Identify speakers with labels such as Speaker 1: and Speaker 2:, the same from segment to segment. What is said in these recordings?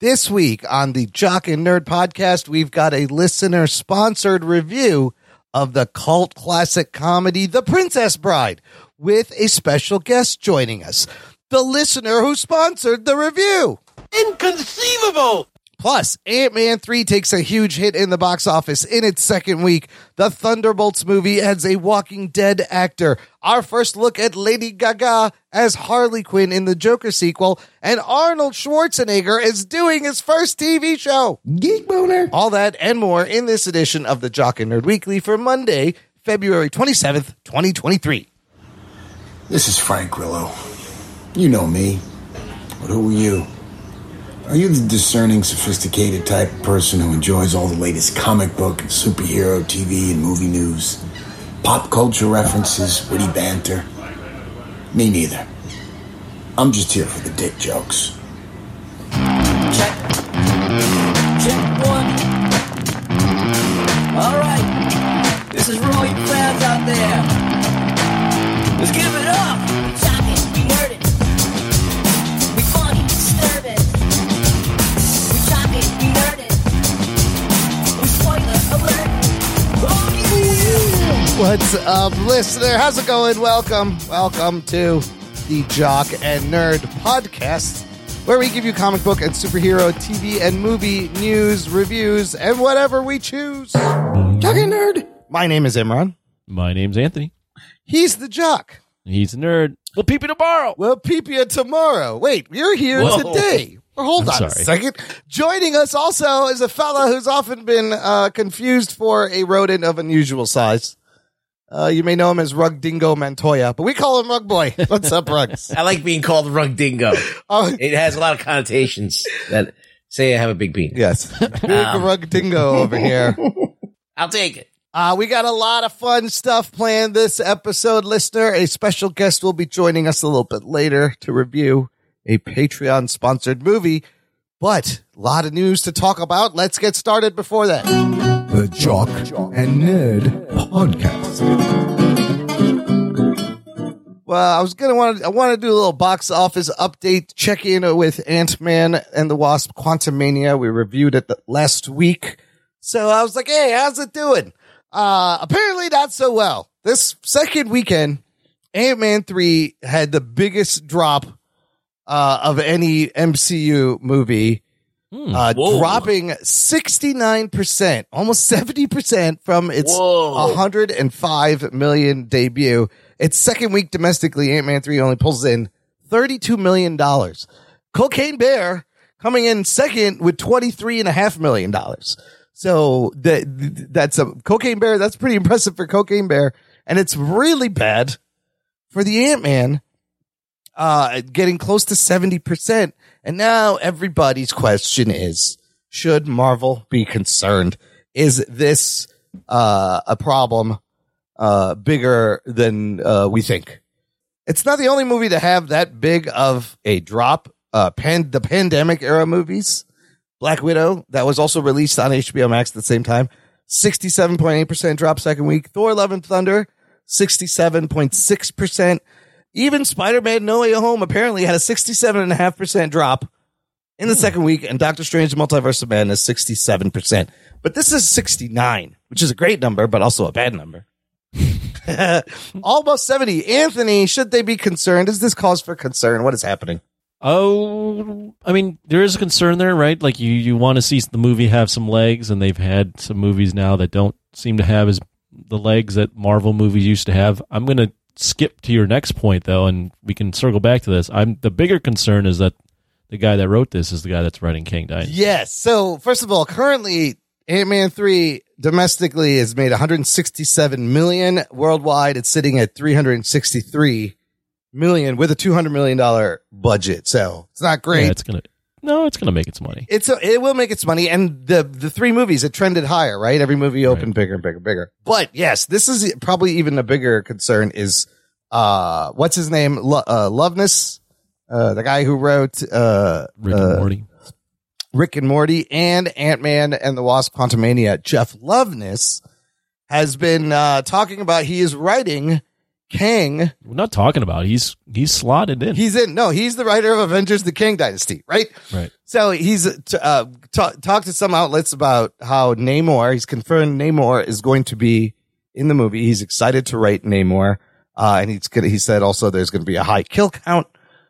Speaker 1: This week on the Jock and Nerd podcast, we've got a listener sponsored review of the cult classic comedy, The Princess Bride, with a special guest joining us, the listener who sponsored the review.
Speaker 2: Inconceivable!
Speaker 1: Plus, Ant Man 3 takes a huge hit in the box office in its second week. The Thunderbolts movie adds a Walking Dead actor. Our first look at Lady Gaga as Harley Quinn in the Joker sequel. And Arnold Schwarzenegger is doing his first TV show.
Speaker 3: Geek boner.
Speaker 1: All that and more in this edition of the Jock and Nerd Weekly for Monday, February 27th, 2023.
Speaker 3: This is Frank Grillo. You know me. But who are you? Are you the discerning, sophisticated type of person who enjoys all the latest comic book and superhero TV and movie news? Pop culture references, witty banter? Me neither. I'm just here for the dick jokes.
Speaker 4: Check. Check one. All right. This is you fans out there. Let's give it
Speaker 1: What's up, listener? How's it going? Welcome. Welcome to the Jock and Nerd podcast, where we give you comic book and superhero TV and movie news, reviews, and whatever we choose.
Speaker 3: Jock and nerd.
Speaker 1: My name is Imran.
Speaker 5: My name's Anthony.
Speaker 1: He's the Jock.
Speaker 5: He's a nerd. We'll peep you tomorrow.
Speaker 1: We'll peep you tomorrow. Wait, you're here
Speaker 5: Whoa.
Speaker 1: today. Well, hold
Speaker 5: I'm
Speaker 1: on a second. Joining us also is a fella who's often been uh, confused for a rodent of unusual size. Uh, you may know him as Rug Dingo Montoya, but we call him Rug Boy. What's up, Rugs?
Speaker 2: I like being called Rug Dingo.
Speaker 1: Oh,
Speaker 2: It has a lot of connotations that say I have a big penis.
Speaker 1: yes. Big
Speaker 2: Um.
Speaker 1: Rug Dingo over here.
Speaker 2: I'll take it.
Speaker 1: Uh, we got a lot of fun stuff planned this episode, listener. A special guest will be joining us a little bit later to review a Patreon sponsored movie, but a lot of news to talk about. Let's get started before that.
Speaker 3: The Jock and Nerd Podcast.
Speaker 1: Well, I was gonna want to. I want to do a little box office update, check in with Ant Man and the Wasp: Quantumania. We reviewed it the, last week, so I was like, "Hey, how's it doing?" Uh, apparently not so well. This second weekend, Ant Man three had the biggest drop uh, of any MCU movie. Uh, dropping 69%, almost 70% from its
Speaker 2: Whoa.
Speaker 1: 105 million debut. Its second week domestically, Ant-Man 3 only pulls in $32 million. Cocaine Bear coming in second with $23.5 million. So that, that's a Cocaine Bear. That's pretty impressive for Cocaine Bear. And it's really bad for the Ant-Man, uh, getting close to 70%. And now everybody's question is, should Marvel be concerned? Is this, uh, a problem, uh, bigger than, uh, we think? It's not the only movie to have that big of a drop. Uh, pan, the pandemic era movies, Black Widow, that was also released on HBO Max at the same time. 67.8% drop second week. Thor Love and Thunder, 67.6%. Even Spider-Man No Way Home apparently had a 67.5% drop in the hmm. second week, and Doctor Strange Multiverse of Madness, 67%. But this is 69, which is a great number, but also a bad number. Almost 70. Anthony, should they be concerned? Is this cause for concern? What is happening?
Speaker 5: Oh, I mean, there is a concern there, right? Like you, you want to see the movie have some legs, and they've had some movies now that don't seem to have as the legs that Marvel movies used to have. I'm going to skip to your next point though, and we can circle back to this. I'm the bigger concern is that the guy that wrote this is the guy that's writing King Dynasty.
Speaker 1: Yes. So first of all, currently Ant-Man 3 domestically has made 167 million worldwide. It's sitting at 363 million with a 200 million dollar budget. So it's not great.
Speaker 5: Yeah, it's gonna no, it's gonna make its money.
Speaker 1: it's a, it will make its money and the the three movies it trended higher right? Every movie opened bigger and bigger bigger. But yes this is probably even a bigger concern is uh what's his name? Lo- uh loveness? Uh the guy who wrote uh
Speaker 5: Rick
Speaker 1: uh,
Speaker 5: and Morty.
Speaker 1: Rick and Morty and Ant-Man and the Wasp Quantumania, Jeff Loveness has been uh, talking about he is writing Kang.
Speaker 5: We're not talking about. He's he's slotted in.
Speaker 1: He's in. No, he's the writer of Avengers: The Kang Dynasty, right?
Speaker 5: right.
Speaker 1: So he's uh, ta- talked to some outlets about how Namor. He's confirmed Namor is going to be in the movie. He's excited to write Namor, uh, and he's gonna, he said also there's going to be a high kill count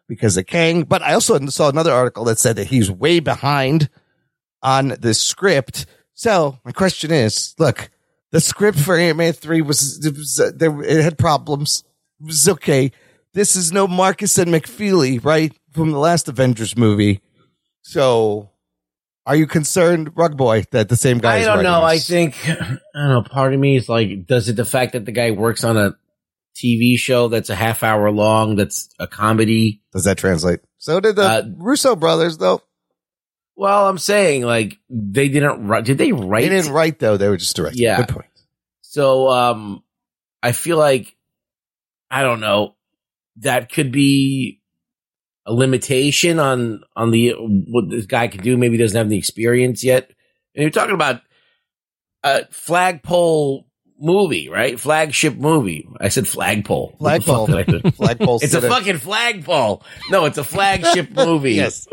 Speaker 1: because of Kang. But I also saw another article that said that he's way behind on the script. So my question is, look, the script for Ant Man three was, it was uh, there, it had problems. It was okay. This is no Markus and McFeely, right, from the last Avengers movie. So, are you concerned, Rug Boy, that the same guy?
Speaker 2: I don't know. I think I don't know. Part of me is like, does it the fact that the guy works on a TV show that's a half hour long, that's a comedy?
Speaker 1: does that translate? So did the
Speaker 2: Uh,
Speaker 1: Russo brothers, though.
Speaker 2: Well, I'm saying like they didn't write. Did they write?
Speaker 1: They didn't write though; they were just directing.
Speaker 2: Yeah.
Speaker 1: Good point.
Speaker 2: So um I feel like I don't know that could be a limitation on on the what this guy can do. Maybe he doesn't have the experience yet. And you're talking about a flagpole movie, right? Flagship movie. I said flagpole. What the
Speaker 1: Flagpole.
Speaker 2: fuck did I do?
Speaker 1: Flagpole.
Speaker 2: It's a fucking flagpole. No, it's a flagship movie.
Speaker 1: Yes.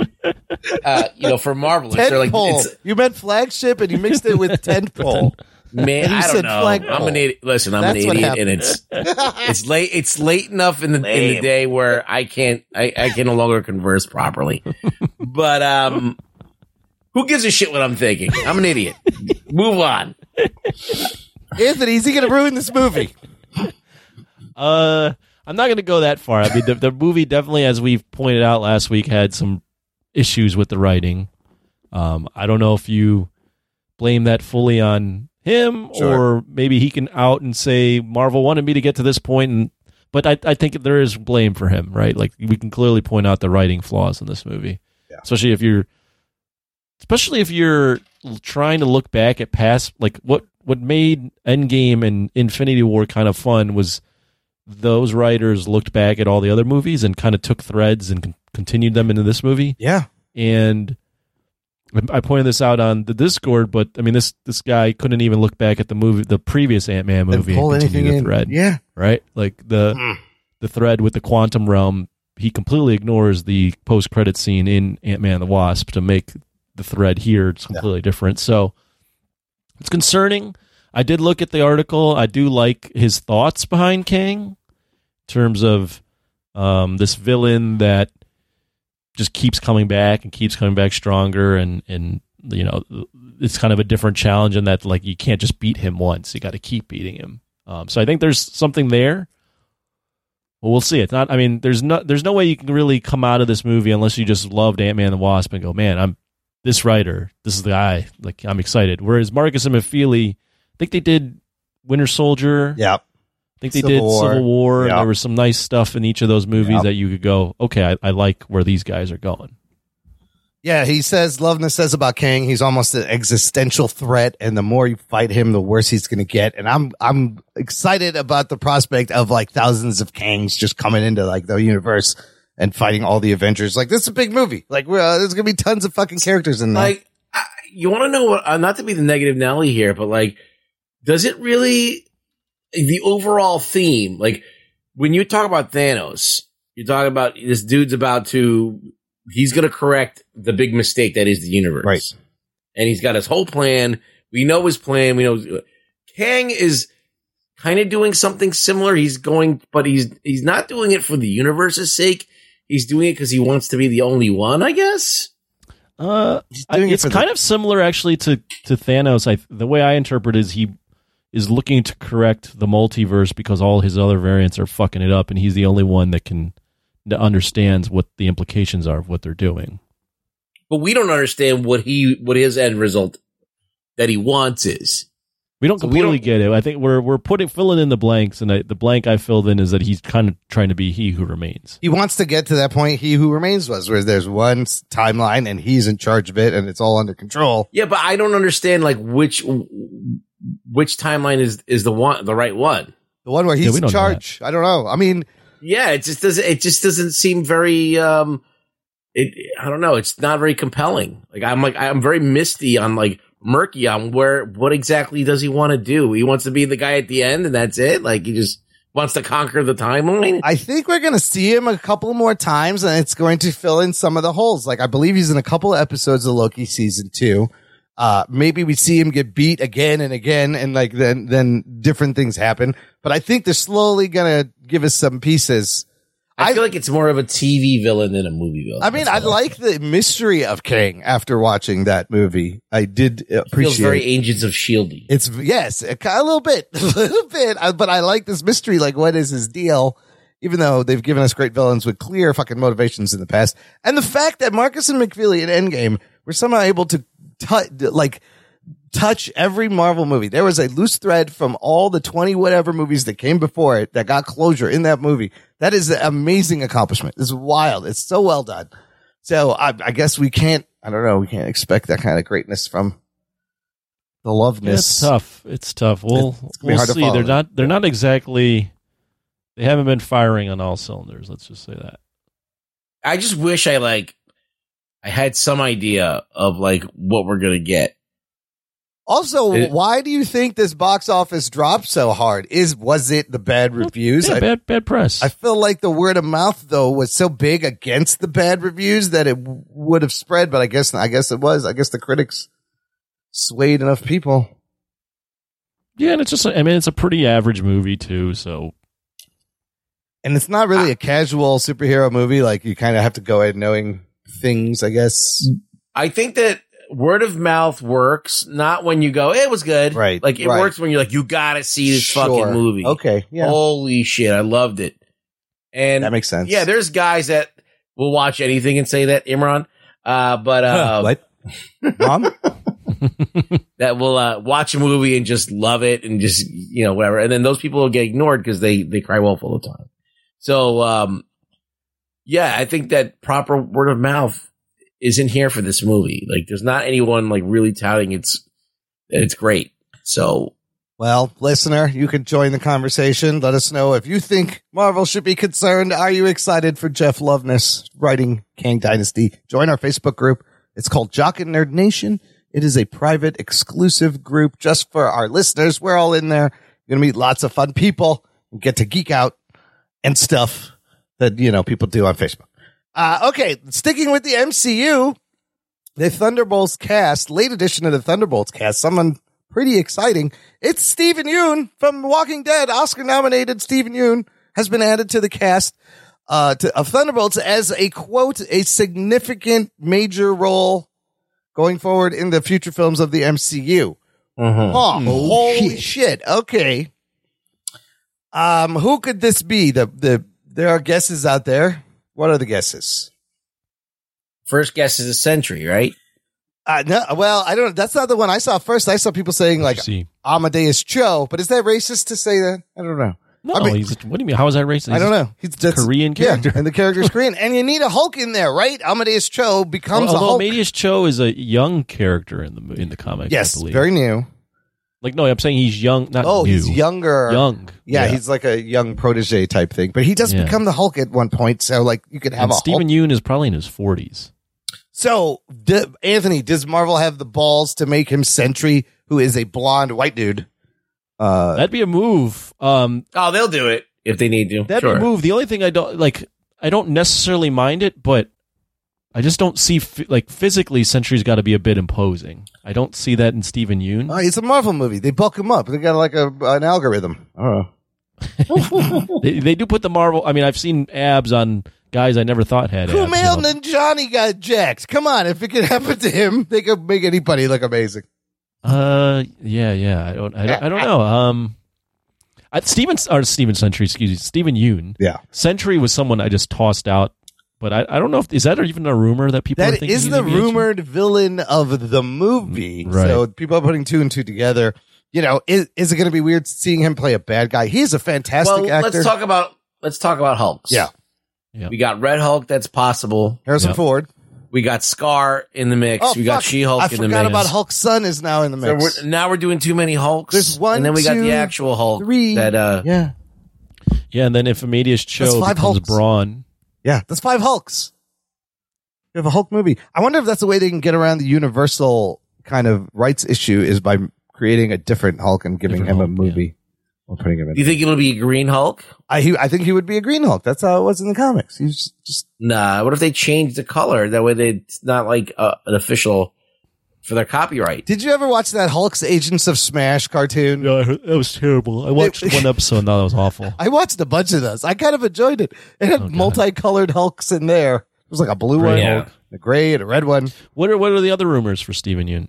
Speaker 2: Uh, you know, for Marvel,
Speaker 1: tent
Speaker 2: they're like, it's,
Speaker 1: You meant flagship, and you mixed it with tentpole.
Speaker 2: Man, I don't know.
Speaker 1: flagpole.
Speaker 2: I'm an idiot. Listen, I'm
Speaker 1: That's
Speaker 2: an idiot, and it's it's late. It's late enough in the in the day where I can't. I, I can no longer converse properly. but um, who gives a shit what I'm thinking? I'm an idiot. Move on.
Speaker 1: Anthony, is he going to ruin this movie?
Speaker 5: Uh, I'm not going to go that far. I mean, the, the movie definitely, as we've pointed out last week, had some issues with the writing. Um, I don't know if you blame that fully on him
Speaker 1: Sure.
Speaker 5: or maybe he can out and say Marvel wanted me to get to this point and but I, I think there is blame for him, right? Like we can clearly point out the writing flaws in this movie.
Speaker 1: Yeah.
Speaker 5: Especially if you're especially if you're l- trying to look back at past like what what made Endgame and Infinity War kind of fun was those writers looked back at all the other movies and kind of took threads and con- continued them into this movie
Speaker 1: Yeah.
Speaker 5: and I- I pointed this out on the Discord, but I mean this this guy couldn't even look back at the movie, the previous Ant Man
Speaker 1: And
Speaker 5: movie,
Speaker 1: pull
Speaker 5: and
Speaker 1: anything
Speaker 5: continue the
Speaker 1: in. Yeah.
Speaker 5: right? Like the
Speaker 1: Mm.
Speaker 5: the thread with the quantum realm, he completely ignores the post credit scene in Ant Man the Wasp to make the thread here it's completely different. So it's concerning. I did look at the article. I do like his thoughts behind Kang in terms of um, this villain that just keeps coming back and keeps coming back stronger and and you know it's kind of a different challenge in that like you can't just beat him once you got to keep beating him um, so i think there's something there well we'll see it's not i mean there's no there's no way you can really come out of this movie unless you just loved ant-man and the wasp and go man i'm this writer this is the guy like i'm excited whereas markus and mcfeely i think they did winter soldier
Speaker 1: Yeah.
Speaker 5: I think they
Speaker 1: Civil
Speaker 5: did
Speaker 1: War.
Speaker 5: Civil War, and there was some nice stuff in each of those movies
Speaker 1: Yeah.
Speaker 5: that you could go, okay, I, I like where these guys are going.
Speaker 1: Yeah, he says Loveness says about Kang, he's almost an existential threat, and the more you fight him, the worse he's going to get. And I'm I'm excited about the prospect of like thousands of Kangs just coming into like the universe and fighting all the Avengers. Like this is a big movie. Like we're, uh, there's going to be tons of fucking characters in there.
Speaker 2: Like, I, you want to know what? Uh, not to be the negative Nelly here, but like, does it really? The overall theme, like when you talk about Thanos, you're talking about this dude's about to. He's going to correct the big mistake that is the universe,
Speaker 1: Right.
Speaker 2: And he's got his whole plan. We know his plan. We know Kang is kind of doing something similar. He's going, but he's he's not doing it for the universe's sake. He's doing it because he wants to be the only one, I guess.
Speaker 5: Uh, I-
Speaker 1: doing it
Speaker 5: it's
Speaker 1: the-
Speaker 5: kind of similar actually to to Thanos. I the way I interpret is he is looking to correct the multiverse because all his other variants are fucking it up, and he's the only one that can that understands what the implications are of what they're doing.
Speaker 2: but we don't understand what he what his end result that he wants is.
Speaker 5: We don't
Speaker 2: So we
Speaker 5: completely
Speaker 2: don't-
Speaker 5: get it. I think we're we're putting filling in the blanks, and I, the blank I filled in is that he's kind of trying to be he who remains.
Speaker 1: he wants to get to that point. He who remains was where there's one timeline and he's in charge of it, and it's all under control.
Speaker 2: Yeah, but I don't understand like which which timeline is is the one the right one.
Speaker 1: The one where he's
Speaker 5: we
Speaker 1: in charge. I don't know. I mean,
Speaker 2: Yeah, it just doesn't it just doesn't seem very um it I don't know, it's not very compelling. Like I'm like I'm very misty on like murky on where what exactly does he want to do? He wants to be the guy at the end and that's it? Like he just wants to conquer the timeline.
Speaker 1: I think we're going to see him a couple more times and it's going to fill in some of the holes. Like I believe he's in a couple of episodes of Loki season two. Uh, maybe we see him get beat again and again and like then, then different things happen. But I think they're slowly to give us some pieces.
Speaker 2: I,
Speaker 1: I-
Speaker 2: feel like it's more of a TV villain than a movie villain.
Speaker 1: I mean, I like the mystery of Kang after watching that movie. I did appreciate.
Speaker 2: It feels very Agents of Shieldy.
Speaker 1: It's yes, a, a little bit, a little bit, uh, but I like this mystery. Like, what is his deal? Even though they've given us great villains with clear fucking motivations in the past, and the fact that Markus and McFeely in Endgame were somehow able to touch, like, touch every Marvel movie. There was a loose thread from all the twenty whatever movies that came before it that got closure in that movie. That is an amazing accomplishment. It's wild. It's so well done. So I, I guess we can't. I don't know. We can't expect that kind of greatness from the loveness.
Speaker 5: Yeah, it's tough. It's tough. We'll
Speaker 1: It's
Speaker 5: we'll
Speaker 1: hard
Speaker 5: see.
Speaker 1: follow.
Speaker 5: They're not they're not exactly they haven't been firing on all cylinders. Let's just say that.
Speaker 2: I just wish I like I had some idea of like what we're gonna get.
Speaker 1: Also,
Speaker 2: It-
Speaker 1: why do you think this box office dropped so hard? Is was it the bad reviews?
Speaker 5: Yeah,
Speaker 1: I,
Speaker 5: bad bad press.
Speaker 1: I feel like the word of mouth though was so big against the bad reviews that it w- would have spread. But I guess I guess it was. I guess the critics swayed enough people.
Speaker 5: yeah, and it's just I mean it's a pretty average movie too. So
Speaker 1: And it's not really ah. a casual superhero movie. Like you kind of have to go in knowing things. I guess.
Speaker 2: I think that word of mouth works not when you go, it was good.
Speaker 1: Right,
Speaker 2: Like it
Speaker 1: right.
Speaker 2: works when you're like, you gotta see this
Speaker 1: Sure.
Speaker 2: fucking movie.
Speaker 1: Okay. Yeah.
Speaker 2: Holy shit, I loved it. And
Speaker 1: that makes sense.
Speaker 2: yeah, there's guys that will watch anything and say that, Imran. Uh, but uh,
Speaker 1: what? Mom?
Speaker 2: that will uh, watch a movie and just love it and just you know whatever, and then those people will get ignored because they they cry wolf all the time. So um, yeah, I think that proper word of mouth isn't here for this movie. Like, there's not anyone like really touting it's that it's great. So
Speaker 1: Well, listener, you can join the conversation. Let us know if you think Marvel should be concerned. Are you excited for Jeff Loveness writing Kang Dynasty? Join our Facebook group. It's called Jock and Nerd Nation. It is a private, exclusive group just for our listeners. We're all in there. You're to meet lots of fun people and get to geek out and stuff that, you know, people do on Facebook. Uh, okay. Sticking with the MCU, the Thunderbolts cast, late edition of the Thunderbolts cast, someone pretty exciting. It's Steven Yeun from Walking Dead. Oscar nominated Steven Yeun has been added to the cast uh, to, of Thunderbolts as a quote, a significant major role going forward in the future films of the MCU. Huh, holy shit. Okay. Um, who could this be? The, the, there are guesses out there. What are the guesses?
Speaker 2: first guess is a Sentry, right?
Speaker 1: Uh, no, well, I don't. Know. That's not the one I saw first. I saw people saying like
Speaker 5: see.
Speaker 1: Amadeus Cho, but is that racist to say that? I don't know.
Speaker 5: No,
Speaker 1: I mean-
Speaker 5: he's, what do you mean? How is that racist?
Speaker 1: I don't know. He's a
Speaker 5: Korean character.
Speaker 1: yeah, and the character's Korean, and you need a Hulk in there, right? Amadeus Cho becomes a
Speaker 5: Although
Speaker 1: Hulk.
Speaker 5: Amadeus Cho is a young character in the mo- in the comic.
Speaker 1: yes,
Speaker 5: I believe.
Speaker 1: very new.
Speaker 5: Like no, I'm saying he's young. Not
Speaker 1: Oh,
Speaker 5: new.
Speaker 1: he's younger.
Speaker 5: Young.
Speaker 1: Yeah, he's like a young protege type thing, but he does
Speaker 5: Yeah.
Speaker 1: become the Hulk at one point. So like you could have
Speaker 5: and
Speaker 1: a
Speaker 5: Steven
Speaker 1: Hulk.
Speaker 5: Yeun is probably in his 40s.
Speaker 1: So d- Anthony, does Marvel have the balls to make him Sentry, who is a blonde white dude? Uh,
Speaker 5: That'd be a move. Um,
Speaker 2: Oh, they'll do it if they need to.
Speaker 5: that'd
Speaker 2: sure.
Speaker 5: be a move. The only thing I don't like, I don't necessarily mind it, but I just don't see like physically. Sentry's got to be a bit imposing. I don't see that in Steven Yeun.
Speaker 1: oh, it's a Marvel movie. They bulk him up. They got like a an algorithm. I don't know.
Speaker 5: they, they do put the Marvel. I mean, I've seen abs on guys I never thought had you
Speaker 1: Kumail
Speaker 5: know.
Speaker 1: Nanjiani got jacked. Come on, if it could happen to him, they could make anybody look amazing.
Speaker 5: Uh, yeah, yeah. I don't, I don't, I don't know. Um, I, Steven or Steven Sentry, excuse me, Steven Yeun.
Speaker 1: Yeah.
Speaker 5: Sentry was someone I just tossed out, but I, I don't know if is that even a rumor that people are thinking
Speaker 1: is the
Speaker 5: gonna
Speaker 1: rumored villain of the movie.
Speaker 5: Right.
Speaker 1: So people are putting two and two together. You know, is, is it going to be weird seeing him play a bad guy? He's a fantastic
Speaker 2: Well,
Speaker 1: actor.
Speaker 2: let's talk about let's talk about Hulks.
Speaker 1: Yeah.
Speaker 5: Yeah.
Speaker 2: we got Red Hulk. That's possible.
Speaker 1: Harrison
Speaker 5: Yeah.
Speaker 1: Ford.
Speaker 2: We got Skaar in the mix.
Speaker 1: Oh,
Speaker 2: we got. She Hulk
Speaker 1: I
Speaker 2: in the
Speaker 1: forgot
Speaker 2: mix.
Speaker 1: about Hulk's son is now in the
Speaker 2: So
Speaker 1: mix.
Speaker 2: we're, now we're doing too many Hulks.
Speaker 1: There's one,
Speaker 2: and then we got
Speaker 1: two,
Speaker 2: the actual Hulk.
Speaker 1: three.
Speaker 2: That uh,
Speaker 1: yeah.
Speaker 5: Yeah, and then if Amadeus Cho
Speaker 1: That's five
Speaker 5: becomes
Speaker 1: Hulks.
Speaker 5: Braun,
Speaker 1: Yeah. That's five Hulks. You have a Hulk movie. I wonder if that's the way they can get around the universal kind of rights issue is by creating a different Hulk and giving
Speaker 5: Different
Speaker 1: him a
Speaker 5: Hulk, yeah.
Speaker 1: movie. We're putting him in.
Speaker 2: Do you think it'll be a Green Hulk?
Speaker 1: I he, I think he would be a Green Hulk. That's how it was in the comics. He's just
Speaker 2: Nah. What if they change the color? That way, they, it's not like uh, an official for their copyright.
Speaker 1: Did you ever watch that Hulk's Agents of Smash cartoon?
Speaker 5: Yeah, I heard- that was terrible. I watched one episode and thought that was awful.
Speaker 1: I watched a bunch of those. I kind of enjoyed it. It had
Speaker 5: Oh,
Speaker 1: multicolored Hulks in there. It was like a blue
Speaker 5: Gray
Speaker 1: one,
Speaker 2: Hulk.
Speaker 1: a gray, and a red one.
Speaker 5: What are what are the other rumors for Steven Yeun?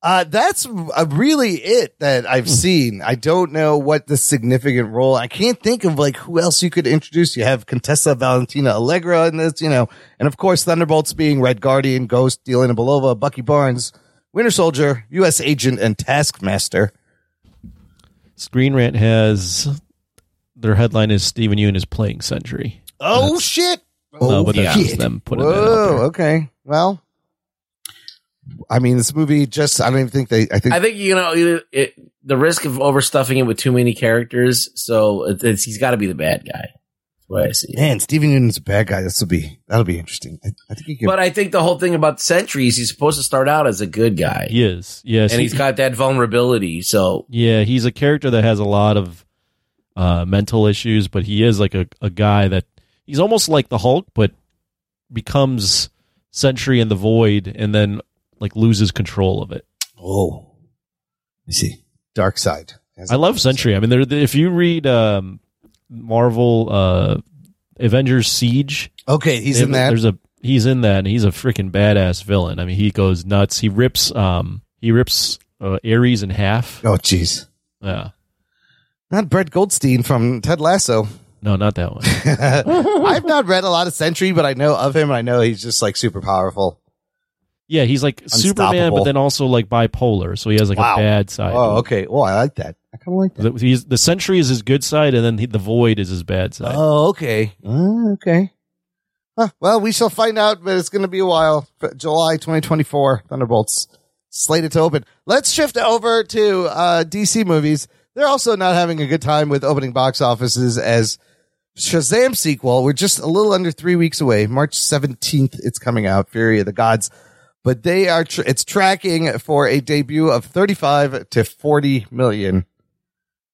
Speaker 1: Uh, that's uh, really it that
Speaker 5: Hmm.
Speaker 1: I've seen. I don't know what the significant role. I can't think of like who else you could introduce. You have Contessa Valentina Allegra in this, you know, and of course Thunderbolts being Red Guardian, Ghost, Yelena Belova, Bucky Barnes, Winter Soldier, U.S. Agent, and Taskmaster.
Speaker 5: Screen Rant has their headline is Steven Yeun is playing Sentry.
Speaker 1: Oh
Speaker 5: That's-
Speaker 1: shit!
Speaker 5: No, but that's
Speaker 1: shit.
Speaker 5: just them putting that out
Speaker 1: Whoa,
Speaker 5: there.
Speaker 1: okay. Well, I mean, this movie just, I don't even think they, I think,
Speaker 2: I think you know it, it, the risk of overstuffing it with too many characters. So it, it's, he's got to be the bad guy. That's what I see.
Speaker 1: man, Steven Yeun's a bad guy. This will be, that'll be interesting. I, I think he can,
Speaker 2: But I think the whole thing about Sentry is he's supposed to start out as a good guy,
Speaker 5: He is. Yes.
Speaker 2: and
Speaker 5: he-
Speaker 2: he's got that vulnerability. So
Speaker 5: Yeah, he's a character that has a lot of uh, mental issues, but he is like a, a guy that he's almost like the Hulk, but becomes Sentry in the Void and then like loses control of it.
Speaker 1: oh, you see, Dark Side.
Speaker 5: I love Sentry. I mean, there, if you read um, Marvel uh, Avengers Siege,
Speaker 1: Okay, he's
Speaker 5: they-
Speaker 1: in that.
Speaker 5: There's a he's in that, and he's a freaking badass villain. I mean, he goes nuts. He rips um he rips uh, Ares in half.
Speaker 1: Oh, jeez.
Speaker 5: Yeah,
Speaker 1: Not Brett Goldstein from Ted Lasso.
Speaker 5: no, not that one.
Speaker 1: I've not read a lot of Sentry, but I know of him. I know he's just like super powerful.
Speaker 5: Yeah, he's like Superman, but then also like bipolar. So he has like
Speaker 1: Wow.
Speaker 5: a bad side.
Speaker 1: Oh, okay. Well, I like that. I kind of like that.
Speaker 5: The, he's, the Sentry is his good side, and then he, the Void is his bad side.
Speaker 1: Oh, okay. Oh, okay. Huh, well, we shall find out, but it's going to be a while. July 2024, Thunderbolts slated to open. Let's shift over to uh, DC movies. They're also not having a good time with opening box offices as Shazam sequel. We're just a little under three weeks away. March 17th, it's coming out, Fury of the Gods. But they are, tr- it's tracking for a debut of 35 to 40 million.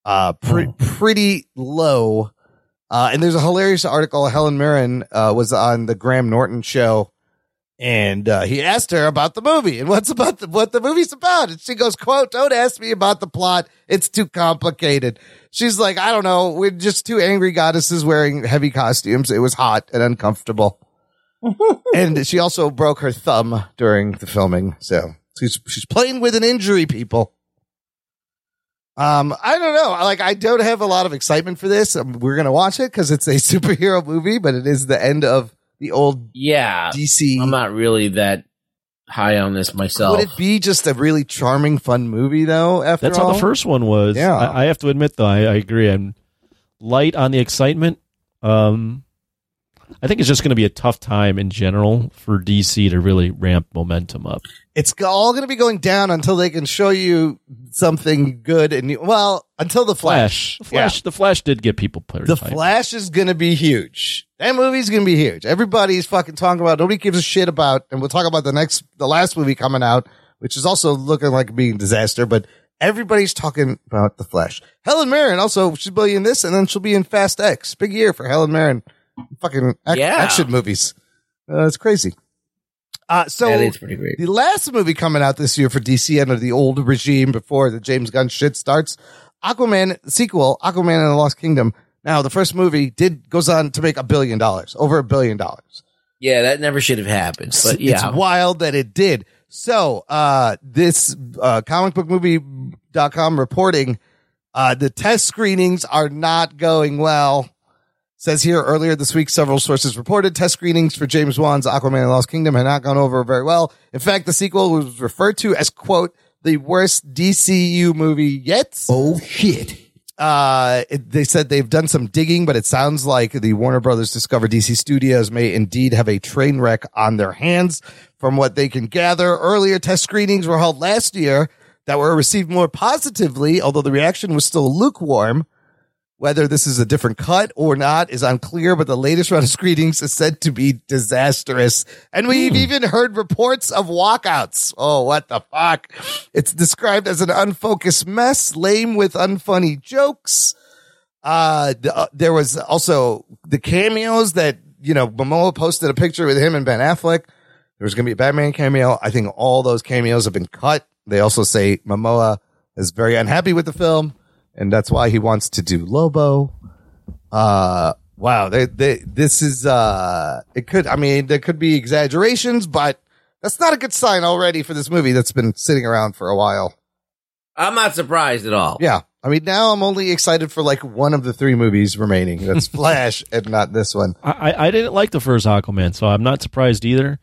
Speaker 1: Uh, pre- pretty low. Uh, and there's a hilarious article. Helen Mirren uh, was on the Graham Norton show, and uh, he asked her about the movie and what's about the, what the movie's about. And she goes, "quote Don't ask me about the plot; it's too complicated." She's like, "I don't know. We're just two angry goddesses wearing heavy costumes. It was hot and uncomfortable." and she also broke her thumb during the filming, so she's she's playing with an injury, people. Um, I don't know. Like, I don't have a lot of excitement for this. Um, we're gonna watch it because it's a superhero movie, but it is the end of the old
Speaker 2: yeah,
Speaker 1: DC.
Speaker 2: I'm not really that high on this myself.
Speaker 1: Would it be just a really charming, fun movie though? After
Speaker 5: That's
Speaker 1: all?
Speaker 5: how the first one was.
Speaker 1: Yeah.
Speaker 5: I, I have to admit, though, I, I agree. I'm light on the excitement. Um, I think it's just going to be a tough time in general for DC to really ramp momentum up.
Speaker 1: It's all going to be going down until they can show you something good and new. Well, until the Flash.
Speaker 5: Flash, the Flash, the Flash did get people put.
Speaker 1: The Flash is going to be huge. That movie's going to be huge. Everybody's fucking talking about. Nobody gives a shit about. And we'll talk about the next, the last movie coming out, which is also looking like being a disaster. But everybody's talking about the Flash. Helen Mirren also she'll be in this, and then she'll be in Fast X. Big year for Helen Mirren. Fucking ac-
Speaker 2: Yeah.
Speaker 1: action movies. Uh, it's crazy. Uh, so
Speaker 2: that is pretty great.
Speaker 1: the last movie coming out this year for DC under the old regime before the James Gunn shit starts, Aquaman sequel, Aquaman and the Lost Kingdom. Now the first movie did goes on to make a billion dollars, over a billion dollars.
Speaker 2: Yeah, that never should have happened. But yeah,
Speaker 1: It's wild that it did. So, uh, this, uh, comicbookmovie.com reporting, uh, the test screenings are not going well. Says here earlier this week, several sources reported test screenings for James Wan's Aquaman and Lost Kingdom had not gone over very well. In fact, the sequel was referred to as quote, the worst DCU movie yet.
Speaker 3: Oh shit.
Speaker 1: Uh, it- they said they've done some digging, but it sounds like the Warner Brothers Discover DC Studios may indeed have a train wreck on their hands. From what they can gather, earlier test screenings were held last year that were received more positively, although the reaction was still lukewarm. Whether this is a different cut or not is unclear, but the latest round of screenings is said to be disastrous. And we've even heard reports of walkouts. Oh, what the fuck? It's described as an unfocused mess, lame with unfunny jokes. Uh, the, uh, there was also the cameos that, you know, Momoa posted a picture with him and Ben Affleck. There was going to be a Batman cameo. I think all those cameos have been cut. They also say Momoa is very unhappy with the film and that's why he wants to do Lobo. Uh, wow. They, they, this is, uh, it could, I mean, there could be exaggerations, but that's not a good sign already for this movie that's been sitting around for a while.
Speaker 2: I'm not surprised at all.
Speaker 1: Yeah. I mean, now I'm only excited for like one of the three movies remaining. That's Flash and not this one.
Speaker 5: I, I- I didn't like the first Aquaman, so I'm not surprised either.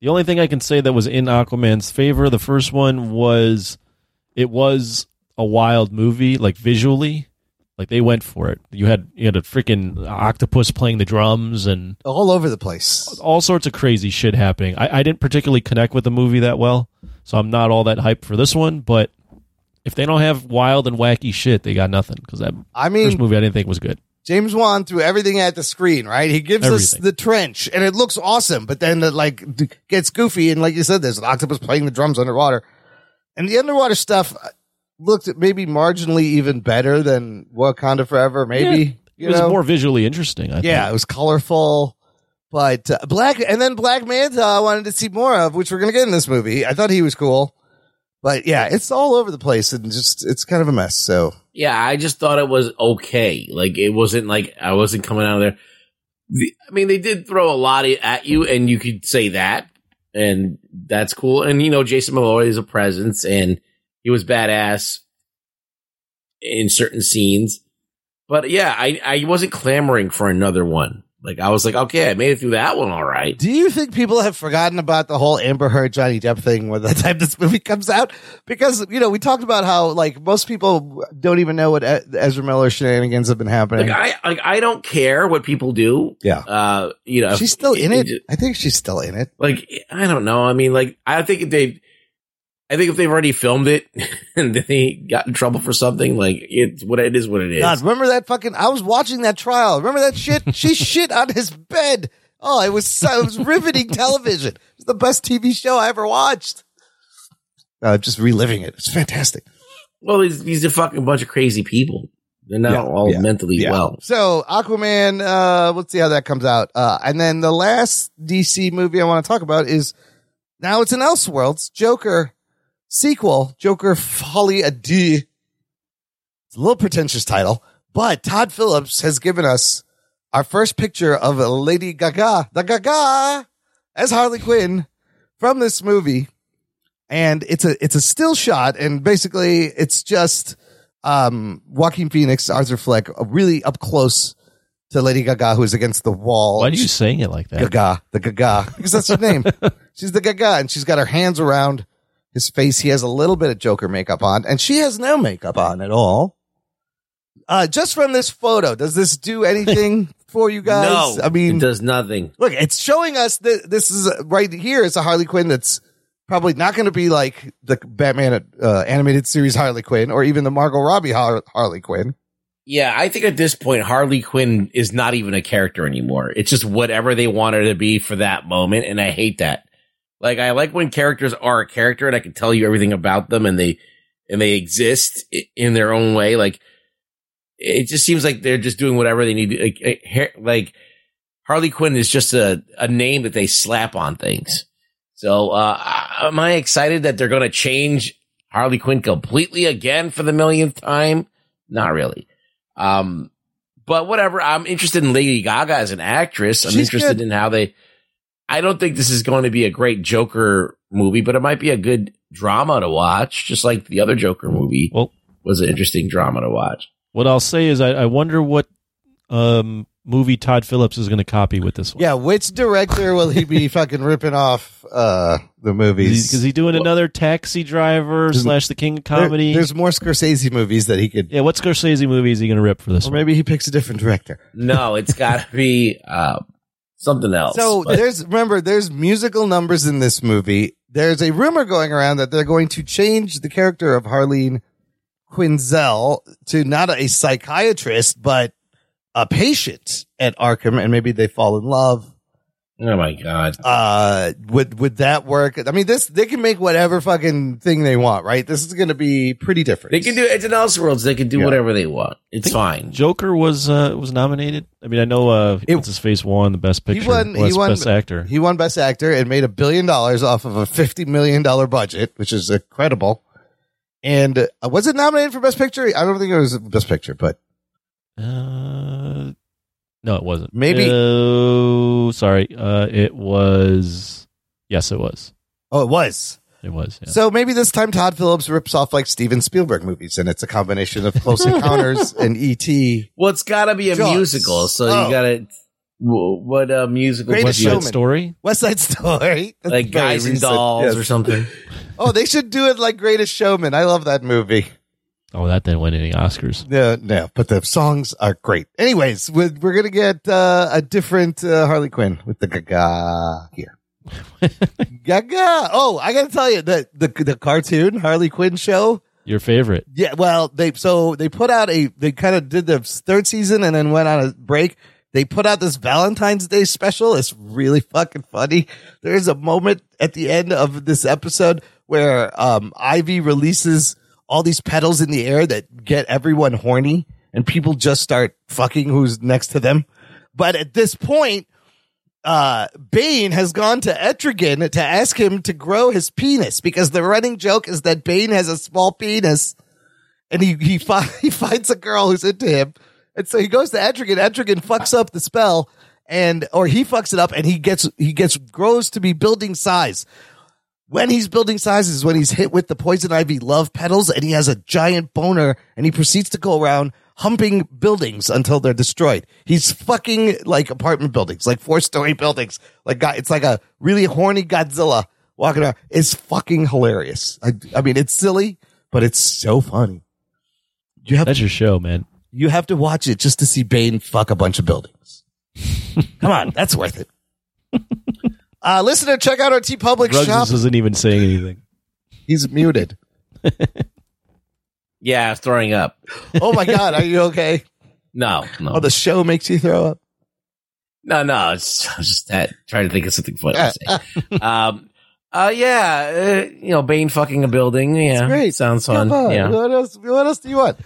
Speaker 5: The only thing I can say that was in Aquaman's favor, the first one was it was a wild movie, like visually. Like they went for it. You had you had a freaking octopus playing the drums and
Speaker 1: All over the place.
Speaker 5: all sorts of crazy shit happening. I, I didn't particularly connect with the movie that well, so I'm not all that hyped for this one. But if they don't have wild and wacky shit, they got nothing. Because that
Speaker 1: I
Speaker 5: first
Speaker 1: mean,
Speaker 5: movie I didn't think was good.
Speaker 1: James Wan threw everything at the screen, right? He gives us the trench and it looks awesome, but then it like gets goofy. And like you said, there's an octopus playing the drums underwater and the underwater stuff looked maybe marginally even better than Wakanda Forever. Maybe,
Speaker 5: it was
Speaker 1: know?
Speaker 5: more visually interesting. I
Speaker 1: Yeah,
Speaker 5: think.
Speaker 1: it was colorful. But uh, Black and then Black Manta I wanted to see more of, which we're gonna get in this movie. I thought he was cool. But yeah, it's all over the place and just it's kind of a mess. So
Speaker 2: Yeah, I just thought it was okay. Like it wasn't like I wasn't coming out of there. The- I mean, they did throw a lot at you, and you could say that, and that's cool. And you know, Jason Momoa is a presence, and he was badass in certain scenes. But yeah, I I wasn't clamoring for another one. Like I was like, okay, I made it through that one, all right.
Speaker 1: do you think people have forgotten about the whole Amber Heard Johnny Depp thing when the time this movie comes out? Because, you know, we talked about how like most people don't even know what Ezra Miller shenanigans have been happening.
Speaker 2: Like I like I don't care what people do.
Speaker 1: yeah.
Speaker 2: Uh, you know,
Speaker 1: She's still in it.
Speaker 2: it-
Speaker 1: I think she's still in it.
Speaker 2: like I don't know. I mean, like I think if they, I think if they've already filmed it and they got in trouble for something, like it's what it is, what it is.
Speaker 1: God, remember that fucking? I was watching that trial. Remember that shit? She shit on his bed. Oh, it was so, it was riveting television. It was the best TV show I ever watched. Uh, just reliving it. It's fantastic.
Speaker 2: well, these these are fucking bunch of crazy people. They're not
Speaker 1: Yeah,
Speaker 2: all
Speaker 1: yeah,
Speaker 2: mentally
Speaker 1: Yeah.
Speaker 2: well.
Speaker 1: So Aquaman. Uh, let's see how that comes out. Uh, and then the last DC movie I want to talk about is now it's an Elseworlds Joker sequel. Joker Folie à Deux. It's a little pretentious title, but Todd Phillips has given us our first picture of Lady Gaga, the Gaga, as Harley Quinn from this movie. And it's a, it's a still shot. And basically it's just, um, Joaquin Phoenix, Arthur Fleck, uh, really up close to Lady Gaga, who's against the wall.
Speaker 5: Why are you saying it like that?
Speaker 1: Gaga, the Gaga, because that's her name. she's the Gaga, and she's got her hands around his face. He has a little bit of Joker makeup on, and she has no makeup on at all. Uh, just from this photo, does this do anything for you guys?
Speaker 2: no,
Speaker 1: I mean,
Speaker 2: it does nothing.
Speaker 1: look, it's showing us that this is uh, right here. It's a Harley Quinn that's probably not going to be like the Batman uh, animated series Harley Quinn or even the Margot Robbie Har- Harley Quinn.
Speaker 2: Yeah, I think at this point Harley Quinn is not even a character anymore. It's just whatever they want her to be for that moment, and I hate that. Like I like when characters are a character and I can tell you everything about them and they and they exist in their own way. Like it just seems like they're just doing whatever they need. To, like, eh, like Harley Quinn is just a a name that they slap on things. So uh, am I excited that they're going to change Harley Quinn completely again for the millionth time? Not really. Um, but whatever. I'm interested in Lady Gaga as an actress. I'm
Speaker 1: She's
Speaker 2: interested
Speaker 1: good.
Speaker 2: in how they. I don't think this is going to be a great Joker movie, but it might be a good drama to watch, just like the other Joker movie
Speaker 5: Well,
Speaker 2: was an interesting drama to watch.
Speaker 5: what I'll say is, I, I wonder what um, movie Todd Phillips is going to copy with this one.
Speaker 1: Yeah, which director will he be fucking ripping off uh, the movies?
Speaker 5: Because he doing another Taxi Driver slash The King of
Speaker 1: There-
Speaker 5: Comedy.
Speaker 1: there's more Scorsese movies that he could,
Speaker 5: yeah, what Scorsese movie is he going to rip for this
Speaker 1: or
Speaker 5: one?
Speaker 1: maybe he picks a different director.
Speaker 2: No, it's got to be uh, something else.
Speaker 1: So
Speaker 2: But-
Speaker 1: there's remember there's musical numbers in this movie. There's a rumor going around that they're going to change the character of Harleen Quinzel to not a psychiatrist but a patient at Arkham, and maybe they fall in love.
Speaker 2: Oh my god.
Speaker 1: Uh, would would that work? I mean, this they can make whatever fucking thing they want, right? This is going to be pretty different.
Speaker 2: They can do it's an Elseworlds. They can do
Speaker 1: Yeah.
Speaker 2: whatever they want. It's fine.
Speaker 5: Joker was uh, was nominated. I mean, I know uh,
Speaker 1: It-
Speaker 5: what's his face won the best picture.
Speaker 1: He won.
Speaker 5: Best-
Speaker 1: He won.
Speaker 5: best actor.
Speaker 1: He won best actor and made a billion dollars off of a fifty million dollar budget, which is incredible. And uh, was it nominated for best picture? I don't think it was best picture, but
Speaker 5: Uh, no, it wasn't.
Speaker 1: Maybe-
Speaker 5: Oh, sorry. Uh, it was. Yes, it was.
Speaker 1: oh, it was.
Speaker 5: It was. Yeah.
Speaker 1: So maybe this time Todd Phillips rips off like Steven Spielberg movies, and it's a combination of Close Encounters and E E.T.
Speaker 2: Well, it's got to be a
Speaker 1: Jaws.
Speaker 2: musical, so
Speaker 1: Oh.
Speaker 2: you got to. What uh, musical?
Speaker 1: Greatest
Speaker 5: What's
Speaker 2: would
Speaker 1: Showman.
Speaker 5: story?
Speaker 1: West Side Story, That's
Speaker 2: Like Guys and
Speaker 1: recent.
Speaker 2: Dolls
Speaker 1: Yes.
Speaker 2: or something.
Speaker 1: Oh, they should do it like Greatest Showman. I love that movie.
Speaker 5: Oh, that didn't win any Oscars.
Speaker 1: No, no, but the songs are great. Anyways, we're, we're gonna get uh, a different uh, Harley Quinn with the Gaga here. Gaga. Oh, I gotta tell you the the the cartoon Harley Quinn show.
Speaker 5: Your favorite?
Speaker 1: Yeah, well, they so they put out a they kind of did the third season and then went on a break. They put out this Valentine's Day special. It's really fucking funny. There's a moment at the end of this episode where um Ivy releases all these petals in the air that get everyone horny and people just start fucking who's next to them. But at this point, uh, Bane has gone to Etrigan to ask him to grow his penis because the running joke is that Bane has a small penis and he, he, fi- he finds a girl who's into him. And so he goes to Etrigan. Etrigan fucks up the spell and, or he fucks it up and he gets, he gets, grows to be building size. When he's building sizes is when he's hit with the poison ivy love petals and he has a giant boner and he proceeds to go around humping buildings until they're destroyed. He's fucking like apartment buildings, like four story buildings. Like it's like a really horny Godzilla walking around. It's fucking hilarious. I, I mean, it's silly, but it's so funny. You have
Speaker 5: That's your show, man.
Speaker 1: you have to watch it just to see Bane fuck a bunch of buildings. Come on, that's worth it. Uh, listener, check out our TeePublic
Speaker 5: Ruggs
Speaker 1: shop.
Speaker 5: isn't even saying anything.
Speaker 1: He's muted.
Speaker 2: Yeah, I was throwing up.
Speaker 1: Oh my God, are you okay?
Speaker 2: No, no,
Speaker 1: Oh, the show makes you throw up.
Speaker 2: no, no. It's I was just that trying to think of something funny to say. um, uh, yeah, uh, you know, Bane fucking a building. Yeah,
Speaker 1: great.
Speaker 2: Sounds fun.
Speaker 1: Come on.
Speaker 2: Yeah.
Speaker 1: What else? What else do you want?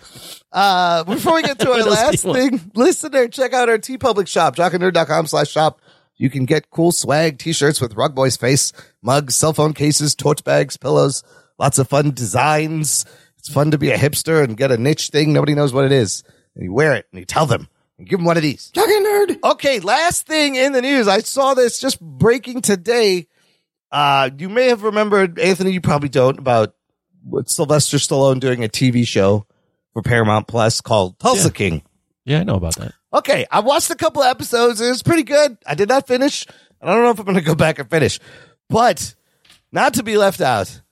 Speaker 1: Uh, before we get to our
Speaker 5: What else do
Speaker 1: last
Speaker 5: you want?
Speaker 1: thing, listener, check out our TeePublic shop, jockandnerd.com slash shop. You can get cool swag, t-shirts with Rug Boy's face, mugs, cell phone cases, tote bags, pillows, lots of fun designs. It's fun to be a hipster and get a niche thing. Nobody knows what it is. And you wear it and you tell them and give them one of these. Jock and Nerd. Okay. Last thing in the news. I saw this just breaking today. Uh, you may have remembered, Anthony, you probably don't, about with Sylvester Stallone doing a TV show for Paramount Plus called Tulsa
Speaker 5: Yeah.
Speaker 1: King.
Speaker 5: Yeah, I know about that.
Speaker 1: Okay, I watched a couple of episodes. It was pretty good. I did not finish. I don't know if I'm going to go back and finish, but not to be left out,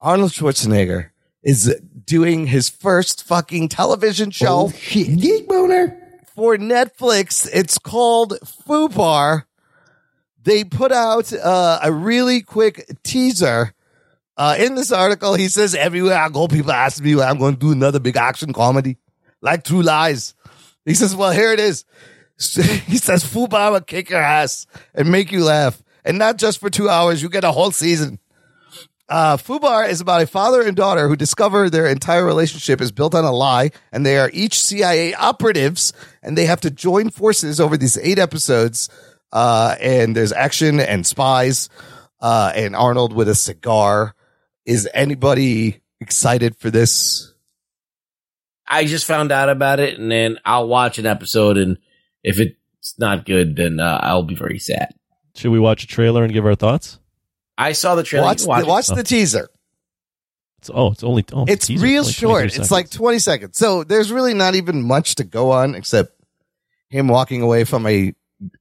Speaker 1: Arnold Schwarzenegger is doing his first fucking television show
Speaker 3: Shit, geek boner.
Speaker 1: for Netflix. It's called FUBAR. They put out uh, a really quick teaser. Uh, in this article, he says, everywhere I go, people ask me when I'm going to do another big action comedy like True Lies. He says, well, here it is. He says, FUBAR will kick your ass and make you laugh. And not just for two hours, you get a whole season. Uh, Fubar is about a father and daughter who discover their entire relationship is built on a lie, and they are each CIA operatives, and they have to join forces over these eight episodes. Uh, and there's action and spies, uh, and Arnold with a cigar. Is anybody excited for this?
Speaker 2: I just found out about it, and then I'll watch an episode, and if it's not good, then uh, I'll be very sad.
Speaker 5: Should we watch a trailer and give our thoughts?
Speaker 2: I saw the trailer.
Speaker 1: Watch,
Speaker 2: You can
Speaker 1: the, watch
Speaker 5: it.
Speaker 1: the teaser.
Speaker 5: It's oh, it's only oh,
Speaker 1: It's
Speaker 5: teaser,
Speaker 1: real
Speaker 5: only
Speaker 1: short.
Speaker 5: 23
Speaker 1: It's like 20 seconds. So there's really not even much to go on except him walking away from a,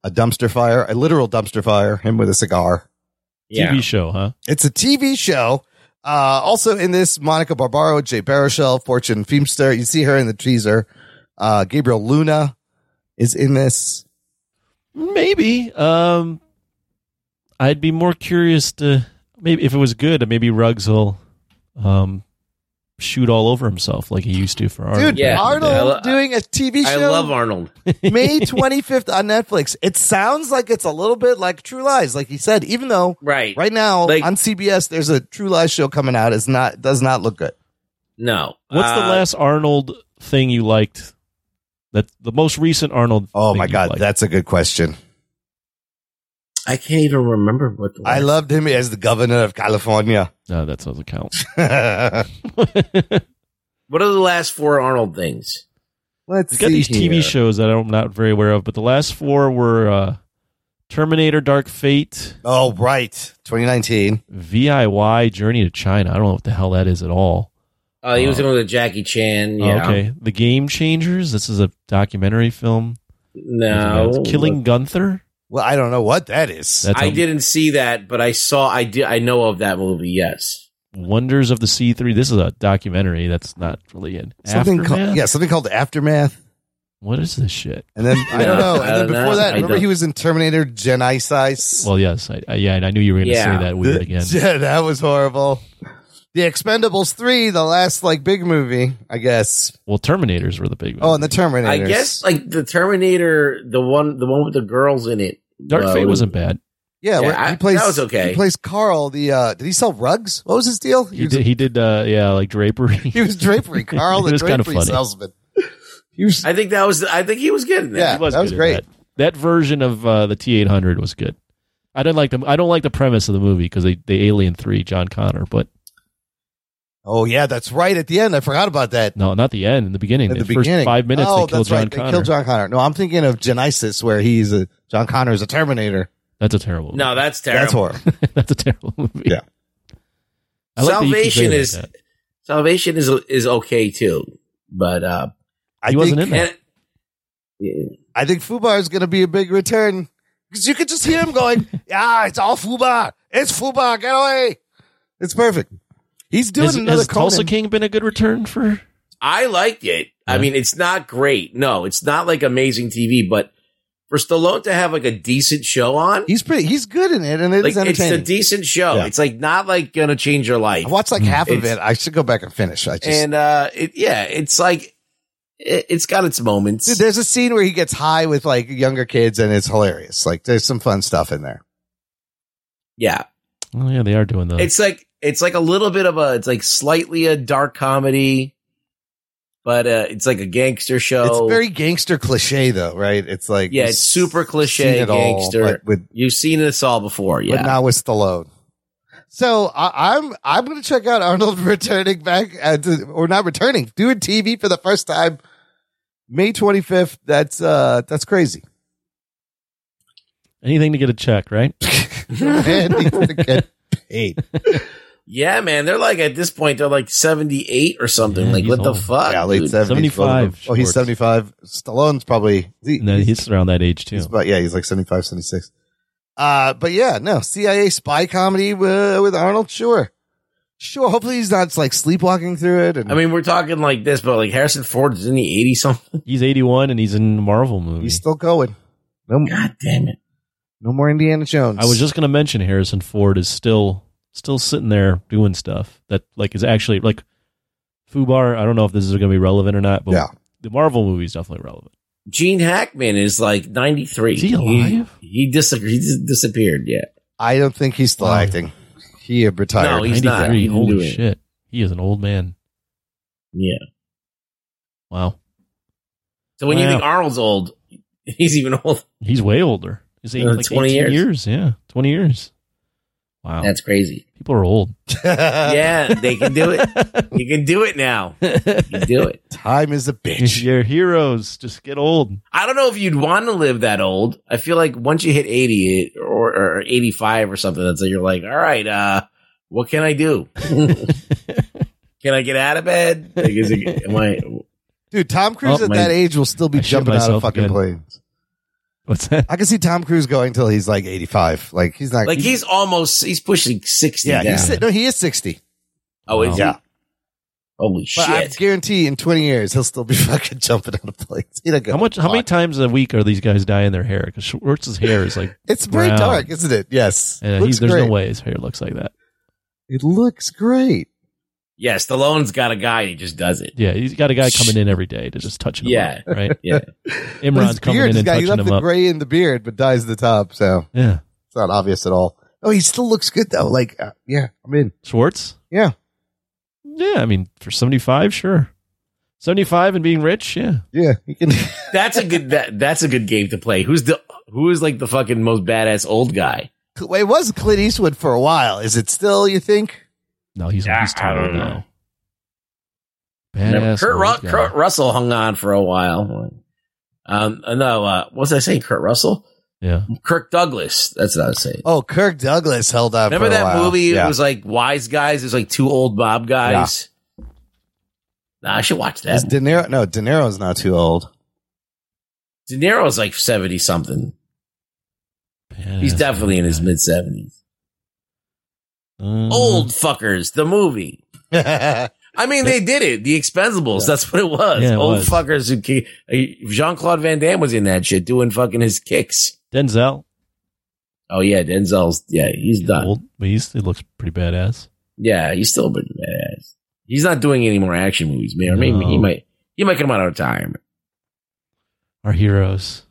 Speaker 1: a dumpster fire, a literal dumpster fire, him with a cigar.
Speaker 2: yeah.
Speaker 5: TV show, huh?
Speaker 1: It's a TV show. Uh, also in this, Monica Barbaro, Jay Baruchel, Fortune Feimster. You see her in the teaser. Uh, Gabriel Luna is in this.
Speaker 5: Maybe. Um, I'd be more curious to maybe if it was good. Maybe Ruggs will um shoot all over himself like he used to for Arnold.
Speaker 1: Dude,
Speaker 2: Yeah.
Speaker 1: Arnold
Speaker 2: I lo-
Speaker 1: doing a TV show.
Speaker 2: I love Arnold.
Speaker 1: May 25th on Netflix. It sounds like it's a little bit like True Lies, like he said, even though
Speaker 2: Right.
Speaker 1: right now
Speaker 2: Like-
Speaker 1: on CBS there's a True Lies show coming out. It's not does not look good.
Speaker 2: No.
Speaker 5: What's the
Speaker 2: Uh,
Speaker 5: last Arnold thing you liked? That the most recent Arnold.
Speaker 1: Oh my god,
Speaker 5: liked?
Speaker 1: that's a good question.
Speaker 2: I can't even remember what. The
Speaker 1: I loved him as the governor of California.
Speaker 5: no, that doesn't count.
Speaker 2: What are the last four Arnold things?
Speaker 1: Let's
Speaker 5: He's got
Speaker 1: see
Speaker 5: these TV
Speaker 1: here.
Speaker 5: shows that I'm not very aware of, but the last four were uh, Terminator: Dark Fate,
Speaker 1: Oh right, 2019.
Speaker 5: VIY: Journey to China. I don't know what the hell that is at all.
Speaker 2: Uh, he was
Speaker 5: Oh.
Speaker 2: doing the Jackie Chan.
Speaker 5: Oh,
Speaker 2: Yeah.
Speaker 5: okay, The Game Changers. This is a documentary film.
Speaker 2: No.
Speaker 5: Killing Gunther.
Speaker 1: Well, I don't know what that is.
Speaker 5: That's
Speaker 2: I
Speaker 5: a-
Speaker 2: didn't see that, but I saw. I did. I know of that movie. Yes.
Speaker 5: Wonders of the Sea Three. This is a documentary. That's not really an
Speaker 1: something
Speaker 5: aftermath.
Speaker 1: called yeah, something called Aftermath.
Speaker 5: What is this shit?
Speaker 1: And then I don't know.
Speaker 2: No,
Speaker 1: And then before
Speaker 2: know.
Speaker 1: that,
Speaker 2: I
Speaker 1: remember
Speaker 2: don't-
Speaker 1: he was in Terminator Genisys.
Speaker 5: Well, yes, I, I, yeah, and I knew you were going to
Speaker 2: Yeah.
Speaker 5: say that weird again.
Speaker 1: Yeah, that was horrible. The Expendables three, the last like big movie, I guess.
Speaker 5: Well, Terminators were the big.
Speaker 1: Oh, and the Terminator.
Speaker 2: I guess like the Terminator, the one, the one with the girls in it.
Speaker 5: Dark
Speaker 2: uh,
Speaker 5: Fate
Speaker 2: was-
Speaker 5: wasn't bad.
Speaker 1: yeah,
Speaker 2: Yeah,
Speaker 1: where
Speaker 2: I-
Speaker 1: he plays.
Speaker 2: that was okay.
Speaker 1: He plays Carl. The uh, did he sell rugs? What was his deal?
Speaker 5: He
Speaker 1: was,
Speaker 5: did. He did. Uh, yeah, like drapery.
Speaker 1: he was drapery. Carl, the
Speaker 5: was kinda
Speaker 1: drapery
Speaker 5: funny.
Speaker 1: salesman. He was.
Speaker 2: I think that was. I think he was good in that.
Speaker 1: Yeah.
Speaker 5: He was
Speaker 1: that was great.
Speaker 5: That. That version of uh, the T eight hundred was good. I didn't like the. I don't like the premise of the movie because they they Alien three John Connor, but
Speaker 1: Oh yeah, that's right. At the end, I forgot about that.
Speaker 5: no, not the end. In the beginning,
Speaker 1: At
Speaker 5: the,
Speaker 1: the
Speaker 5: first
Speaker 1: beginning,
Speaker 5: five minutes,
Speaker 1: oh,
Speaker 5: they kill
Speaker 1: that's
Speaker 5: John
Speaker 1: right.
Speaker 5: Connor.
Speaker 1: They kill John Connor. No, I'm thinking of Genisys, where he's a John Connor is a Terminator.
Speaker 5: That's a terrible.
Speaker 2: No, that's terrible.
Speaker 1: That's horrible.
Speaker 5: that's a terrible movie.
Speaker 1: Yeah.
Speaker 5: I like that you can say
Speaker 2: Salvation
Speaker 5: like
Speaker 2: is
Speaker 5: that.
Speaker 2: Salvation is is okay too, but uh,
Speaker 1: I
Speaker 5: wasn't
Speaker 1: think,
Speaker 5: in that.
Speaker 2: and-
Speaker 1: I think Fubar is going to be a big return because you could just hear him going, "Yeah, it's all Fubar. It's Fubar. Get away." It's perfect. He's doing
Speaker 5: Has,
Speaker 1: another
Speaker 5: has Tulsa King been a good return for?
Speaker 2: I liked it. I mean, it's not great. No, it's not like amazing TV, but for Stallone to have like a decent show on,
Speaker 1: He's pretty. He's good in it, and it
Speaker 2: like
Speaker 1: is
Speaker 2: it's a decent show.
Speaker 1: Yeah.
Speaker 2: It's like not like gonna change your life.
Speaker 1: I watched like half of it. I should go back and finish. I just
Speaker 2: and uh, it, yeah, it's like it, it's got its moments.
Speaker 1: Dude, there's a scene where he gets high with like younger kids, and it's hilarious. Like there's some fun stuff in there.
Speaker 2: yeah,
Speaker 5: Oh yeah, they are doing the.
Speaker 2: it's like it's like a little bit of a it's like slightly a dark comedy, but uh, it's like a gangster show.
Speaker 1: It's very gangster cliche, though, right? It's like
Speaker 2: yeah, it's super cliche
Speaker 1: seen it all,
Speaker 2: gangster.
Speaker 1: but with
Speaker 2: You've seen this all before, yeah.
Speaker 1: but now with Stallone. So I, I'm I'm going to check out Arnold returning back, uh, to, or not returning, doing TV for the first time, May 25th. That's uh that's crazy.
Speaker 5: Anything to get a check, right?
Speaker 1: Man needs to get paid.
Speaker 2: Yeah, man, they're like at this point they're like seventy eight or something.
Speaker 5: Yeah,
Speaker 2: like
Speaker 5: he's
Speaker 2: what the fuck?
Speaker 1: Yeah, late
Speaker 5: 75
Speaker 1: Oh, he's 75. Stallone's probably he-
Speaker 5: And then he's around that age too.
Speaker 1: But yeah, he's like 75, 76. Uh, but yeah, no, CIA spy comedy uh, with Arnold, sure. Sure. Hopefully he's not like sleepwalking through it. And
Speaker 2: I mean, we're talking like this, but like Harrison Ford is in the eighty something?
Speaker 5: He's eighty one and he's in a Marvel movie.
Speaker 1: he's still going. No,
Speaker 2: God damn it!
Speaker 1: No more Indiana Jones.
Speaker 5: I was just gonna mention Harrison Ford is still still sitting there doing stuff that like is actually like Fubar. I don't know if this is gonna be relevant or not, but
Speaker 1: Yeah.
Speaker 5: the Marvel movie is definitely relevant.
Speaker 2: Gene Hackman is like ninety three.
Speaker 5: Is he alive?
Speaker 2: He, he, dis- he dis- disappeared. Yeah.
Speaker 1: I don't think he's still
Speaker 5: Wow.
Speaker 1: acting. He had retired.
Speaker 2: No, he's not.
Speaker 5: 93.
Speaker 2: Didn't
Speaker 5: Holy
Speaker 2: do it.
Speaker 5: shit. He is an old man.
Speaker 2: Yeah.
Speaker 5: Wow.
Speaker 2: So when you think Arnold's old, he's even old.
Speaker 5: He's way older. He's
Speaker 2: Uh,
Speaker 5: like
Speaker 2: 20 years.
Speaker 5: years. Yeah. 20 years. Wow.
Speaker 2: That's crazy.
Speaker 5: People are old.
Speaker 2: Yeah, they can do it. You can do it now. You can do it.
Speaker 1: Time is a bitch.
Speaker 5: Your heroes just get old.
Speaker 2: I don't know if you'd want to live that old. I feel like once you hit 80 or, or 85 or something, that's like you're like, all right, uh, what can I do? can I get out of bed? Like, is it, am I,
Speaker 1: Dude, Tom Cruise
Speaker 5: Oh,
Speaker 1: at
Speaker 2: my-
Speaker 1: that age will still be
Speaker 5: I shit
Speaker 1: jumping out of
Speaker 5: myself
Speaker 1: fucking
Speaker 5: again.
Speaker 1: planes.
Speaker 5: What's that?
Speaker 1: I can see Tom Cruise going till he's like 85. Like he's not
Speaker 2: like he's almost, he's pushing 60
Speaker 1: yeah,
Speaker 2: now.
Speaker 1: he's, no, he is 60.
Speaker 2: oh, is he?
Speaker 1: Yeah.
Speaker 2: Holy
Speaker 1: But I guarantee in 20 years he'll still be fucking jumping out of planes. He
Speaker 5: How much? How many
Speaker 1: fuck.
Speaker 5: times a week are these guys dyeing their hair? Because Schwartz's hair is like,
Speaker 1: It's very
Speaker 5: brown.
Speaker 1: dark, isn't it? Yes.
Speaker 5: and
Speaker 1: Looks
Speaker 5: he's, there's
Speaker 1: great.
Speaker 5: no way his hair looks like that.
Speaker 1: It looks great.
Speaker 2: Yeah, Stallone's got a guy. He just does it.
Speaker 5: Yeah, he's got a guy coming in every day to just touch him
Speaker 2: Yeah.
Speaker 5: up, right?
Speaker 2: Yeah.
Speaker 1: But
Speaker 5: Imran's
Speaker 1: his
Speaker 5: coming in
Speaker 1: he's
Speaker 5: and
Speaker 1: got, he
Speaker 5: touching
Speaker 1: left
Speaker 5: him
Speaker 1: the
Speaker 5: up.
Speaker 1: gray in the beard, but dyes the top, so
Speaker 5: Yeah.
Speaker 1: it's not obvious at all. Oh, he still looks good though. Like, uh, yeah, I'm in.
Speaker 5: Schwartz?
Speaker 1: Yeah,
Speaker 5: Yeah, I mean, for 75, sure. 75 and being rich, yeah.
Speaker 1: yeah, he can.
Speaker 2: That's a good. That, that's a good game to play. Who's the who is like the fucking most badass old guy?
Speaker 1: it was Clint Eastwood for a while. Is it still? You think?
Speaker 5: No, he's,
Speaker 2: Yeah,
Speaker 5: he's
Speaker 2: I
Speaker 5: taller
Speaker 2: know.
Speaker 5: now.
Speaker 2: Never-
Speaker 5: Badass
Speaker 2: Kurt, Ru- Kurt Russell hung on for a while. Um, uh, no, uh, what was I saying? Kurt Russell,
Speaker 5: Yeah.
Speaker 2: Kirk Douglas. That's what I was saying.
Speaker 1: Oh, Kirk Douglas held up.
Speaker 2: Remember
Speaker 1: for a
Speaker 2: that
Speaker 1: while.
Speaker 2: movie?
Speaker 1: Yeah.
Speaker 2: It was like wise guys. It was like two old Bob guys. Nah, I should watch
Speaker 1: Is
Speaker 2: that.
Speaker 1: De Niro? No, De Niro's not too old.
Speaker 2: De Niro's like seventy something. He's definitely in his mid seventies.
Speaker 5: Uh,
Speaker 2: Old fuckers. The movie. I mean, they did it. The Expendables. That's what it was.
Speaker 5: Yeah, it
Speaker 2: Old
Speaker 5: was.
Speaker 2: fuckers who ki- Jean Claude Van Damme was in that shit doing fucking his kicks.
Speaker 5: Denzel.
Speaker 2: Oh yeah, Denzel's. Yeah, he's done.
Speaker 5: Old, but he's, he looks pretty badass.
Speaker 2: Yeah, he's still a bit badass. He's not doing any more action movies, man. Or maybe he might. He might come out of retirement.
Speaker 5: Our heroes.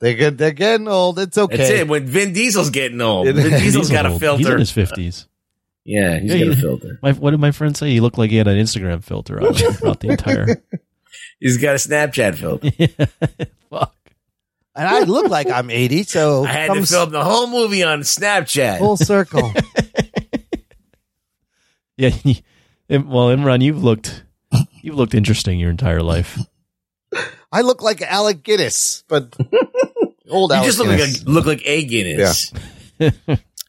Speaker 1: they're good. They're getting old. It's okay.
Speaker 2: That's it. When Vin Diesel's getting old, Vin Diesel's
Speaker 5: He's
Speaker 2: got a
Speaker 5: old. He's in his 50s.
Speaker 2: Yeah, he's
Speaker 5: Yeah,
Speaker 2: got a filter.
Speaker 5: My, what did my friend say? He looked like he had an Instagram filter on throughout the entire.
Speaker 2: He's got a Snapchat filter.
Speaker 5: yeah. Fuck.
Speaker 1: And I look like I'm 80, so
Speaker 2: I had
Speaker 1: comes
Speaker 2: to film the whole movie on Snapchat.
Speaker 1: full circle.
Speaker 5: Yeah. well, Imran, you've looked, you've looked interesting your entire life.
Speaker 1: I look like Alec Guinness, but old
Speaker 2: you
Speaker 1: Alec
Speaker 2: just look
Speaker 1: Guinness.
Speaker 2: like a, look like a Guinness.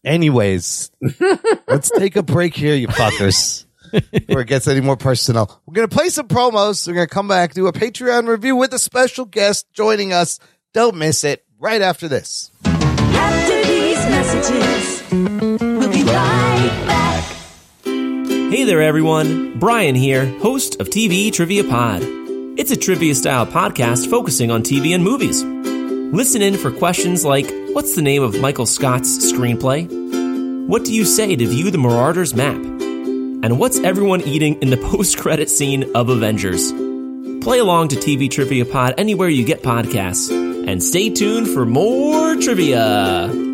Speaker 1: Anyways, let's take a break here, you fuckers. Before it gets any more personal, we're gonna play some promos. We're gonna come back do a Patreon review with a special guest joining us. Don't miss it. Right after this.
Speaker 6: After these messages, we'll be right back.
Speaker 7: Hey there, everyone. Brian here, host of TV Trivia Pod. It's a trivia style podcast focusing on TV and movies. Listen in for questions like What's the name of Michael Scott's screenplay? What do you say to view the Marauders map? And what's everyone eating in the post credit scene of Avengers? Play along to TV Trivia Pod anywhere you get podcasts. And stay tuned for more trivia.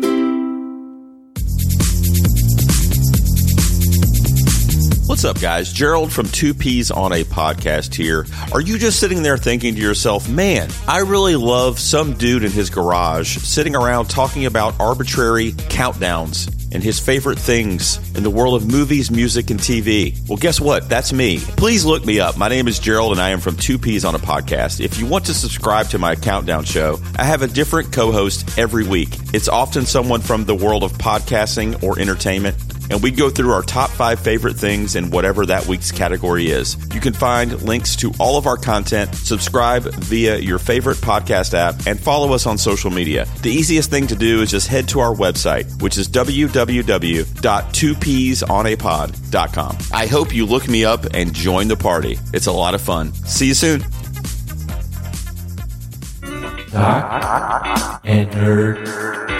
Speaker 8: What's up, guys? Gerald from Two Peas on a Podcast here. Are you just sitting there thinking to yourself, man, I really love some dude in his garage sitting around talking about arbitrary countdowns and his favorite things in the world of movies, music, and TV? Well, guess what? That's me. Please look me up. My name is Gerald, and I am from Two Peas on a Podcast. If you want to subscribe to my countdown show, I have a different co host every week. It's often someone from the world of podcasting or entertainment and we go through our top five favorite things in whatever that week's category is. You can find links to all of our content, subscribe via your favorite podcast app, and follow us on social media. The easiest thing to do is just head to our website, which is www.2peasonapod.com. I hope you look me up and join the party. It's a lot of fun. See you soon.
Speaker 5: And nerd.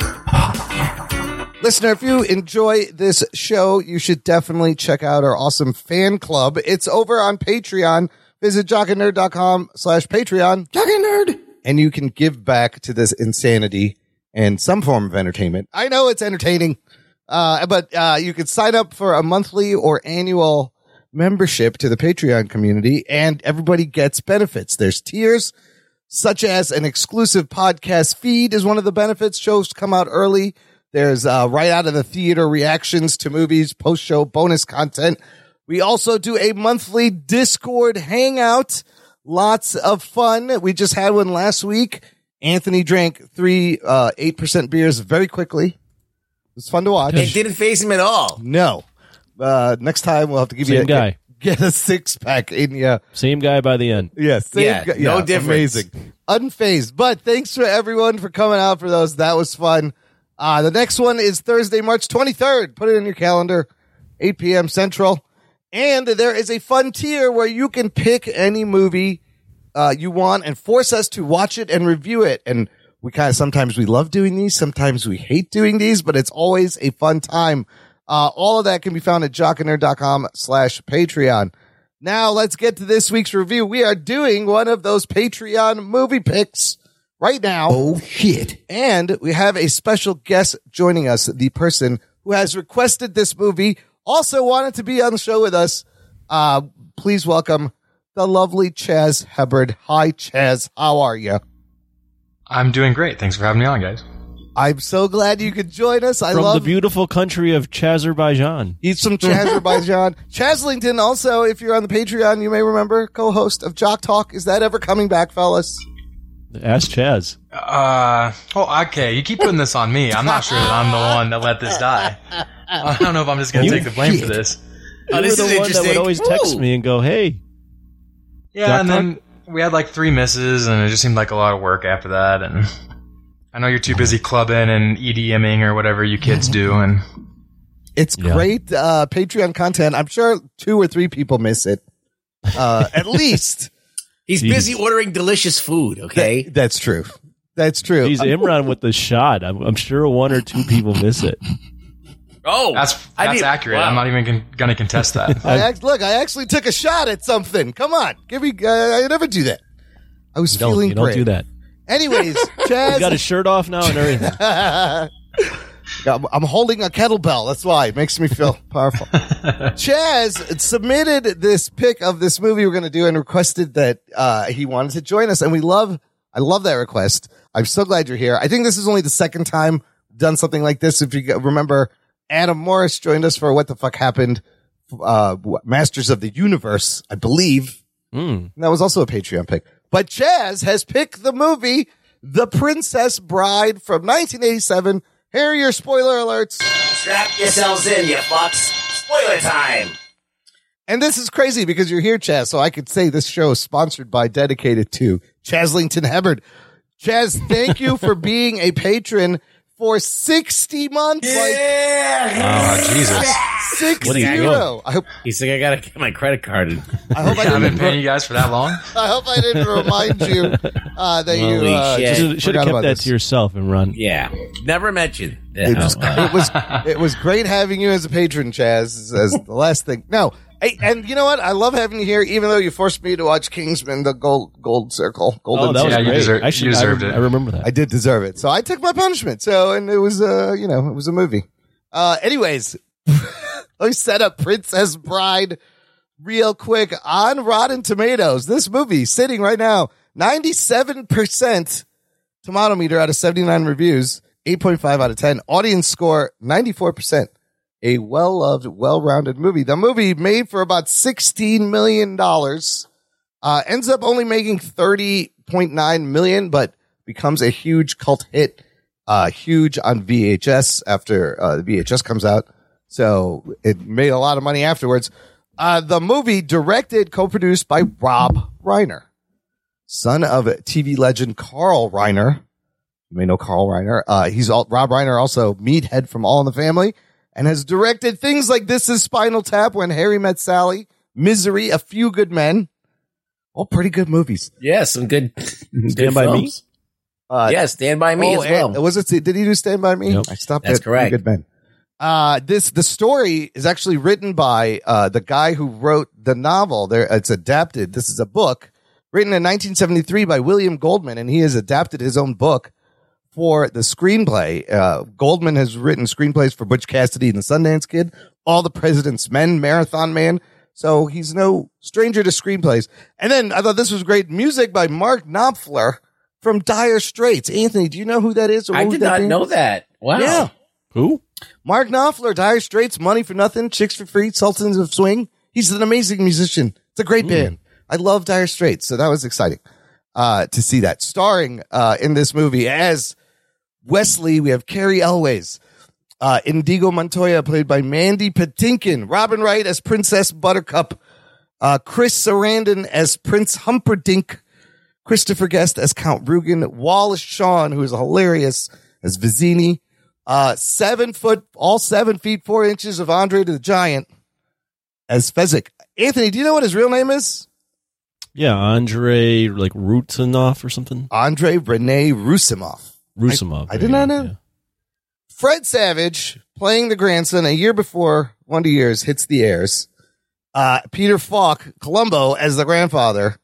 Speaker 1: Listener, if you enjoy this show, you should definitely check out our awesome fan club. It's over on Patreon. Visit jockandnerd.com slash Patreon. Jockandnerd. And you can give back to this insanity and some form of entertainment. I know it's entertaining, uh, but uh, you can sign up for a monthly or annual membership to the Patreon community, and everybody gets benefits. There's tiers such as an exclusive podcast feed is one of the benefits. Shows come out early. There's uh, right out of the theater reactions to movies, post show bonus content. We also do a monthly Discord hangout. Lots of fun. We just had one last week. Anthony drank three uh, 8% beers very quickly. It was fun to watch.
Speaker 2: It didn't face him at all.
Speaker 1: No. Uh, next time we'll have to give you a,
Speaker 5: guy.
Speaker 1: Get, a six pack in you.
Speaker 5: Same guy by the end.
Speaker 1: Yeah, Yes.
Speaker 2: Yeah, no difference.
Speaker 1: Amazing. Unfazed. But thanks for everyone for coming out for those. That was fun. Uh, the next one is Thursday, March 23rd. Put it in your calendar, 8 p.m. Central. And there is a fun tier where you can pick any movie uh, you want and force us to watch it and review it. And we kind of sometimes we love doing these, sometimes we hate doing these, but it's always a fun time. Uh, all of that can be found at jockandnerd.com slash Patreon. Now let's get to this week's review. We are doing one of those Patreon movie picks right now.
Speaker 3: Oh shit.
Speaker 1: And we have a special guest joining us, the person who has requested this movie, also wanted to be on the show with us. Uh, please welcome the lovely Chaz Hebbard. Hi, Chaz. How are you?
Speaker 9: I'm doing great. Thanks for having me on, guys.
Speaker 1: I'm so glad you could join us. I
Speaker 5: From
Speaker 1: love
Speaker 5: the beautiful country of Azerbaijan.
Speaker 1: Eat some Azerbaijan. Chaslington, also, if you're on the Patreon, you may remember, co-host of Jock Talk. Is that ever coming back, fellas?
Speaker 5: Ask Chaz.
Speaker 9: Uh, oh, okay. You keep putting this on me. I'm not sure that I'm the one that let this die. I don't know if I'm just going to take the blame for this.
Speaker 2: Oh,
Speaker 5: you
Speaker 2: this
Speaker 5: were
Speaker 2: is
Speaker 5: the one that would
Speaker 2: interesting.
Speaker 5: always text
Speaker 2: Ooh.
Speaker 5: me and go, "Hey,
Speaker 9: Yeah, and then we had like three misses, and it just seemed like a lot of work after that. And I know you're too busy clubbing and EDMing or whatever you kids do, and
Speaker 1: It's
Speaker 5: Yeah.
Speaker 1: great uh, Patreon content. I'm sure two or three people miss it. Uh, at least.
Speaker 2: He's
Speaker 5: Jeez.
Speaker 2: busy ordering delicious food. Okay.
Speaker 1: That- that's true. That's true.
Speaker 5: he's Imran with the shot." I'm, I'm sure one or two people miss it.
Speaker 2: oh,
Speaker 9: that's
Speaker 2: I
Speaker 9: that's
Speaker 2: need-
Speaker 9: accurate.
Speaker 2: wow.
Speaker 9: I'm not even con- going to contest that.
Speaker 1: I act, look, I actually took a shot at something. Come on, give me. Uh, I never do that. I was
Speaker 5: Don't
Speaker 1: feeling
Speaker 5: you don't do that.
Speaker 1: Anyways,
Speaker 5: You got
Speaker 1: Chaz,
Speaker 5: his shirt off now and everything.
Speaker 1: I'm, holding a kettlebell. That's why it makes me feel powerful. Chaz submitted this pick of this movie we're going to do and requested that uh, he wanted to join us, and we love. I love that request. I'm so glad you're here. I think this is only the second time done something like this. If you remember, Adam Morris joined us for what the fuck happened, uh, Masters of the Universe, I believe.
Speaker 5: Mm.
Speaker 1: That was also a Patreon pick. But Chaz has picked the movie The Princess Bride from 1987. Here are your spoiler alerts.
Speaker 4: Strap yourselves in, you fucks. Spoiler time.
Speaker 1: And this is crazy because you're here, Chaz. So I could say this show is sponsored by, dedicated to Chaslington Hebbard. Chaz, thank you for being a patron for 60 months. Yeah.
Speaker 9: oh, Jesus.
Speaker 1: Like six
Speaker 5: What are you
Speaker 1: zero. I hope,
Speaker 2: He's like, I gotta get my credit card. In.
Speaker 1: I hope I
Speaker 9: I've been paying you guys for that long.
Speaker 1: I hope I didn't remind you, uh, that you, uh,
Speaker 2: shit.
Speaker 1: just
Speaker 5: Should, should
Speaker 1: forgot
Speaker 5: have
Speaker 1: about
Speaker 5: kept that
Speaker 1: this.
Speaker 5: to yourself and run.
Speaker 2: Yeah, never mentioned.
Speaker 1: It was, it was it was great having you as a patron, Chaz. As the last thing, no, hey, and you know what? I love having you here, even though you forced me to watch Kingsman: The Gold Gold Circle. Golden
Speaker 5: Oh, that was
Speaker 9: Yeah, you
Speaker 5: great.
Speaker 9: deserve- you
Speaker 5: Actually,
Speaker 9: deserved
Speaker 5: I, rem-
Speaker 9: it.
Speaker 5: I remember that.
Speaker 1: I did deserve it, so I took my punishment. So, and it was, uh, you know, it was a movie. Uh, anyways, let me set up Princess Bride real quick on Rotten Tomatoes. This movie sitting right now, ninety-seven percent tomato meter out of seventy-nine reviews, eight point five out of ten. Audience score ninety-four percent. A well-loved, well-rounded movie. The movie made for about sixteen million dollars uh, ends up only making 30.9 million, but becomes a huge cult hit, uh, huge on VHS after, uh, the VHS comes out. So it made a lot of money afterwards. Uh, the movie directed, co-produced by Rob Reiner, son of TV legend Carl Reiner. You may know Carl Reiner. Uh, he's all, Rob Reiner also meathead from All in the Family and has directed things like This is Spinal Tap, When Harry Met Sally, Misery, A Few Good Men. All pretty good movies.
Speaker 2: yeah, some good. good
Speaker 5: Stand by Me?
Speaker 2: films.
Speaker 1: Uh,
Speaker 2: yeah, Stand by Me
Speaker 1: oh,
Speaker 2: as well.
Speaker 1: and- was it? Did he do Stand by Me?
Speaker 5: Yep.
Speaker 1: I stopped.
Speaker 2: That's
Speaker 1: at
Speaker 2: correct.
Speaker 1: Good Men. Uh, this the story is actually written by uh, the guy who wrote the novel. There, it's adapted. This is a book written in 1973 by William Goldman, and he has adapted his own book for the screenplay. Uh, Goldman has written screenplays for Butch Cassidy and the Sundance Kid, All the President's Men, Marathon Man. So he's no stranger to screenplays. And then I thought this was great music by Mark Knopfler from Dire Straits. Anthony, do you know who that is? or
Speaker 2: I did not
Speaker 1: band
Speaker 2: know
Speaker 1: is?
Speaker 2: that. Wow.
Speaker 1: Yeah.
Speaker 5: Who?
Speaker 1: Mark Knopfler, Dire Straits, Money for Nothing, Chicks for Free, Sultans of Swing. He's an amazing musician. It's a great band. I love Dire Straits, so that was exciting uh, to see that. Starring uh, in this movie as Wesley, we have Cary Elwes, uh, Indigo Montoya, played by Mandy Patinkin, Robin Wright as Princess Buttercup, uh, Chris Sarandon as Prince Humperdinck, Christopher Guest as Count Rugen, Wallace Shawn, who is hilarious as Vizzini, uh, seven foot, all seven feet, four inches of Andre the Giant as Fezzik. Anthony, do you know what his real name is?
Speaker 5: Yeah, Andre like Rutanov or something.
Speaker 1: Andre Rene Roussimoff.
Speaker 5: Roussimoff.
Speaker 1: I did not know. Fred Savage playing the grandson a year before Wonder Years hits the airs. Uh, Peter Falk, Columbo as the grandfather,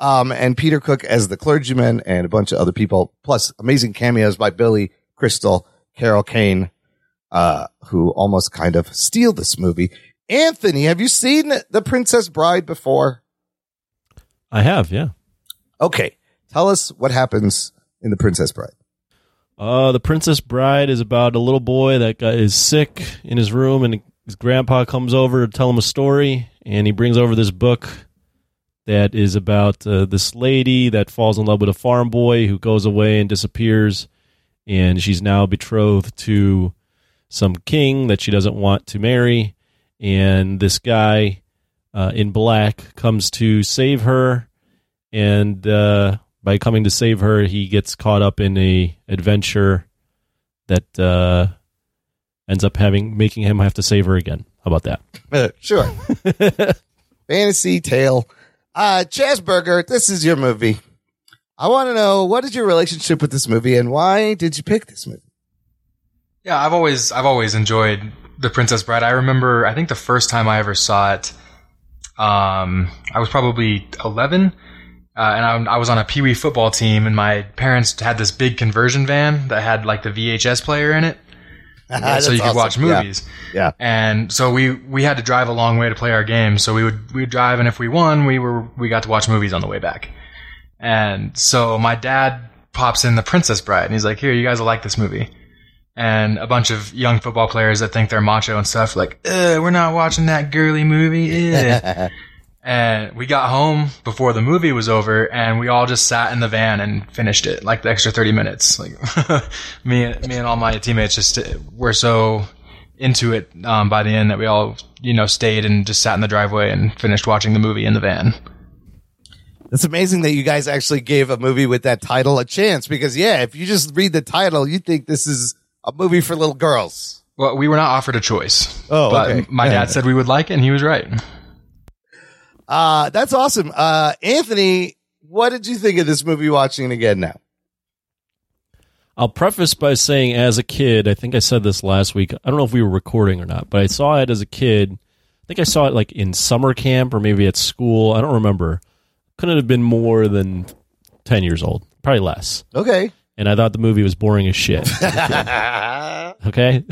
Speaker 1: um, and Peter Cook as the clergyman, and a bunch of other people, plus amazing cameos by Billy Crystal, Carol Kane, uh, who almost kind of steal this movie. Anthony, have you seen The Princess Bride before?
Speaker 5: I have, yeah.
Speaker 1: Okay, tell us what happens in The Princess Bride.
Speaker 5: Uh, the Princess Bride is about a little boy that is sick in his room, and his grandpa comes over to tell him a story, and he brings over this book that is about uh, this lady that falls in love with a farm boy who goes away and disappears, and she's now betrothed to some king that she doesn't want to marry, and this guy uh, in black comes to save her, and uh, by coming to save her, he gets caught up in a adventure that uh, ends up having making him have to save her again. How about that?
Speaker 1: Uh, sure. Fantasy tale. Uh, Chasburger, this is your movie. I want to know what is your relationship with this movie and why did you pick this movie?
Speaker 9: Yeah, I've always I've always enjoyed The Princess Bride. I remember I think the first time I ever saw it, um, I was probably eleven, uh, and I, I was on a pee wee football team, and my parents had this big conversion van that had like the VHS player in it, so you could watch
Speaker 1: awesome. Yeah.
Speaker 9: movies.
Speaker 1: Yeah.
Speaker 9: And so we we had to drive a long way to play our game. So we would we would drive, and if we won, we were we got to watch movies on the way back. And so my dad pops in The Princess Bride, and he's like, "Here, you guys will like this movie." And a bunch of young football players that think they're macho and stuff, like, "We're not watching that girly movie." Ugh." and we got home before the movie was over, and we all just sat in the van and finished it, like the extra thirty minutes. Like me, me and all my teammates just uh, were so into it um, by the end that we all, you know, stayed and just sat in the driveway and finished watching the movie in the van.
Speaker 1: It's amazing that you guys actually gave a movie with that title a chance because, yeah, if you just read the title, you think this is a movie for little girls.
Speaker 9: Well, we were not offered a choice.
Speaker 1: Oh,
Speaker 9: but
Speaker 1: okay.
Speaker 9: my dad said we would like it, and he was right.
Speaker 1: Uh, that's awesome. Uh, Anthony, what did you think of this movie watching it again now?
Speaker 5: I'll preface by saying, as a kid, I think I said this last week. I don't know if we were recording or not, but I saw it as a kid. I think I saw it like in summer camp or maybe at school. I don't remember. Couldn't have been more than 10 years old, probably less.
Speaker 1: Okay.
Speaker 5: And I thought the movie was boring as shit. okay.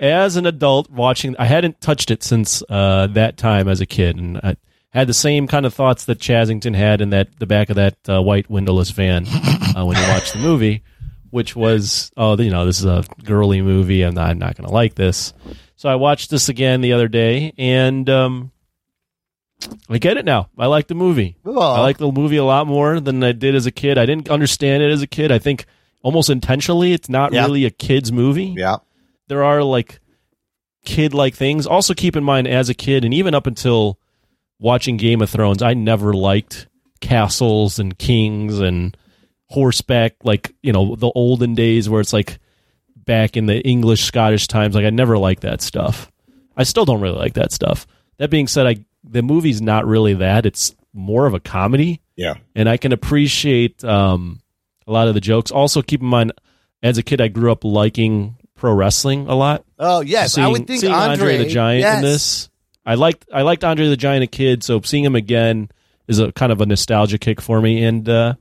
Speaker 5: As an adult watching, I hadn't touched it since uh, that time as a kid, and I had the same kind of thoughts that Chasington had in that the back of that uh, white windowless van uh, when he watched the movie, which was, oh, you know, this is a girly movie. I'm not, I'm not going to like this. So I watched this again the other day, and um, I get it now. I like the movie. I like the movie a lot more than I did as a kid. I didn't understand it as a kid. I think almost intentionally, it's not
Speaker 1: Yeah.
Speaker 5: really a kid's movie.
Speaker 1: Yeah.
Speaker 5: There are like kid like things. Also, keep in mind, as a kid, and even up until watching Game of Thrones, I never liked castles and kings and horseback, like, you know, the olden days where it's like back in the English, Scottish times. Like, I never liked that stuff. I still don't really like that stuff. That being said, I the movie's not really that. It's more of a comedy
Speaker 1: Yeah.
Speaker 5: and I can appreciate um, a lot of the jokes. Also, keep in mind, as a kid, I grew up liking pro wrestling a lot.
Speaker 1: Oh, yes. I would think
Speaker 5: seeing
Speaker 1: Andre,
Speaker 5: the Giant
Speaker 1: yes.
Speaker 5: in this. I liked I liked Andre the Giant a kid, so seeing him again is a kind of a nostalgia kick for me. And uh,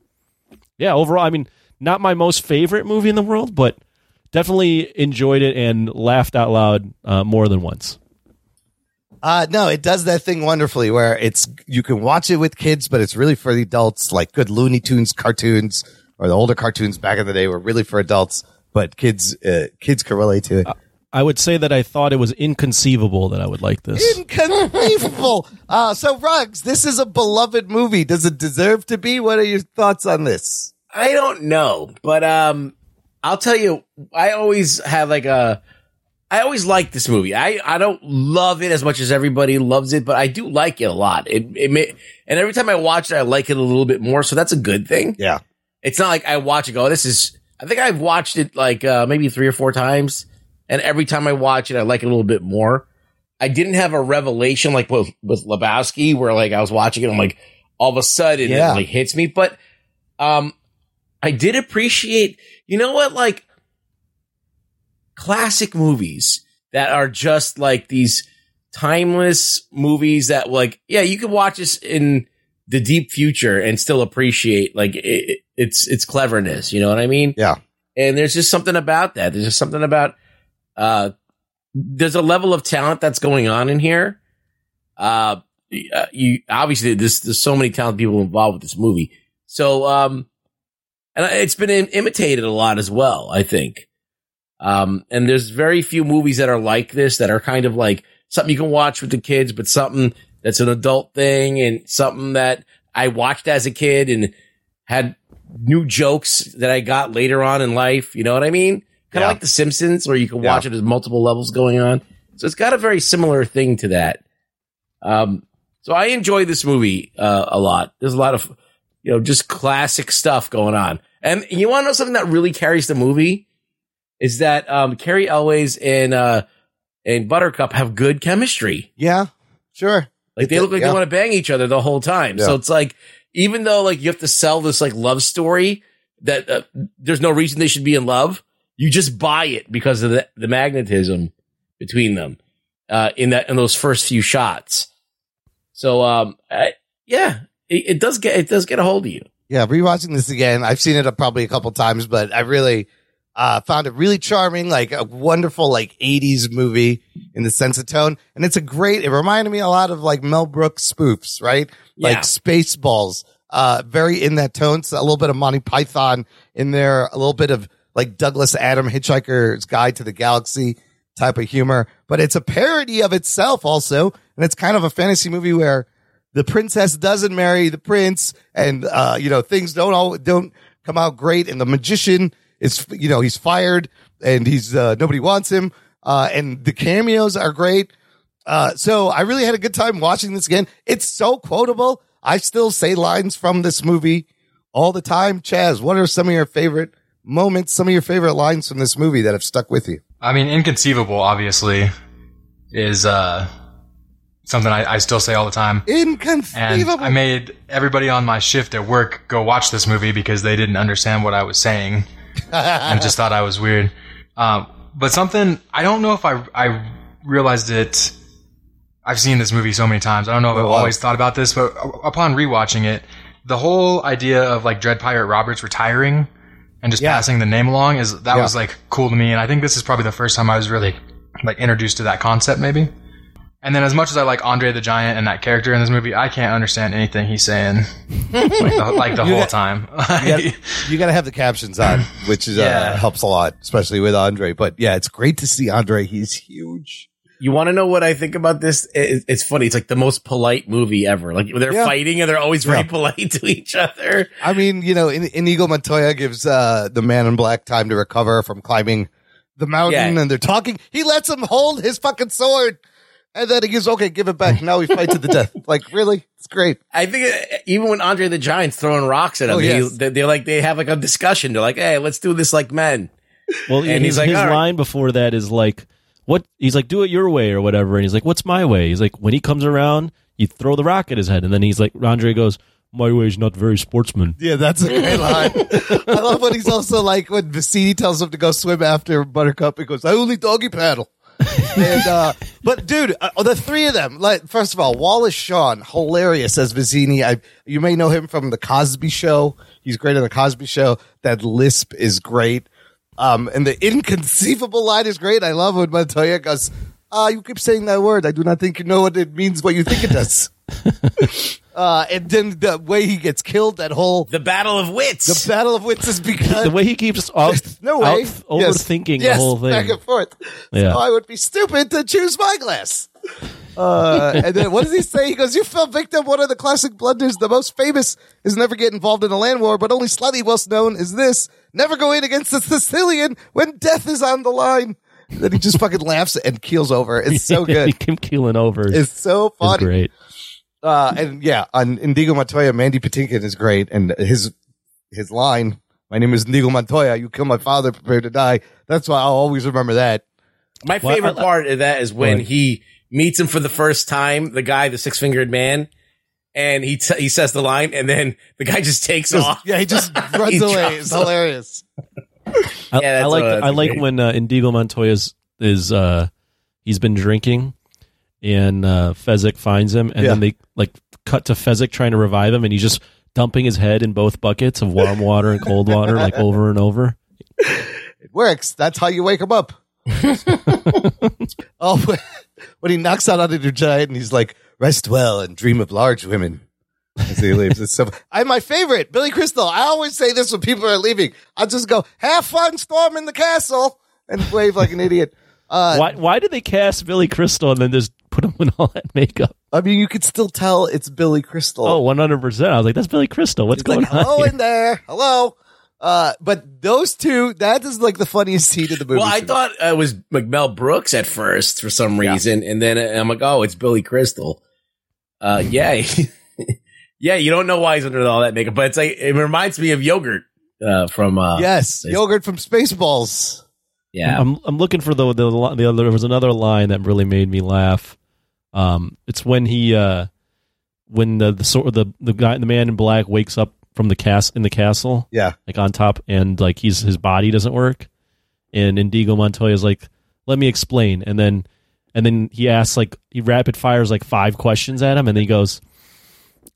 Speaker 5: yeah, overall, I mean, not my most favorite movie in the world, but definitely enjoyed it and laughed out loud uh, more than once.
Speaker 1: Uh, no, it does that thing wonderfully where it's, you can watch it with kids, but it's really for the adults, like good Looney Tunes cartoons or the older cartoons back in the day were really for adults, but kids, uh, kids can relate to it.
Speaker 5: I would say that I thought it was inconceivable that I would like this.
Speaker 1: Inconceivable. uh, so Rugs, this is a beloved movie. Does it deserve to be? What are your thoughts on this?
Speaker 2: I don't know, but um, I'll tell you, I always have like a, I always like this movie. I I don't love it as much as everybody loves it, but I do like it a lot. It it may, and every time I watch it, I like it a little bit more. So that's a good thing.
Speaker 1: Yeah.
Speaker 2: It's not like I watch it go, this is. I think I've watched it like uh, maybe three or four times, and every time I watch it, I like it a little bit more. I didn't have a revelation like with with Lebowski, where like I was watching it, I'm like, all of a sudden
Speaker 1: Yeah.
Speaker 2: it like hits me. But um, I did appreciate. You know what? Like, classic movies that are just like these timeless movies that like yeah you can watch this in the deep future and still appreciate like it- it's its cleverness you know what i mean?
Speaker 1: Yeah.
Speaker 2: and there's just something about that. There's just something about uh there's a level of talent that's going on in here. Uh uh, you obviously there's there's so many talented people involved with this movie. So um and it's been im- imitated a lot as well i think. Um and there's very few movies that are like this that are kind of like something you can watch with the kids but something that's an adult thing and something that i watched as a kid and had new jokes that i got later on in life you know what i mean kind of
Speaker 1: Yeah.
Speaker 2: like the simpsons where you can
Speaker 1: Yeah.
Speaker 2: watch it as multiple levels going on so it's got a very similar thing to that um so I enjoy this movie uh, a lot. There's a lot of, you know, just classic stuff going on. And you want to know something that really carries the movie is that um, Cary Elwes and uh, and Buttercup have good chemistry.
Speaker 1: Yeah, sure.
Speaker 2: Like they look like
Speaker 1: Yeah.
Speaker 2: they want to bang each other the whole time. So it's like even though like you have to sell this like love story that uh, there's no reason they should be in love, you just buy it because of the, the magnetism between them uh, in that in those first few shots. So um, I, yeah, it, it does get it does get a hold of you.
Speaker 1: Yeah, rewatching this again, I've seen it probably a couple times, but I really uh, found it really charming, like a wonderful like '80s movie in the sense of tone, and it's a great. It reminded me a lot of like Mel Brooks spoofs, right?
Speaker 2: Yeah.
Speaker 1: Like Spaceballs, uh, very in that tone. So a little bit of Monty Python in there, a little bit of like Douglas Adam Hitchhiker's Guide to the Galaxy type of humor, but it's a parody of itself also, and it's kind of a fantasy movie where the princess doesn't marry the prince and uh you know things don't all don't come out great and the magician is you know he's fired and he's uh nobody wants him. Uh and the cameos are great. Uh so i really had a good time watching this again. It's so quotable. I still say lines from this movie all the time. Chaz what are some of your favorite moments some of your favorite lines from this movie that have stuck with you?
Speaker 9: I mean, inconceivable, obviously, is uh, something I, I still say all the time. And
Speaker 1: inconceivable
Speaker 9: I made everybody on my shift at work go watch this movie because they didn't understand what I was saying and just thought I was weird. Um, but something I don't know if I I realized it. I've seen this movie so many times. I don't know if I've always thought about this, but upon rewatching it, the whole idea of like Dread Pirate Roberts retiring and just
Speaker 1: Yeah.
Speaker 9: passing the name along is that
Speaker 1: Yeah.
Speaker 9: was like cool to me. And I think this is probably the first time I was really like introduced to that concept, maybe. And then as much as I like Andre the Giant and that character in this movie, I can't understand anything he's saying like the, like the whole
Speaker 1: got-
Speaker 9: time.
Speaker 1: you gotta, have the captions on, which is, uh, helps a lot, especially with Andre. But yeah, it's great to see Andre. He's huge.
Speaker 2: You want to know what I think about this? It, it's funny. It's like the most polite movie ever. Like they're
Speaker 1: Yeah.
Speaker 2: fighting and they're always very
Speaker 1: Yeah.
Speaker 2: polite to each other.
Speaker 1: I mean, you know, in, Inigo Montoya gives uh, the man in black time to recover from climbing the mountain,
Speaker 2: Yeah.
Speaker 1: and they're talking. He lets him hold his fucking sword, and then he gives, okay, give it back. Now we fight to the death. Like, really? It's great.
Speaker 2: I think uh, even when Andre the Giant's throwing rocks at him,
Speaker 1: Oh, yes.
Speaker 2: they, they're like they have like a discussion. They're like, "Hey, let's do this like men."
Speaker 5: Well,
Speaker 2: And
Speaker 5: and
Speaker 2: he's like,
Speaker 5: his
Speaker 2: "All right."
Speaker 5: line before that is like, "What?" He's like, "Do it your way" or whatever, and he's like, "What's my way?" He's like, "When he comes around, you throw the rock at his head," and then he's like, Andre goes, "My way is not very sportsman."
Speaker 1: Yeah, that's a great line. I love when he's also like when Vizzini tells him to go swim after Buttercup. He goes, "I only doggy paddle." and uh but dude, uh, the three of them. Like, first of all, Wallace Shawn, hilarious as Vizzini. I you may know him from the Cosby Show. He's great on the Cosby Show. That lisp is great. Um, and the inconceivable line is great. I love when Montoya goes, "Ah, you keep saying that word. I do not think you know what it means. What you think it does." uh, and then the way he gets killed, that whole
Speaker 2: The battle of wits.
Speaker 1: the battle of wits is because
Speaker 5: The way he keeps out,
Speaker 1: no way
Speaker 5: out overthinking
Speaker 1: yes.
Speaker 5: the whole thing.
Speaker 1: back and forth.
Speaker 5: Yeah.
Speaker 1: So I would be stupid to choose my glass. Uh, and then what does he say? He goes, "You fell victim of one of the classic blunders. The most famous is never get involved in a land war, but only slightly well known is this: never go in against the Sicilian when death is on the line." then he just fucking laughs and keels over. It's so good.
Speaker 5: he
Speaker 1: good.
Speaker 5: kept keeling over.
Speaker 1: It's so
Speaker 5: It's
Speaker 1: funny.
Speaker 5: great.
Speaker 1: Uh, and yeah, on Indigo Montoya, Mandy Patinkin is great, and his his line, "My name is Indigo Montoya. You kill my father, prepare to die." That's why I'll always remember that.
Speaker 2: My
Speaker 5: Well,
Speaker 2: favorite
Speaker 5: I-
Speaker 2: part of that is when
Speaker 5: Right.
Speaker 2: he meets him for the first time, the guy, the six fingered man, and he t- he says the line, and then the guy just takes
Speaker 1: Just-
Speaker 2: off.
Speaker 1: yeah, he just runs
Speaker 2: He
Speaker 1: away. It's hilarious.
Speaker 5: I,
Speaker 2: Yeah,
Speaker 5: I like
Speaker 2: a- that's
Speaker 5: I
Speaker 2: a
Speaker 5: like
Speaker 2: great-
Speaker 5: when uh, Indigo Montoya is, is uh he's been drinking and uh Fezzik finds him and
Speaker 1: Yeah.
Speaker 5: then they like cut to Fezzik trying to revive him and he's just dumping his head in both buckets of warm water and cold water like over and over.
Speaker 1: It works. That's how you wake him up. oh, when he knocks out Andre Giant and he's like, rest well and dream of large women. As he leaves. It's so, I, my favorite, Billy Crystal. I always say this when people are leaving. I'll just go, have fun storming the castle and wave like an idiot. Uh,
Speaker 5: why why did they cast Billy Crystal and then just put him in all that makeup?
Speaker 1: I mean, you could still tell it's Billy Crystal.
Speaker 5: Oh, 100%. I was like that's Billy Crystal. What's
Speaker 1: He's
Speaker 5: going
Speaker 1: like,
Speaker 5: on?
Speaker 1: hello
Speaker 5: here?
Speaker 1: in there. Hello. Uh, but those two, that is like the funniest scene in the movie.
Speaker 2: Well, I
Speaker 1: to me.
Speaker 2: thought it was McMel Brooks at first for some reason, and then I'm like, oh, it's Billy Crystal. Uh, yeah, yeah. You don't know why he's under all that makeup, but it's like it reminds me of yogurt uh, from. Uh,
Speaker 1: yes, yogurt from Spaceballs.
Speaker 2: Yeah,
Speaker 5: I'm I'm looking for the the, the other there was another line that really made me laugh. Um, it's when he uh, when the the sort the the guy the man in black wakes up from the cast in the castle,
Speaker 1: Yeah.
Speaker 5: like on top, and like he's his body doesn't work, and Indigo Montoya is like, "Let me explain," and then and then he asks like he rapid fires like five questions at him, and then he goes,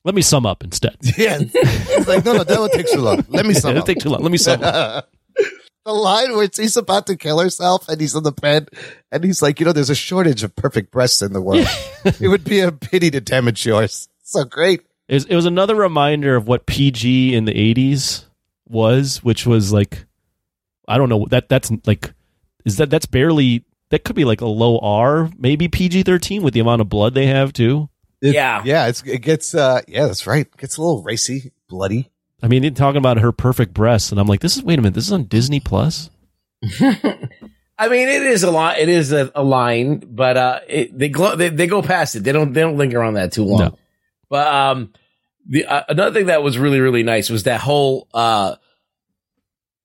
Speaker 5: "Let me sum up instead."
Speaker 1: Yeah. He's like, no, no, that would take too long. Let me sum
Speaker 5: It'll
Speaker 1: up.
Speaker 5: take too long. Let me sum up.
Speaker 1: the line where he's about to kill herself and he's on the bed and he's like, you know, there's a shortage of perfect breasts in the world. it would be a pity to damage yours. So great.
Speaker 5: It was, it was another reminder of what PG in the 80s was, which was like, I don't know, that that's like, is that, that's barely, that could be like a low R, maybe PG 13 with the amount of blood they have too.
Speaker 1: It-
Speaker 2: Yeah.
Speaker 1: Yeah. It's, it gets, uh, yeah, that's right. It gets a little racy, bloody.
Speaker 5: I mean, talking about her perfect breasts, and I'm like, this is, wait a minute, this is on Disney Plus?
Speaker 2: I mean, it is a lot. It is a, a line, but uh, it, they, glo- they they go past it. They don't they don't linger on that too long.
Speaker 5: No.
Speaker 2: But um, the uh, another thing that was really really nice was that whole uh,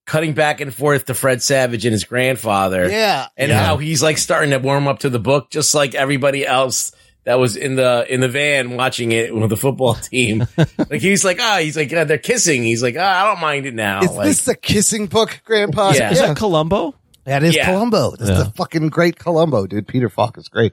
Speaker 2: cutting back and forth to Fred Savage and his grandfather.
Speaker 1: Yeah.
Speaker 2: and
Speaker 1: Yeah.
Speaker 2: how he's like starting to warm up to the book, just like everybody else that was in the in the van watching it with the football team. like he's like, ah, he's like, yeah, they're kissing. He's like, ah, I don't mind it now.
Speaker 1: Is
Speaker 2: like,
Speaker 1: this the kissing book, Grandpa?
Speaker 2: Yeah.
Speaker 5: Is that Columbo?
Speaker 1: That is
Speaker 2: Yeah.
Speaker 1: Columbo. That's
Speaker 5: Yeah.
Speaker 1: the fucking great Columbo, dude. Peter Falk is great.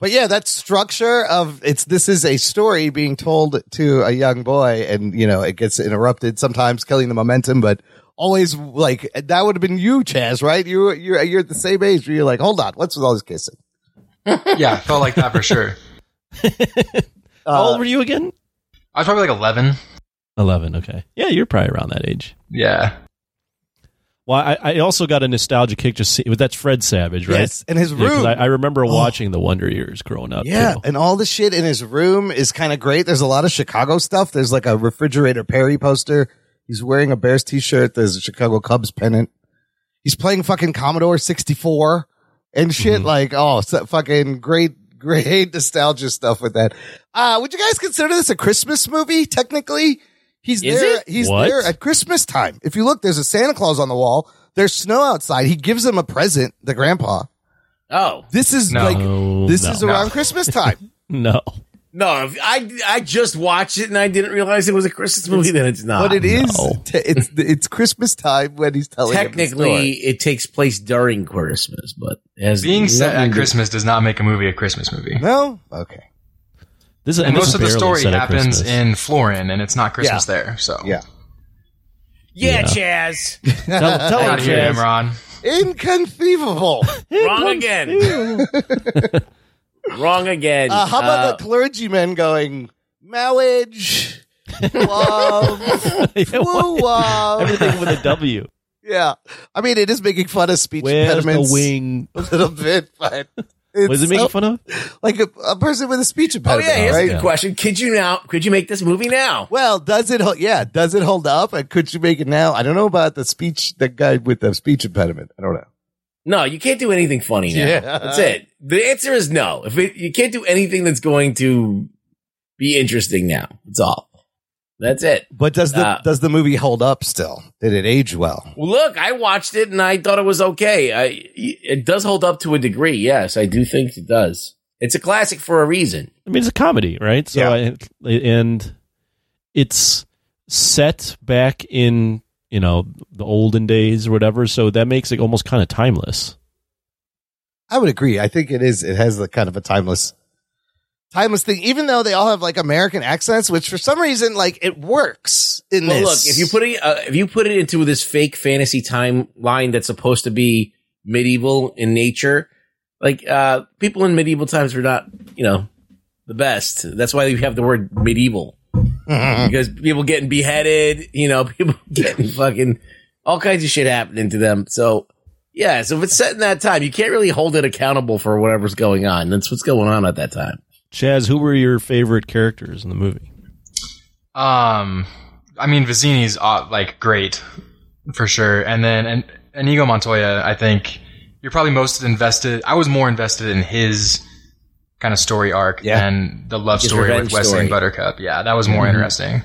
Speaker 1: But yeah, that structure of it's this is a story being told to a young boy, and you know it gets interrupted sometimes, killing the momentum. But always like that would have been you, Chaz, right? You you're you're at the same age where you're like, hold on, what's with all this kissing?
Speaker 9: yeah, felt like that for sure.
Speaker 5: Uh, How old were you again?
Speaker 9: I was probably like 11.
Speaker 5: 11, okay. Yeah, you're probably around that age.
Speaker 9: Yeah.
Speaker 5: Well, I, I also got a nostalgia kick just see, that's Fred Savage, right?
Speaker 1: Yes, and his
Speaker 5: Yeah, 'cause
Speaker 1: room.
Speaker 5: I, I remember
Speaker 1: Oh.
Speaker 5: watching the Wonder Years growing up.
Speaker 1: Yeah,
Speaker 5: too.
Speaker 1: and all the shit in his room is kind of great. There's a lot of Chicago stuff. There's like a refrigerator Perry poster. He's wearing a Bears t-shirt. There's a Chicago Cubs pennant. He's playing fucking Commodore 64 and shit.
Speaker 5: Mm-hmm.
Speaker 1: Like, oh, so fucking great, great nostalgia stuff with that. Uh, would you guys consider this a Christmas movie? Technically, he's
Speaker 2: Is
Speaker 1: there.
Speaker 2: it?
Speaker 1: He's
Speaker 5: What?
Speaker 1: there at Christmas time. If you look, there's a Santa Claus on the wall. There's snow outside. He gives him a present, the grandpa.
Speaker 2: oh
Speaker 1: This is
Speaker 9: No.
Speaker 1: like, this
Speaker 5: no.
Speaker 1: is around Christmas time.
Speaker 5: No.
Speaker 2: No, I I just watched it and I didn't realize it was a Christmas movie. Then it's not.
Speaker 1: but it is
Speaker 5: no.
Speaker 1: t- it's it's Christmas time when he's telling him the
Speaker 2: technically
Speaker 1: story.
Speaker 2: it takes place during Christmas, but it has
Speaker 9: Being set at Christmas does not make a movie a Christmas movie.
Speaker 1: no okay
Speaker 5: This is
Speaker 9: And
Speaker 5: this
Speaker 9: most
Speaker 5: is
Speaker 9: of the story happens in Florin, and it's not Christmas
Speaker 1: Yeah.
Speaker 9: there. So
Speaker 1: yeah
Speaker 2: Yeah, Chaz.
Speaker 5: Tell, tell him,
Speaker 9: out of here,
Speaker 5: Chaz.
Speaker 9: Imran.
Speaker 1: inconceivable
Speaker 2: Wrong again. Wrong again.
Speaker 1: uh, how about
Speaker 2: Uh,
Speaker 1: the clergyman going marriage love
Speaker 5: Yeah, what-
Speaker 1: woo love
Speaker 5: Everything with a W.
Speaker 1: yeah I mean it is making fun of speech
Speaker 5: Where's the
Speaker 1: impediments
Speaker 5: wing?
Speaker 1: a little bit but it's
Speaker 5: Was it making
Speaker 1: so-
Speaker 5: fun of?
Speaker 1: like a, a person with a speech
Speaker 2: Oh
Speaker 1: impediment
Speaker 2: yeah, here's
Speaker 1: right
Speaker 2: a good question. Could you now? Could you make this movie now?
Speaker 1: Well, does it? Hold, yeah, does it hold up? And could you make it now? I don't know about the speech. The guy with the speech impediment. I don't know.
Speaker 2: No, you can't do anything funny now.
Speaker 1: Yeah.
Speaker 2: That's it. The answer is no. If it, you can't do anything that's going to be interesting now, it's all. That's it.
Speaker 1: But does the
Speaker 2: Uh,
Speaker 1: does the movie hold up still? Did it age well?
Speaker 2: Well, look, I watched it and I thought it was okay. I, it does hold up to a degree. Yes, I do think it does. It's a classic for a reason.
Speaker 5: I mean, it's a comedy, right? So, I, and it's set back in you know the olden days or whatever. So that makes it almost kind of timeless.
Speaker 1: I would agree. I think it is. It has the kind of a timeless, timeless thing. Even though they all have like American accents, which for some reason like it works in
Speaker 2: Well,
Speaker 1: this.
Speaker 2: look, if you put it, uh, if you put it into this fake fantasy timeline that's supposed to be medieval in nature, like uh, people in medieval times were not, you know, the best. That's why you have the word medieval because people getting beheaded, you know, people getting fucking all kinds of shit happening to them. So yeah, so if it's set in that time, you can't really hold it accountable for whatever's going on. That's what's going on at that time.
Speaker 5: Chaz, who were your favorite characters in the movie?
Speaker 9: Um, I mean, Vizzini's uh, like great for sure, and then and Inigo Montoya. I think you're probably most invested. I was more invested in his kind of story arc
Speaker 1: Yeah.
Speaker 9: than the love
Speaker 2: His
Speaker 9: story with Westley
Speaker 2: story.
Speaker 9: and Buttercup. Yeah, that was more interesting.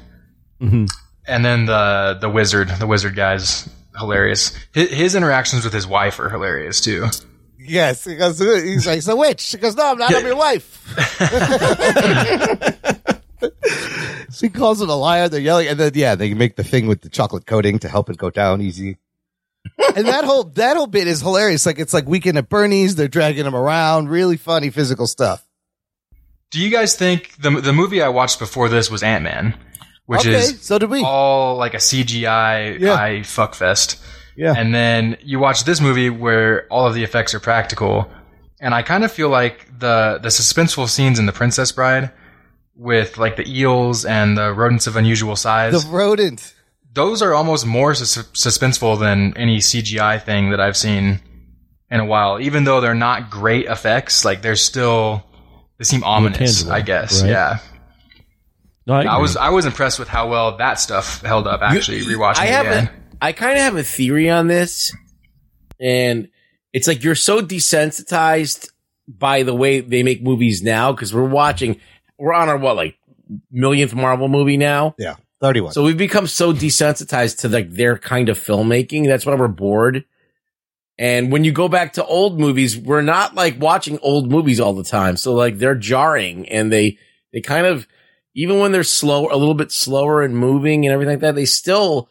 Speaker 5: Mm-hmm.
Speaker 9: And then the the wizard, the wizard guy's hilarious. His, his interactions with his wife are hilarious too.
Speaker 1: yes, he goes, he's like, "So witch?" She goes, "No, I'm not. I'm your wife." she calls him a liar. They're yelling, and then yeah, they make the thing with the chocolate coating to help it go down easy. And that whole that whole bit is hilarious. Like it's like weekend at Bernie's. They're dragging him around. Really funny physical stuff.
Speaker 9: Do you guys think the the movie I watched before this was Ant Man, which
Speaker 1: okay,
Speaker 9: is
Speaker 1: so did we.
Speaker 9: all like a CGI
Speaker 1: Yeah.
Speaker 9: eye fuckfest.
Speaker 1: Yeah.
Speaker 9: And then you watch this movie where all of the effects are practical. And I kind of feel like the the suspenseful scenes in The Princess Bride with like the eels and the rodents of unusual size,
Speaker 1: the rodent.
Speaker 9: Those are almost more sus- suspenseful than any CGI thing that I've seen in a while. Even though they're not great effects, like they're still they seem ominous, I guess.
Speaker 5: right?
Speaker 9: Yeah.
Speaker 5: No, I,
Speaker 9: I was I was impressed with how well that stuff held up actually rewatching
Speaker 2: I
Speaker 9: it
Speaker 2: have
Speaker 9: again.
Speaker 2: a, I kind of have a theory on this, and it's like you're so desensitized by the way they make movies now because we're watching, we're on our what like millionth Marvel movie now,
Speaker 1: Yeah, thirty-one.
Speaker 2: so we've become so desensitized to like their kind of filmmaking. That's why we're bored. And when you go back to old movies, we're not like watching old movies all the time. So like they're jarring and they, they kind of, even when they're slow, a little bit slower and moving and everything like that, they still,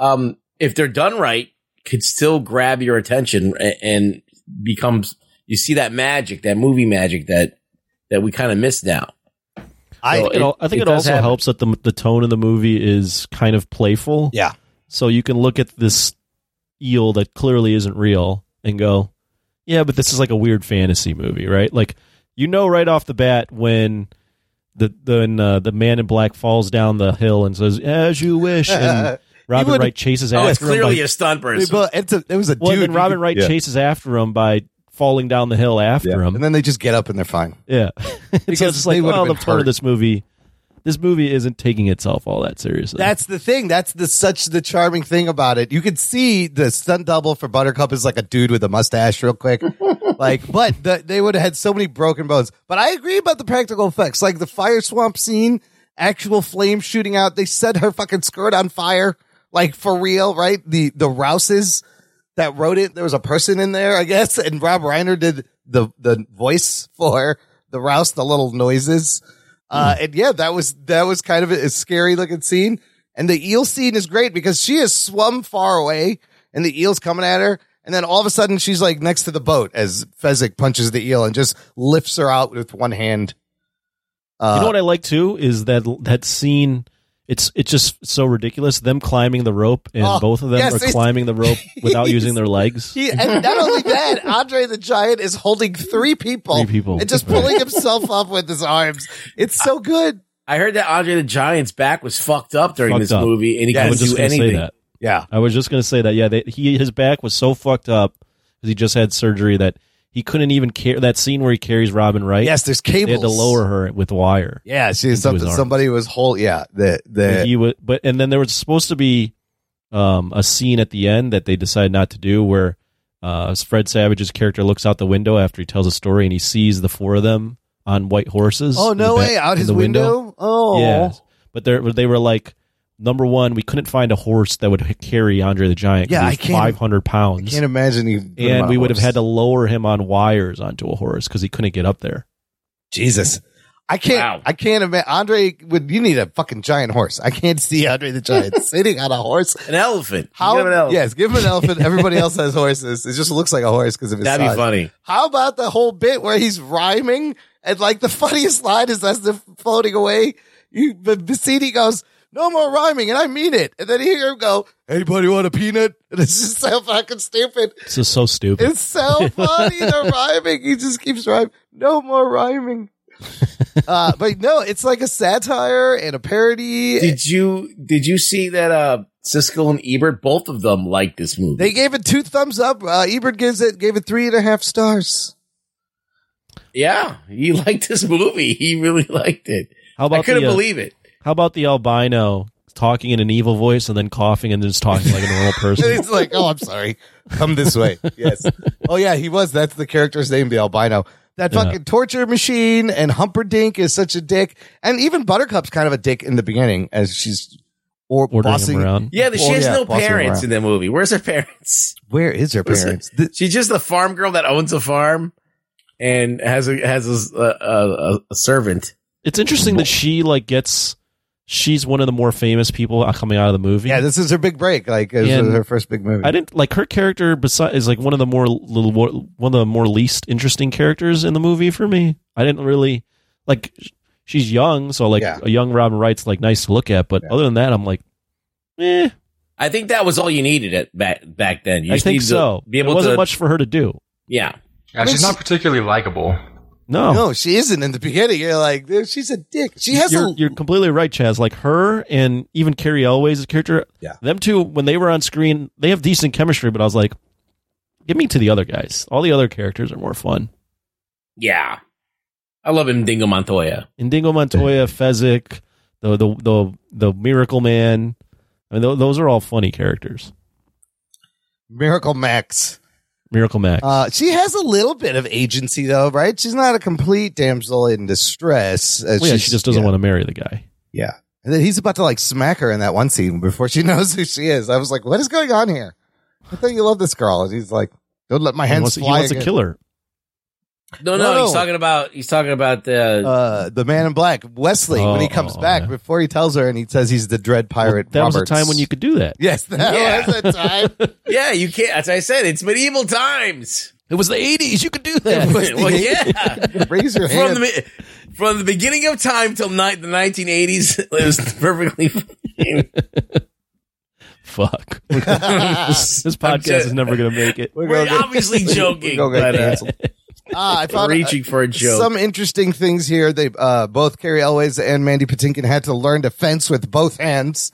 Speaker 2: um, if they're done right, could still grab your attention and, and becomes, you see that magic, that movie magic that, that we kind of miss now.
Speaker 1: I
Speaker 2: So
Speaker 5: it al- I think it,
Speaker 2: does
Speaker 5: also
Speaker 2: happen.
Speaker 5: helps that the the tone of the movie is kind of playful.
Speaker 1: yeah.
Speaker 5: So you can look at this eel that clearly isn't real and go, yeah, but this is like a weird fantasy movie, right? Like you know right off the bat when the then uh, the man in black falls down the hill and says "as you wish," and Robin Wright chases
Speaker 2: Oh,
Speaker 5: after
Speaker 2: it's
Speaker 5: him.
Speaker 2: clearly
Speaker 5: by,
Speaker 2: a stunt person.
Speaker 1: Well, it's a, it was a
Speaker 5: well,
Speaker 1: dude.
Speaker 5: then Robin Wright
Speaker 1: Yeah.
Speaker 5: chases after him by falling down the hill after
Speaker 1: Yeah.
Speaker 5: him.
Speaker 1: and then they just get up and they're fine.
Speaker 5: Yeah,
Speaker 1: Because
Speaker 5: so it's like, well, oh, the
Speaker 1: been
Speaker 5: tone of this movie, this movie isn't taking itself all that seriously.
Speaker 1: That's the thing. That's the such the charming thing about it. You could see the stunt double for Buttercup is like a dude with a mustache, real quick. like, but the, they would have had so many broken bones. But I agree about the practical effects, like the fire swamp scene, actual flames shooting out. They set her fucking skirt on fire, like for real, right? The the Rouses that wrote it. There was a person in there, I guess, and Rob Reiner did the the voice for the Rouse, the little noises. Uh, and yeah, that was, that was kind of a, a scary looking scene. And the eel scene is great because she has swum far away and the eel's coming at her. And then all of a sudden she's like next to the boat as Fezzik punches the eel and just lifts her out with one hand. Uh,
Speaker 5: you know what I like too is that that scene. It's it's just so ridiculous. Them climbing the rope, and
Speaker 1: Oh,
Speaker 5: both of them
Speaker 1: yes,
Speaker 5: are climbing the rope without using their legs.
Speaker 1: he, and not only that, Andre the Giant is holding three people,
Speaker 5: Three people.
Speaker 1: and just pulling himself up with his arms. It's so good.
Speaker 2: I heard that Andre the Giant's back was fucked up during
Speaker 5: Fucked
Speaker 2: this
Speaker 5: up.
Speaker 2: movie, and he
Speaker 5: I
Speaker 2: couldn't do
Speaker 5: going say
Speaker 2: anything.
Speaker 5: that.
Speaker 1: Yeah.
Speaker 5: I was just going to say that. Yeah, they, he his back was so fucked up because he just had surgery that he couldn't even carry that scene where he carries Robin Wright.
Speaker 1: Yes, there's
Speaker 5: they
Speaker 1: cables.
Speaker 5: had to lower her with wire.
Speaker 1: Yeah, she something, somebody was whole. Yeah, the the
Speaker 5: he would, but and then there was supposed to be um, a scene at the end that they decided not to do where uh, Fred Savage's character looks out the window after he tells a story and he sees the four of them on white horses.
Speaker 1: Oh no
Speaker 5: back-
Speaker 1: way! Out his
Speaker 5: the
Speaker 1: window. Oh
Speaker 5: Yeah, but they they were like number one. We couldn't find a horse that would carry Andre the Giant.
Speaker 1: Yeah,
Speaker 5: he
Speaker 1: I can't-
Speaker 5: five hundred
Speaker 1: I
Speaker 5: pounds,
Speaker 1: can't imagine he. put him on
Speaker 5: and
Speaker 1: a
Speaker 5: we would have had to lower him on wires onto a horse because he couldn't get up there.
Speaker 1: Jesus. I can't.
Speaker 2: Wow.
Speaker 1: I can't imagine. Andre would. You need a fucking giant horse. I can't see Andre the Giant sitting on a horse.
Speaker 2: An elephant.
Speaker 1: How?
Speaker 2: Give an elephant.
Speaker 1: Yes, give him an elephant. Everybody else has horses. It just looks like a horse because of his
Speaker 2: That'd
Speaker 1: size.
Speaker 2: be funny.
Speaker 1: How about the whole bit where he's rhyming and like the funniest line is as they're floating away, you the Vizzini goes, "No more rhyming," and I mean it. And then you hear him go, "Anybody want a peanut?" And it's just so fucking stupid.
Speaker 5: This is so stupid.
Speaker 1: It's so funny. the rhyming. He just keeps rhyming. No more rhyming. uh, but no, it's like a satire and a parody.
Speaker 2: Did you did you see that uh Siskel and Ebert both of them liked this movie?
Speaker 1: They gave it two thumbs up. Uh, Ebert gives it gave it three and a half stars.
Speaker 2: yeah, he liked this movie. He really liked it.
Speaker 5: How about
Speaker 2: I couldn't
Speaker 5: the, uh,
Speaker 2: believe it.
Speaker 5: How about the albino talking in an evil voice and then coughing and then just talking like a normal person?
Speaker 1: It's like, oh, I'm sorry. Come this way. Yes. Oh yeah, he was. That's the character's name, the albino. That
Speaker 5: Yeah.
Speaker 1: fucking torture machine and Humperdinck is such a dick, and even Buttercup's kind of a dick in the beginning as she's or
Speaker 5: Ordering him
Speaker 1: bossing
Speaker 5: around.
Speaker 2: Yeah, the, she
Speaker 1: Oh,
Speaker 2: has
Speaker 1: yeah,
Speaker 2: no parents in the movie. Where's her parents?
Speaker 1: Where is her
Speaker 2: Where's
Speaker 1: parents? The-
Speaker 2: She's just a farm girl that owns a farm and has a has a, a, a, a servant.
Speaker 5: It's interesting that she like gets. She's one of the more famous people coming out of the movie.
Speaker 1: yeah, this is her big break. Like this
Speaker 5: And
Speaker 1: was her first big movie.
Speaker 5: I didn't like her character. Besides, is like one of the more little one of the more least interesting characters in the movie for me. I didn't really like. She's young, so like
Speaker 1: Yeah.
Speaker 5: a young Robin Wright's like nice to look at. But other than that, I'm like, eh.
Speaker 2: I think that was all you needed at back back then. You
Speaker 5: I think so.
Speaker 2: Be able
Speaker 5: there wasn't
Speaker 2: to
Speaker 5: much for her to do.
Speaker 2: Yeah.
Speaker 9: Yeah, she's not particularly likable.
Speaker 5: No,
Speaker 1: no, she isn't in the beginning. You're like, dude, she's a dick. She has
Speaker 5: you're,
Speaker 1: a
Speaker 5: you're completely right, Chaz. Like her and even Cary Elwes's character,
Speaker 1: Yeah.
Speaker 5: them two when they were on screen, they have decent chemistry. But I was like, give me to the other guys. All the other characters are more fun.
Speaker 2: Yeah. I love him, Dingo Montoya.
Speaker 5: Inigo Montoya, Fezzik, the the the the Miracle Man. I mean, th- those are all funny characters.
Speaker 1: Miracle Max.
Speaker 5: Miracle Max.
Speaker 1: Uh, she has a little bit of agency though, right? She's not a complete damsel in distress.
Speaker 5: well, yeah, she just doesn't
Speaker 1: yeah.
Speaker 5: want to marry the guy.
Speaker 1: Yeah. And then he's about to like smack her in that one scene before she knows who she is. I was like, what is going on here? I thought you love this girl. And he's like, don't let my
Speaker 5: He
Speaker 1: hands
Speaker 5: wants, he
Speaker 1: fly.
Speaker 5: wants to kill her.
Speaker 2: No, no,
Speaker 1: No.
Speaker 2: he's talking about he's talking about the
Speaker 1: Uh, the man in black, Westley, when he
Speaker 5: Oh,
Speaker 1: comes
Speaker 5: oh,
Speaker 1: back,
Speaker 5: yeah.
Speaker 1: before he tells her and he says he's the dread pirate.
Speaker 5: that was a time when you could do that.
Speaker 1: Yes, that
Speaker 2: Yeah.
Speaker 1: was a time.
Speaker 2: Yeah, you can't as I said, it's medieval times.
Speaker 5: It was the '80s. You could do that.
Speaker 2: well, yeah.
Speaker 1: Raise your
Speaker 2: from
Speaker 1: hand.
Speaker 2: the from the beginning of time till ni- the 1980s, it was perfectly.
Speaker 5: Fuck. this, this podcast
Speaker 2: just-
Speaker 5: is never going to make it.
Speaker 1: We're
Speaker 2: We're
Speaker 1: gonna get-
Speaker 2: obviously joking,
Speaker 1: we're gonna
Speaker 2: but
Speaker 1: get
Speaker 2: uh,
Speaker 1: canceled. Ah, I found
Speaker 2: reaching for a joke.
Speaker 1: Some interesting things here. They uh, both Cary Elwes and Mandy Patinkin had to learn to fence with both hands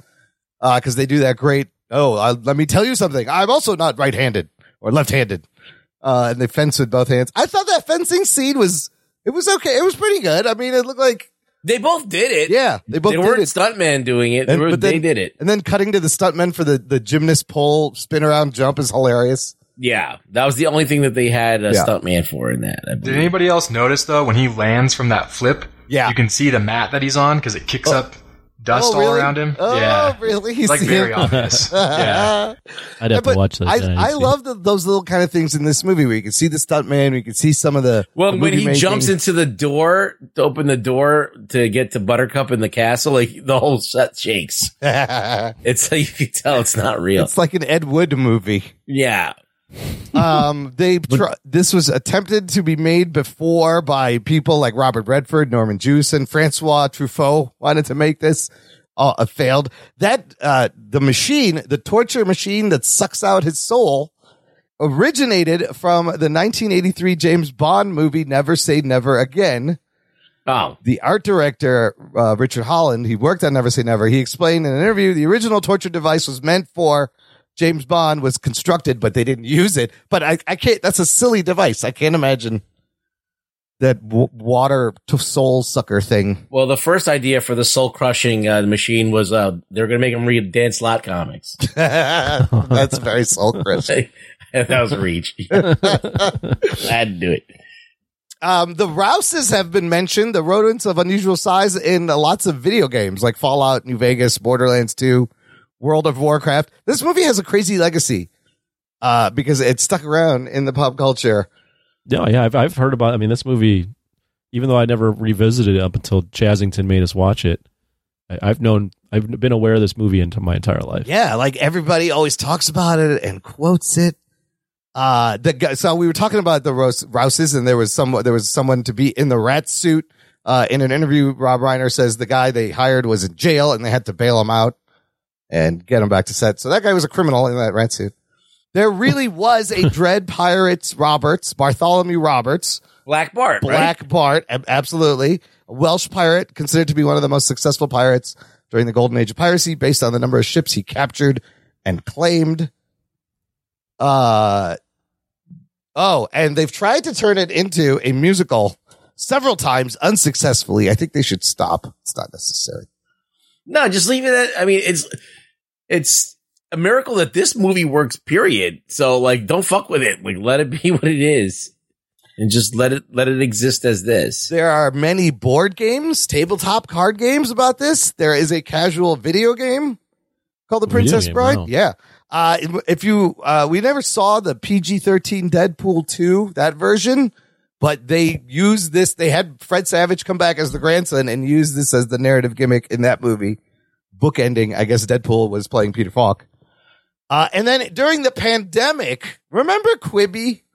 Speaker 1: because they do that great. Oh, uh, let me tell you something. I'm also not right-handed or left-handed, uh, and they fence with both hands. I thought that fencing scene was it was okay. It was pretty good. I mean, it looked like
Speaker 2: they both did it.
Speaker 1: yeah, they both
Speaker 2: they weren't
Speaker 1: it.
Speaker 2: stuntmen doing it. They, were,
Speaker 1: but then-
Speaker 2: they did it.
Speaker 1: And then cutting to the stuntmen for the the gymnast pole spin around jump is hilarious.
Speaker 2: Yeah, that was the only thing that they had a
Speaker 1: Yeah.
Speaker 2: stuntman for in that.
Speaker 9: Did anybody else notice though when he lands from that flip?
Speaker 1: Yeah.
Speaker 9: you can see the mat that he's on because it kicks oh. up dust
Speaker 1: Oh,
Speaker 9: all around him.
Speaker 1: Oh,
Speaker 9: yeah,
Speaker 1: really?
Speaker 9: it's like very
Speaker 1: him?
Speaker 9: obvious. yeah,
Speaker 5: I'd have
Speaker 1: But
Speaker 5: to watch that.
Speaker 1: I. I love the, those little kind of things in this movie where you can see the stuntman, we can see some of the.
Speaker 2: Well,
Speaker 1: the
Speaker 2: when he
Speaker 1: making.
Speaker 2: jumps into the door to open the door to get to Buttercup in the castle, like the whole set shakes. It's like you can tell it's not real.
Speaker 1: it's like an Ed Wood movie.
Speaker 2: yeah,
Speaker 1: Um, they tr- this was attempted to be made before by people like Robert Redford, Norman Jewison, Francois Truffaut wanted to make this. It failed. That uh, the machine, the torture machine that sucks out his soul, originated from the 1983 James Bond movie Never Say Never Again.
Speaker 2: Oh,
Speaker 1: the art director uh, Richard Holland, he worked on Never Say Never. He explained in an interview the original torture device was meant for James Bond was constructed, but they didn't use it. But I, I can't. That's a silly device. I can't imagine that w- water to soul sucker thing.
Speaker 2: well, the first idea for the soul crushing uh, machine was uh, they were going to make him read Dan Slott comics.
Speaker 1: that's very soul crushing.
Speaker 2: that was reach. I had to do it.
Speaker 1: Um, the Rouses have been mentioned, the rodents of unusual size in lots of video games like Fallout, New Vegas, Borderlands 2, World of Warcraft. This movie has a crazy legacy, uh, because it stuck around in the pop culture.
Speaker 5: Yeah, yeah, I've I've heard about. I mean, this movie even though I never revisited it up until Chasington made us watch it. I, I've known, I've been aware of this movie into my entire life.
Speaker 1: Yeah, like everybody always talks about it and quotes it. Uh, the guy, so we were talking about the Rouse, Rouses, and there was some there was someone to be in the rat suit. Uh, in an interview, Rob Reiner says the guy they hired was in jail and they had to bail him out and get him back to set. So that guy was a criminal in that rat suit. There really was a Dread Pirates Roberts, Bartholomew Roberts,
Speaker 2: Black Bart.
Speaker 1: Black Bart, absolutely. A Welsh pirate, considered to be one of the most successful pirates during the golden age of piracy, based on the number of ships he captured and claimed. Uh, oh, and they've tried to turn it into a musical several times unsuccessfully. I think they should stop. It's not necessary.
Speaker 2: No, just leave it at, I mean, it's, it's a miracle that this movie works, period. So like, don't fuck with it. Like, let it be what it is and just let it, let it exist as this.
Speaker 1: There are many board games, tabletop card games about this. There is a casual video game called The Princess
Speaker 5: game,
Speaker 1: Bride.
Speaker 5: wow.
Speaker 1: Yeah. Uh, if you, uh, we never saw the PG 13 Deadpool 2, that version, but they used this. They had Fred Savage come back as the grandson and use this as the narrative gimmick in that movie. Bookending, I guess Deadpool was playing Peter Falk. Uh, and then during the pandemic, remember Quibi?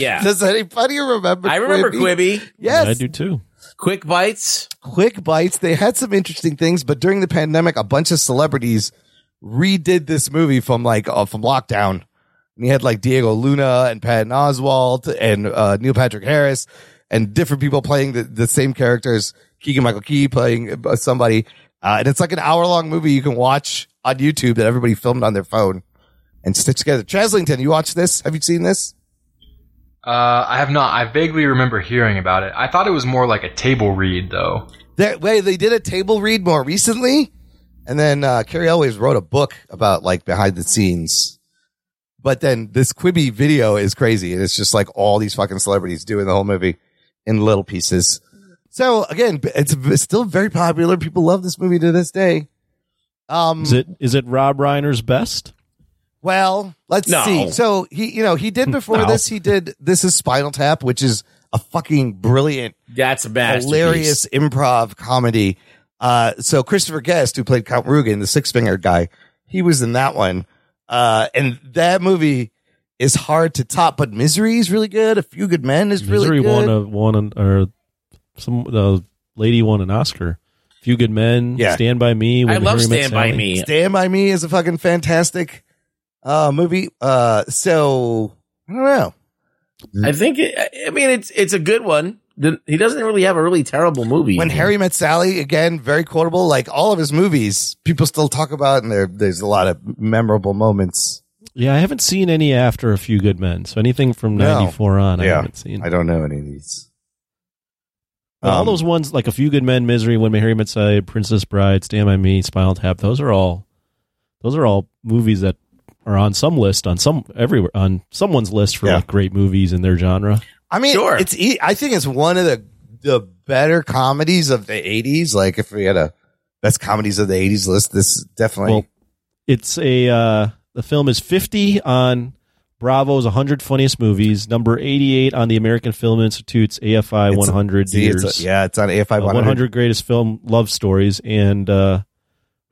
Speaker 2: Yeah.
Speaker 1: Does anybody remember?
Speaker 2: I remember Quibi.
Speaker 1: Yes,
Speaker 5: I do too.
Speaker 2: Quick bites.
Speaker 1: quick bites. They had some interesting things, but during the pandemic, a bunch of celebrities redid this movie from like uh, from lockdown. And you had like Diego Luna and Patton Oswalt and uh, Neil Patrick Harris and different people playing the, the same characters. Keegan Michael Key playing uh, somebody, uh, and it's like an hour long movie you can watch on YouTube that everybody filmed on their phone and stitched together. Chaslington, you watched this? Have you seen this?
Speaker 9: Uh, I have not. I vaguely remember hearing about it. I thought it was more like a table read, though.
Speaker 1: That way they did a table read more recently, and then uh, Cary Elwes wrote a book about like behind the scenes. But then this Quibi video is crazy, and it's just like all these fucking celebrities doing the whole movie in little pieces. So again, it's, it's still very popular. People love this movie to this day. Um,
Speaker 5: Is it is it Rob Reiner's best?
Speaker 1: well, let's
Speaker 2: No.
Speaker 1: see. So he, you know, he did before
Speaker 5: No.
Speaker 1: this. He did this is Spinal Tap, which is a fucking brilliant
Speaker 2: That's a masterpiece.
Speaker 1: hilarious improv comedy. Uh, so Christopher Guest, who played Count Rugen, the six fingered guy, he was in that one. Uh, and that movie is hard to top, but Misery is really good. A Few Good Men is really
Speaker 5: Misery
Speaker 1: good.
Speaker 5: won a won an, or some the lady won an Oscar. Few Good Men.
Speaker 1: Yeah.
Speaker 5: Stand by Me.
Speaker 2: I
Speaker 5: When
Speaker 2: love
Speaker 5: Harry Met
Speaker 2: Stand By
Speaker 5: Sally.
Speaker 2: Me.
Speaker 1: Stand by Me is a fucking fantastic uh, movie. Uh, so I don't know.
Speaker 2: I think, it, I mean, it's, it's a good one. The- He doesn't really have a really terrible movie.
Speaker 1: When Harry Met Sally, again, very quotable. Like all of his movies, people still talk about, and there, there's a lot of memorable moments.
Speaker 5: Yeah, I haven't seen any after A Few Good Men. So anything from
Speaker 1: No.
Speaker 5: '94 on, I
Speaker 1: Yeah.
Speaker 5: haven't seen.
Speaker 1: I don't know any of these.
Speaker 5: But all
Speaker 1: Um,
Speaker 5: those ones, like A Few Good Men, Misery, When Harry Met Sally, Princess Bride, Stand by Me, Spinal Tap. Those are all, those are all movies that are on some list, on some everywhere, on someone's list for
Speaker 1: Yeah.
Speaker 5: like great movies in their genre.
Speaker 1: I mean,
Speaker 2: Sure.
Speaker 1: it's. e- I think it's one of the the better comedies of the '80s. Like if we had a best comedies of the '80s list, this definitely.
Speaker 5: Well, it's a uh, the film is 50 on Bravo's 100 funniest movies, number 88 on the American Film Institute's AFI
Speaker 1: It's a-
Speaker 5: 100
Speaker 1: see, it's
Speaker 5: years.
Speaker 1: a- yeah, it's on AFI
Speaker 5: uh,
Speaker 1: 100.
Speaker 5: 100 greatest film love stories and uh,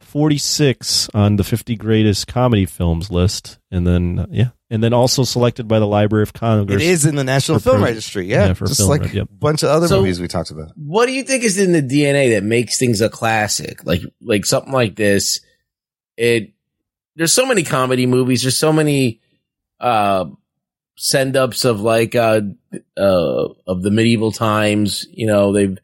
Speaker 5: 46 on the 50 greatest comedy films list, and then uh, yeah, and then also selected by the Library of Congress.
Speaker 1: It is in the National Film
Speaker 5: pro-
Speaker 1: Registry. Yeah,
Speaker 5: yeah, for
Speaker 1: just like
Speaker 5: reg- yep.
Speaker 1: a bunch of other
Speaker 2: So-
Speaker 1: movies we talked about.
Speaker 2: what do you think is in the DNA that makes things a classic? Like, like something like this. It, there's so many comedy movies. There's so many, uh, send ups of like, uh, uh, of the medieval times. You know, they've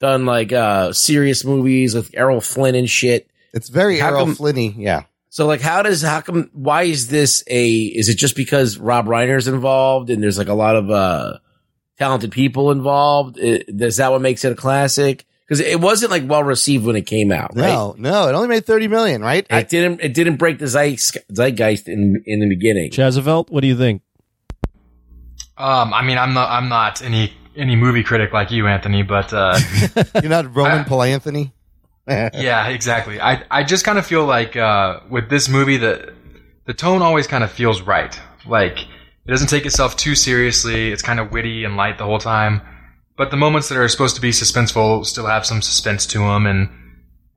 Speaker 2: done like, uh, serious movies with Errol Flynn and shit.
Speaker 1: It's very
Speaker 2: How
Speaker 1: Errol
Speaker 2: come-
Speaker 1: Flynny. Yeah,
Speaker 2: So like, how does, how come, why is this a, is it just because Rob Reiner's involved and there's like a lot of, uh, talented people involved? Is that what makes it a classic? Because it wasn't like well received when it came out, right?
Speaker 1: no, no, it only made thirty million, right?
Speaker 2: It didn't. It didn't break the zeitgeist zeitgeist in in the beginning.
Speaker 5: Chazavelt, what do you think?
Speaker 9: Um, I mean, I'm not, I'm not any any movie critic like you, Anthony, but uh,
Speaker 1: You're not Roman Polanthony.
Speaker 9: yeah, exactly. I I just kind of feel like uh, with this movie the the tone always kind of feels right. Like it doesn't take itself too seriously. It's kind of witty and light the whole time. But the moments that are supposed to be suspenseful still have some suspense to them, and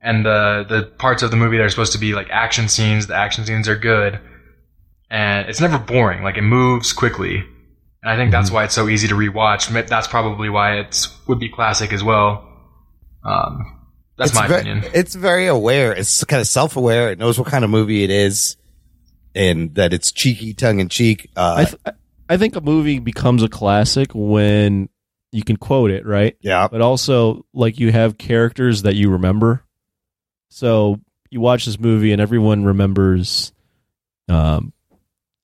Speaker 9: and the the parts of the movie that are supposed to be like action scenes, the action scenes are good, and it's never boring. Like it moves quickly, and I think that's why it's so easy to rewatch. Ma- That's probably why it's would be classic as well. Um, that's
Speaker 1: it's
Speaker 9: my
Speaker 1: ve-
Speaker 9: opinion.
Speaker 1: It's very aware. It's kind of self-aware. It knows what kind of movie it is, and that it's cheeky, tongue in cheek. Uh,
Speaker 5: I th- I think a movie becomes a classic when you can quote it, right?
Speaker 1: yeah,
Speaker 5: But also like you have characters that you remember. So you watch this movie and everyone remembers um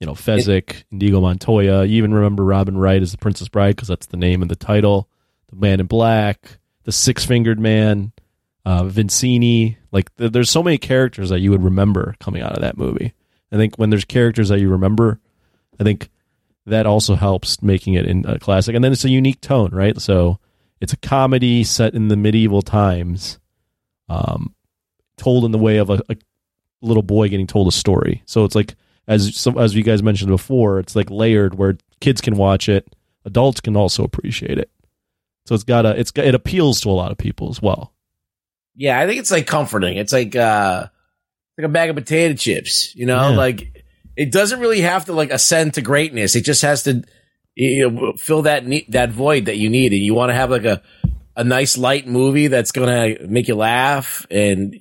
Speaker 5: you know, Fezzik, Inigo Montoya. You even remember Robin Wright as the Princess Bride because that's the name of the title. The Man in Black, the Six Fingered Man, uh, Vincini. Like, th- there's so many characters that you would remember coming out of that movie. I think when there's characters that you remember, I think that also helps making it in a classic. And then it's a unique tone, right? So it's a comedy set in the medieval times, um, told in the way of a, a little boy getting told a story. So it's like as some, as you guys mentioned before, it's like layered where kids can watch it, adults can also appreciate it. So it's got a it's got, it appeals to a lot of people as well.
Speaker 2: Yeah, I think it's like comforting. It's like uh like a bag of potato chips, you know?
Speaker 5: Yeah.
Speaker 2: Like it doesn't really have to like ascend to greatness. It just has to you know, fill that ne- that void that you need and you want to have like a a nice light movie that's going to make you laugh and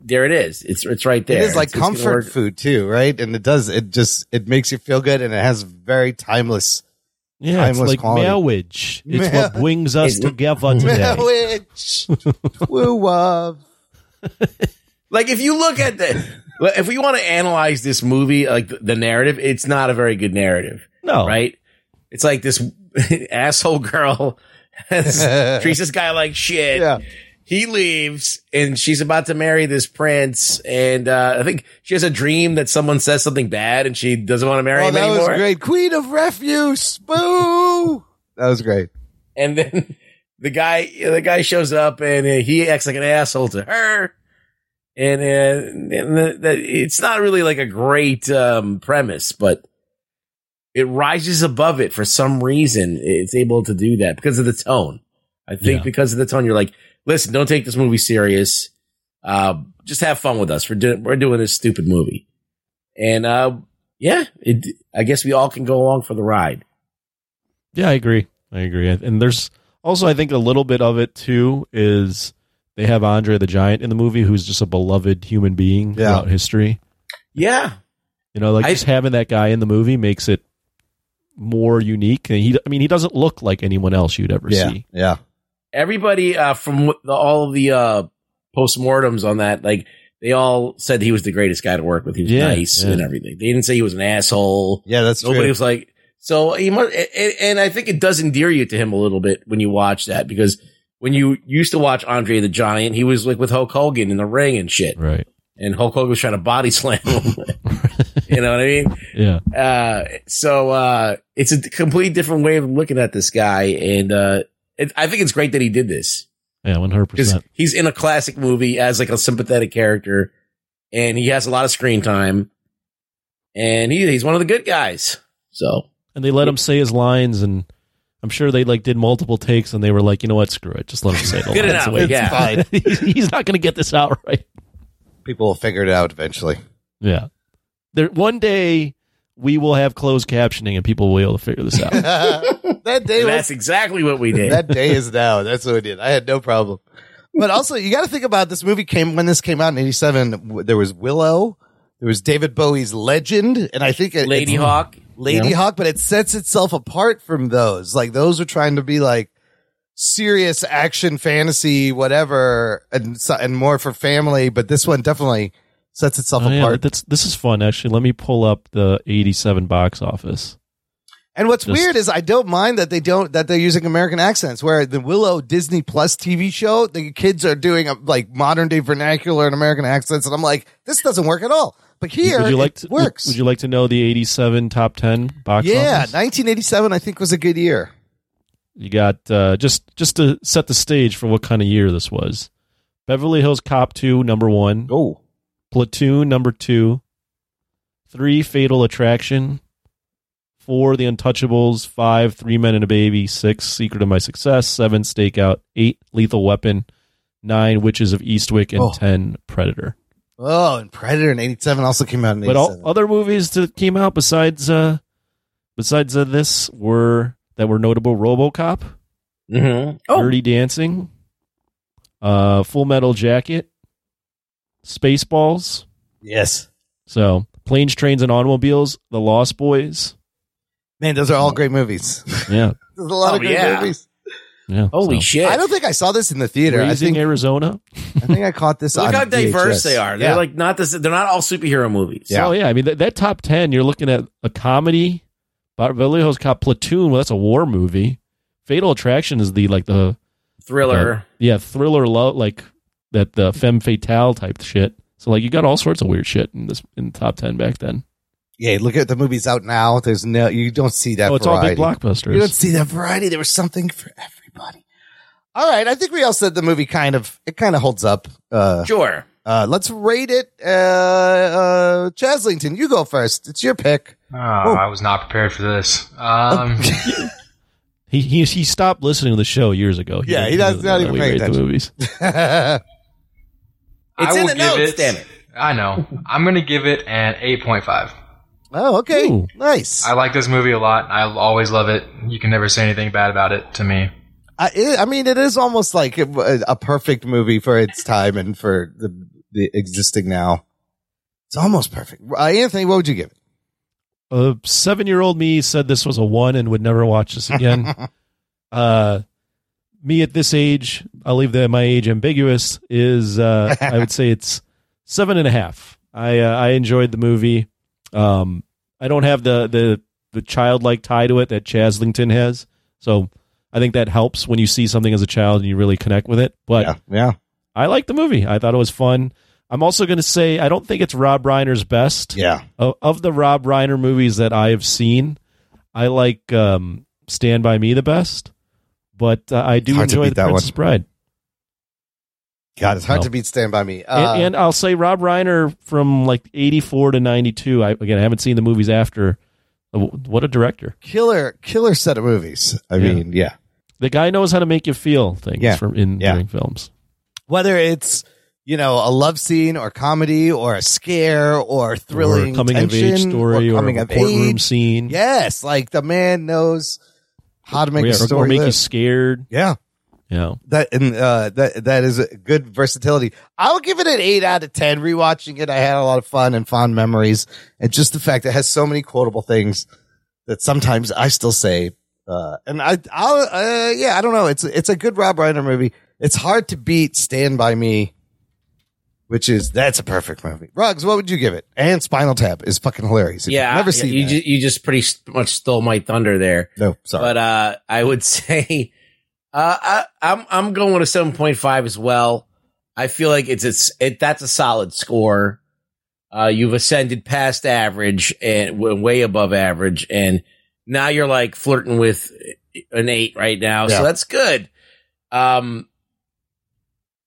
Speaker 2: there it is. It's it's right there.
Speaker 1: it is like
Speaker 2: It's- it's
Speaker 1: comfort
Speaker 2: work.
Speaker 1: food too, right? And it does. It just it makes you feel good, and it has very timeless.
Speaker 5: Yeah, it's like
Speaker 1: quality.
Speaker 5: marriage. It's
Speaker 1: Ma-
Speaker 5: what brings us
Speaker 2: It-
Speaker 5: together today.
Speaker 1: Marriage, woo wov.
Speaker 2: Like if you look at the well, if we want to analyze this movie like the, narrative, it's not a very good narrative.
Speaker 5: No,
Speaker 2: right? It's like this asshole girl treats this guy like shit.
Speaker 1: Yeah.
Speaker 2: He leaves and she's about to marry this prince. And, uh, I think she has a dream that someone says something bad and she doesn't want to marry
Speaker 1: Oh,
Speaker 2: him
Speaker 1: that
Speaker 2: anymore.
Speaker 1: was great. Queen of refuse. Boo. That was great.
Speaker 2: And then the guy, the guy shows up and he acts like an asshole to her. And, uh, and the, the, it's not really like a great, um, premise, but it rises above it for some reason. It's able to do that because of the tone. I think
Speaker 5: Yeah.
Speaker 2: because of the tone, you're like, listen, don't take this movie serious. Uh, just have fun with us. We're doing, we're doing this stupid movie. And, uh, yeah, it, I guess we all can go along for the ride.
Speaker 5: Yeah, I agree. I agree. And there's also, I think, a little bit of it too is they have Andre the Giant in the movie, who's just a beloved human being
Speaker 1: Yeah.
Speaker 5: throughout history.
Speaker 2: Yeah.
Speaker 5: You know, like
Speaker 2: I-
Speaker 5: just having that guy in the movie makes it more unique. And he, I mean, he doesn't look like anyone else you'd ever
Speaker 1: Yeah.
Speaker 5: see.
Speaker 1: Yeah.
Speaker 2: everybody uh, from the, all of the uh, postmortems on that, like they all said he was the greatest guy to work with. He was
Speaker 5: Yeah,
Speaker 2: nice
Speaker 5: yeah.
Speaker 2: and everything. They didn't say he was an asshole.
Speaker 1: Yeah, that's
Speaker 2: Nobody
Speaker 1: true.
Speaker 2: was like so. He must, and, and I think it does endear you to him a little bit when you watch that because when you used to watch Andre the Giant, he was like with Hulk Hogan in the ring and shit,
Speaker 5: Right.
Speaker 2: and Hulk Hogan was trying to body slam him. you know what I mean?
Speaker 5: Yeah.
Speaker 2: Uh, so, uh, it's a complete different way of looking at this guy. And, uh, it, I think it's great that he did this
Speaker 5: Yeah. 100%.
Speaker 2: he's in a classic movie as like a sympathetic character and he has a lot of screen time and he, he's one of the good guys. So
Speaker 5: and they let him say his lines and I'm sure they like did multiple takes and they were like, you know what, screw it. Just let him say it.
Speaker 2: Good
Speaker 5: lines.
Speaker 2: enough,
Speaker 5: the way
Speaker 2: yeah.
Speaker 5: it's fine. he's not going to get this out right.
Speaker 1: People will figure it out eventually.
Speaker 5: Yeah. There one day we will have closed captioning and people will be able to figure this out.
Speaker 1: that day was
Speaker 2: that's exactly what we did.
Speaker 1: that day is now. That's what we did. I had no problem. But also, you got to think about this movie came when this came out in '87. There was Willow, there was David Bowie's Legend, and I think it,
Speaker 2: Lady
Speaker 1: it's-
Speaker 2: Hawk.
Speaker 1: Lady
Speaker 2: Yeah.
Speaker 1: Hawk. But it sets itself apart from those. Like those are trying to be like serious action, fantasy, whatever, and and more for family. But this one definitely sets itself
Speaker 5: Oh, yeah,
Speaker 1: apart.
Speaker 5: that's, this is fun, actually. Let me pull up the 87 box office.
Speaker 1: And what's
Speaker 5: Just-
Speaker 1: weird is I don't mind that they don't that they're using American accents. Where the Willow Disney Plus TV show, the kids are doing a, like modern day vernacular and American accents, and I'm like, this doesn't work at all. But here,
Speaker 5: would you like
Speaker 1: it
Speaker 5: to,
Speaker 1: works.
Speaker 5: Would, you like to know the 87 top 10 box
Speaker 1: yeah,
Speaker 5: office?
Speaker 1: 1987 I think was a good year.
Speaker 5: You got uh, just just to set the stage for what kind of year this was. Beverly Hills Cop 2 number 1,
Speaker 1: Oh,
Speaker 5: Platoon number 2, 3 Fatal Attraction, four, The Untouchables, five, Three Men and a Baby, six, Secret of My Success, seven, Stakeout, eight, Lethal Weapon, nine, Witches of Eastwick, and
Speaker 1: Oh.
Speaker 5: ten, Predator.
Speaker 1: Oh, and Predator in '87 also came out in '87.
Speaker 5: But all other movies that came out besides uh besides uh, this were that were notable: RoboCop,
Speaker 2: Mm-hmm. Oh,
Speaker 5: Dirty Dancing, uh, Full Metal Jacket, Spaceballs.
Speaker 1: yes,
Speaker 5: So, Planes, Trains, and Automobiles, The Lost Boys.
Speaker 1: Man, those are all great movies.
Speaker 5: Yeah,
Speaker 1: There's a lot
Speaker 2: Oh,
Speaker 1: of great
Speaker 2: yeah.
Speaker 1: movies.
Speaker 5: yeah.
Speaker 2: holy
Speaker 5: so.
Speaker 2: shit!
Speaker 1: I don't think I saw this in the theater. I think
Speaker 5: Arizona.
Speaker 1: I think I caught this.
Speaker 2: Look
Speaker 1: on
Speaker 2: how diverse
Speaker 1: VHS.
Speaker 2: they are. They're
Speaker 1: Yeah.
Speaker 2: like not this. They're not all superhero movies.
Speaker 1: Yeah.
Speaker 5: So yeah, I mean that, that top ten, you're looking at a comedy. Beverly Hills Cop, Platoon. Well, that's a war movie. Fatal Attraction is the like the
Speaker 2: Thriller.
Speaker 5: yeah thriller love like that the femme fatale type shit. So like you got all sorts of weird shit in this in the top ten back then.
Speaker 1: Yeah, look at the movies out now. There's no, you don't see that.
Speaker 5: oh, it's all big blockbusters.
Speaker 1: You don't see that variety. There was something for everybody. All right, I think we all said the movie kind of it kind of holds up. Uh,
Speaker 2: Sure.
Speaker 1: uh, let's rate it. Uh, uh, Chaslington, you go first. It's your pick.
Speaker 9: Oh, I was not prepared for this. Um,
Speaker 5: he, he he stopped listening to the show years ago.
Speaker 1: Yeah, he does not even
Speaker 5: we
Speaker 1: pay
Speaker 5: rate the
Speaker 1: attention.
Speaker 5: movies.
Speaker 9: I
Speaker 2: It's in the
Speaker 9: give
Speaker 2: notes,
Speaker 9: it-
Speaker 2: damn it.
Speaker 9: I know. I'm going to give it an 8.5.
Speaker 1: oh, okay,
Speaker 5: Ooh.
Speaker 1: nice.
Speaker 9: I like this movie a lot. I always love it. You can never say anything bad about it to me.
Speaker 1: I, it, I mean, it is almost like a, a perfect movie for its time and for the the existing now. It's almost perfect. Uh, Anthony, what would you give it?
Speaker 5: A seven year old me said this was a one and would never watch this again. uh, me at this age, I'll leave the my age ambiguous. Is uh, I would say it's seven and a half. I uh, I enjoyed the movie. Um, I don't have the the the childlike tie to it that Chaslington has, so I think that helps when you see something as a child and you really connect with it. But
Speaker 1: yeah, yeah.
Speaker 5: I like the movie. I thought it was fun. I'm also going to say I don't think it's Rob Reiner's best.
Speaker 1: Yeah.
Speaker 5: Of, of the Rob Reiner movies that I have seen, I like um, Stand by Me the best, but uh, I do
Speaker 1: hard
Speaker 5: enjoy the
Speaker 1: that
Speaker 5: Princess
Speaker 1: one.
Speaker 5: Bride.
Speaker 1: God, it's hard
Speaker 5: No.
Speaker 1: to beat Stand By Me. Uh,
Speaker 5: and, and I'll say Rob Reiner from like 84 to 92. I again I haven't seen the movies after. What a director!
Speaker 1: killer, killer set of movies. I
Speaker 5: Yeah.
Speaker 1: mean, yeah.
Speaker 5: The guy knows how to make you feel things
Speaker 1: Yeah.
Speaker 5: from in
Speaker 1: Yeah.
Speaker 5: during films.
Speaker 1: Whether it's you know a love scene or comedy or a scare or thrilling
Speaker 5: or coming of age story or,
Speaker 1: coming
Speaker 5: a
Speaker 1: of
Speaker 5: courtroom
Speaker 1: age.
Speaker 5: scene.
Speaker 1: Yes, like the man knows how to make
Speaker 5: Or,
Speaker 1: a
Speaker 5: or-
Speaker 1: story
Speaker 5: or make you scared.
Speaker 1: Yeah,
Speaker 5: You know.
Speaker 1: that and uh, that that is a good versatility. I'll give it an eight out of ten. Rewatching it, I had a lot of fun and fond memories, and just the fact it has so many quotable things that sometimes I still say. Uh, and I, I'll, uh, yeah, I don't know. It's it's a good Rob Reiner movie. It's hard to beat Stand by Me, which is that's a perfect movie. Rugs, what would you give it? And Spinal Tap is fucking hilarious. If
Speaker 2: Yeah,
Speaker 1: never
Speaker 2: yeah,
Speaker 1: seen
Speaker 2: you.
Speaker 1: that.
Speaker 2: Just, you just pretty much stole my thunder there.
Speaker 1: no, sorry.
Speaker 2: But uh, I would say uh, I, I'm I'm going with a seven point five as well. I feel like it's it's it that's a solid score. Uh, you've ascended past average and w- way above average, and now you're like flirting with an eight right now,
Speaker 1: Yeah.
Speaker 2: so that's good. Um,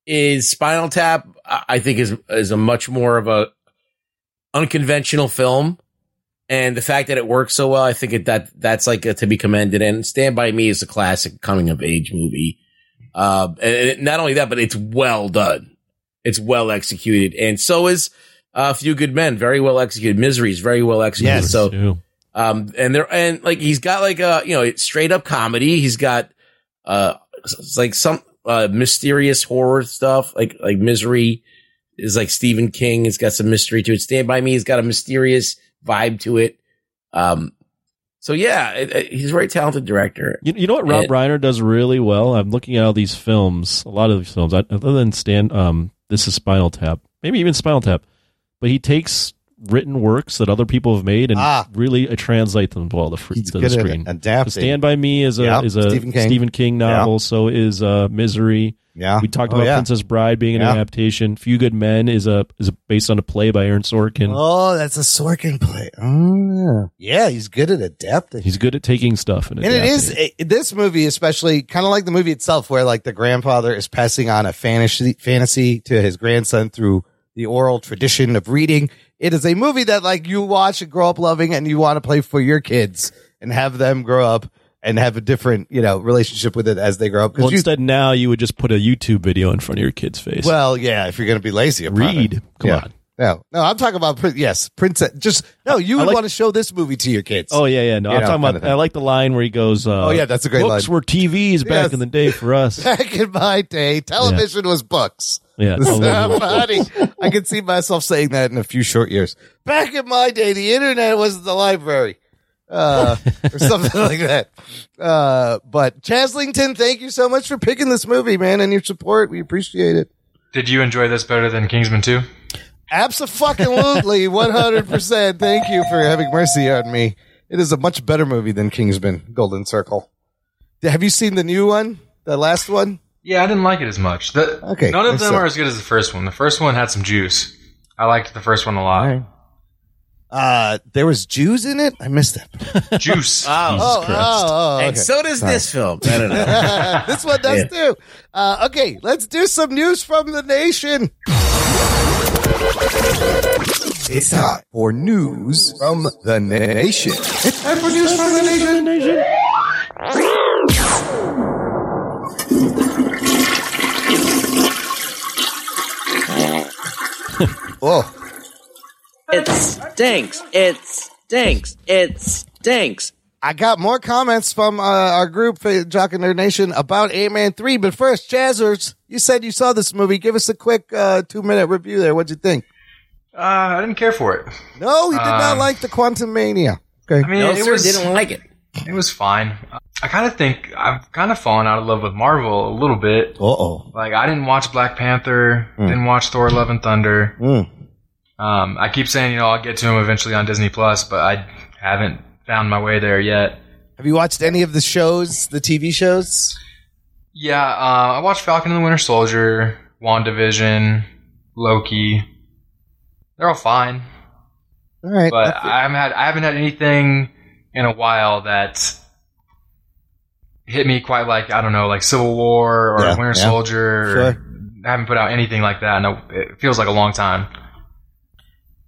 Speaker 2: is Spinal Tap? I think is is a much more of a unconventional film and the fact that it works so well, I think it, that that's like uh, to be commended. And Stand by Me is a classic coming of age movie. Uh, and it- not only that, but it's well done. It's well executed, and so is uh, A Few Good Men. Very well executed. Misery is very well executed.
Speaker 1: Yes.
Speaker 2: So,
Speaker 5: Too.
Speaker 2: um, and there and like he's got like a you know straight up comedy. He's got uh it's like some uh mysterious horror stuff like like Misery is like Stephen King. It's got some mystery to it. Stand by Me He's got a mysterious vibe to it. Um, so yeah, it, it- he's a very talented director.
Speaker 5: You, you know what Rob
Speaker 2: And-
Speaker 5: Reiner does really well? I'm looking at all these films, a lot of these films, other than Stand, um, this is Spinal Tap, maybe even Spinal Tap, but he takes written works that other people have made and
Speaker 1: Ah.
Speaker 5: really uh, translate them well to, fr-
Speaker 1: He's
Speaker 5: to
Speaker 1: good
Speaker 5: the
Speaker 1: at
Speaker 5: screen.
Speaker 1: adapting.
Speaker 5: Stand by Me is a
Speaker 1: Yeah,
Speaker 5: is a
Speaker 1: Stephen
Speaker 5: Stephen
Speaker 1: King.
Speaker 5: King, novel. So is uh, Misery.
Speaker 1: Yeah,
Speaker 5: We talked
Speaker 1: Oh,
Speaker 5: about
Speaker 1: yeah.
Speaker 5: Princess Bride being an
Speaker 1: Yeah.
Speaker 5: adaptation. Few Good Men is a is a, based on a play by Aaron Sorkin.
Speaker 1: Oh, that's a Sorkin play. Oh, yeah. yeah, he's good at adapting.
Speaker 5: He's good at taking stuff and,
Speaker 1: and it is it, eh, this movie, especially kind of like the movie itself, where like the grandfather is passing on a fantasy fantasy to his grandson through the oral tradition of reading. It is a movie that like you watch and grow up loving, and you want to play for your kids and have them grow up and have a different, you know, relationship with it as they grow up.
Speaker 5: Well,
Speaker 1: you-
Speaker 5: instead now you would just put a YouTube video in front of your kid's face.
Speaker 1: well, yeah, if you're going to be lazy, about
Speaker 5: read.
Speaker 1: it.
Speaker 5: Come
Speaker 1: Yeah.
Speaker 5: on.
Speaker 1: No, no, I'm talking about yes, princess. Just no, you would
Speaker 5: like-
Speaker 1: want to show this movie to your kids.
Speaker 5: Oh yeah, yeah. No,
Speaker 1: You
Speaker 5: I'm
Speaker 1: know,
Speaker 5: talking about. I like the line where he goes. Uh,
Speaker 1: Oh, yeah, that's a great
Speaker 5: books
Speaker 1: line.
Speaker 5: were TVs back
Speaker 1: Yes.
Speaker 5: in the day for us.
Speaker 1: Back in my day, television was books.
Speaker 5: Yeah,
Speaker 1: Somebody, I can see myself saying that in a few short years. Back in my day, the internet was the library, uh, or something like that. Uh, but Chaslington, thank you so much for picking this movie, man, and your support. We appreciate it.
Speaker 9: Did you enjoy this better than Kingsman 2?
Speaker 1: Absolutely, one hundred percent. Thank you for having mercy on me. It is a much better movie than Kingsman: Golden Circle. Have you seen the new one? The last one?
Speaker 9: Yeah, I didn't like it as much. The,
Speaker 1: Okay,
Speaker 9: None of them
Speaker 1: so-
Speaker 9: are as good as the first one. The first one had some juice. I liked the first one a lot.
Speaker 1: Uh, there was Jews in it. I missed that.
Speaker 9: Juice.
Speaker 2: Oh,
Speaker 1: Oh, oh, oh,
Speaker 2: and so does
Speaker 1: Sorry.
Speaker 2: this film. I don't know.
Speaker 1: this one does too. Uh, okay, let's do some news from the nation. It's time for news from the nation. It's time for news from the nation. Oh,
Speaker 10: It stinks. It stinks. It stinks.
Speaker 1: I got more comments from uh, our group, uh, Jock and Nerd Nation, about Ant Man 3. But first, Jazzers, you said you saw this movie. Give us a quick uh, two minute review there. What'd you think?
Speaker 9: Uh, I didn't care for it.
Speaker 1: No, you did not
Speaker 9: Um,
Speaker 1: like the Quantumania. Okay.
Speaker 9: I mean,
Speaker 2: No,
Speaker 9: it
Speaker 2: sir,
Speaker 9: was
Speaker 2: didn't like it.
Speaker 9: It was fine. I kind of think I've kind of fallen out of love with Marvel a little bit.
Speaker 1: Uh oh.
Speaker 9: Like I didn't watch Black Panther,
Speaker 1: Mm.
Speaker 9: didn't watch Thor: Love and Thunder.
Speaker 1: Mm.
Speaker 9: Um, I keep saying, you know, I'll get to them eventually on Disney Plus, but I haven't found my way there yet.
Speaker 1: Have you watched any of the shows, the TV shows?
Speaker 9: Yeah, uh, I watched Falcon and the Winter Soldier, WandaVision, Loki. They're all fine,
Speaker 1: All right.
Speaker 9: but I haven't had I haven't had anything in a while that hit me quite like I don't know, like Civil War or
Speaker 1: Yeah,
Speaker 9: Winter
Speaker 1: yeah.
Speaker 9: Soldier.
Speaker 1: Sure.
Speaker 9: I haven't put out anything like that. No, it feels like a long time.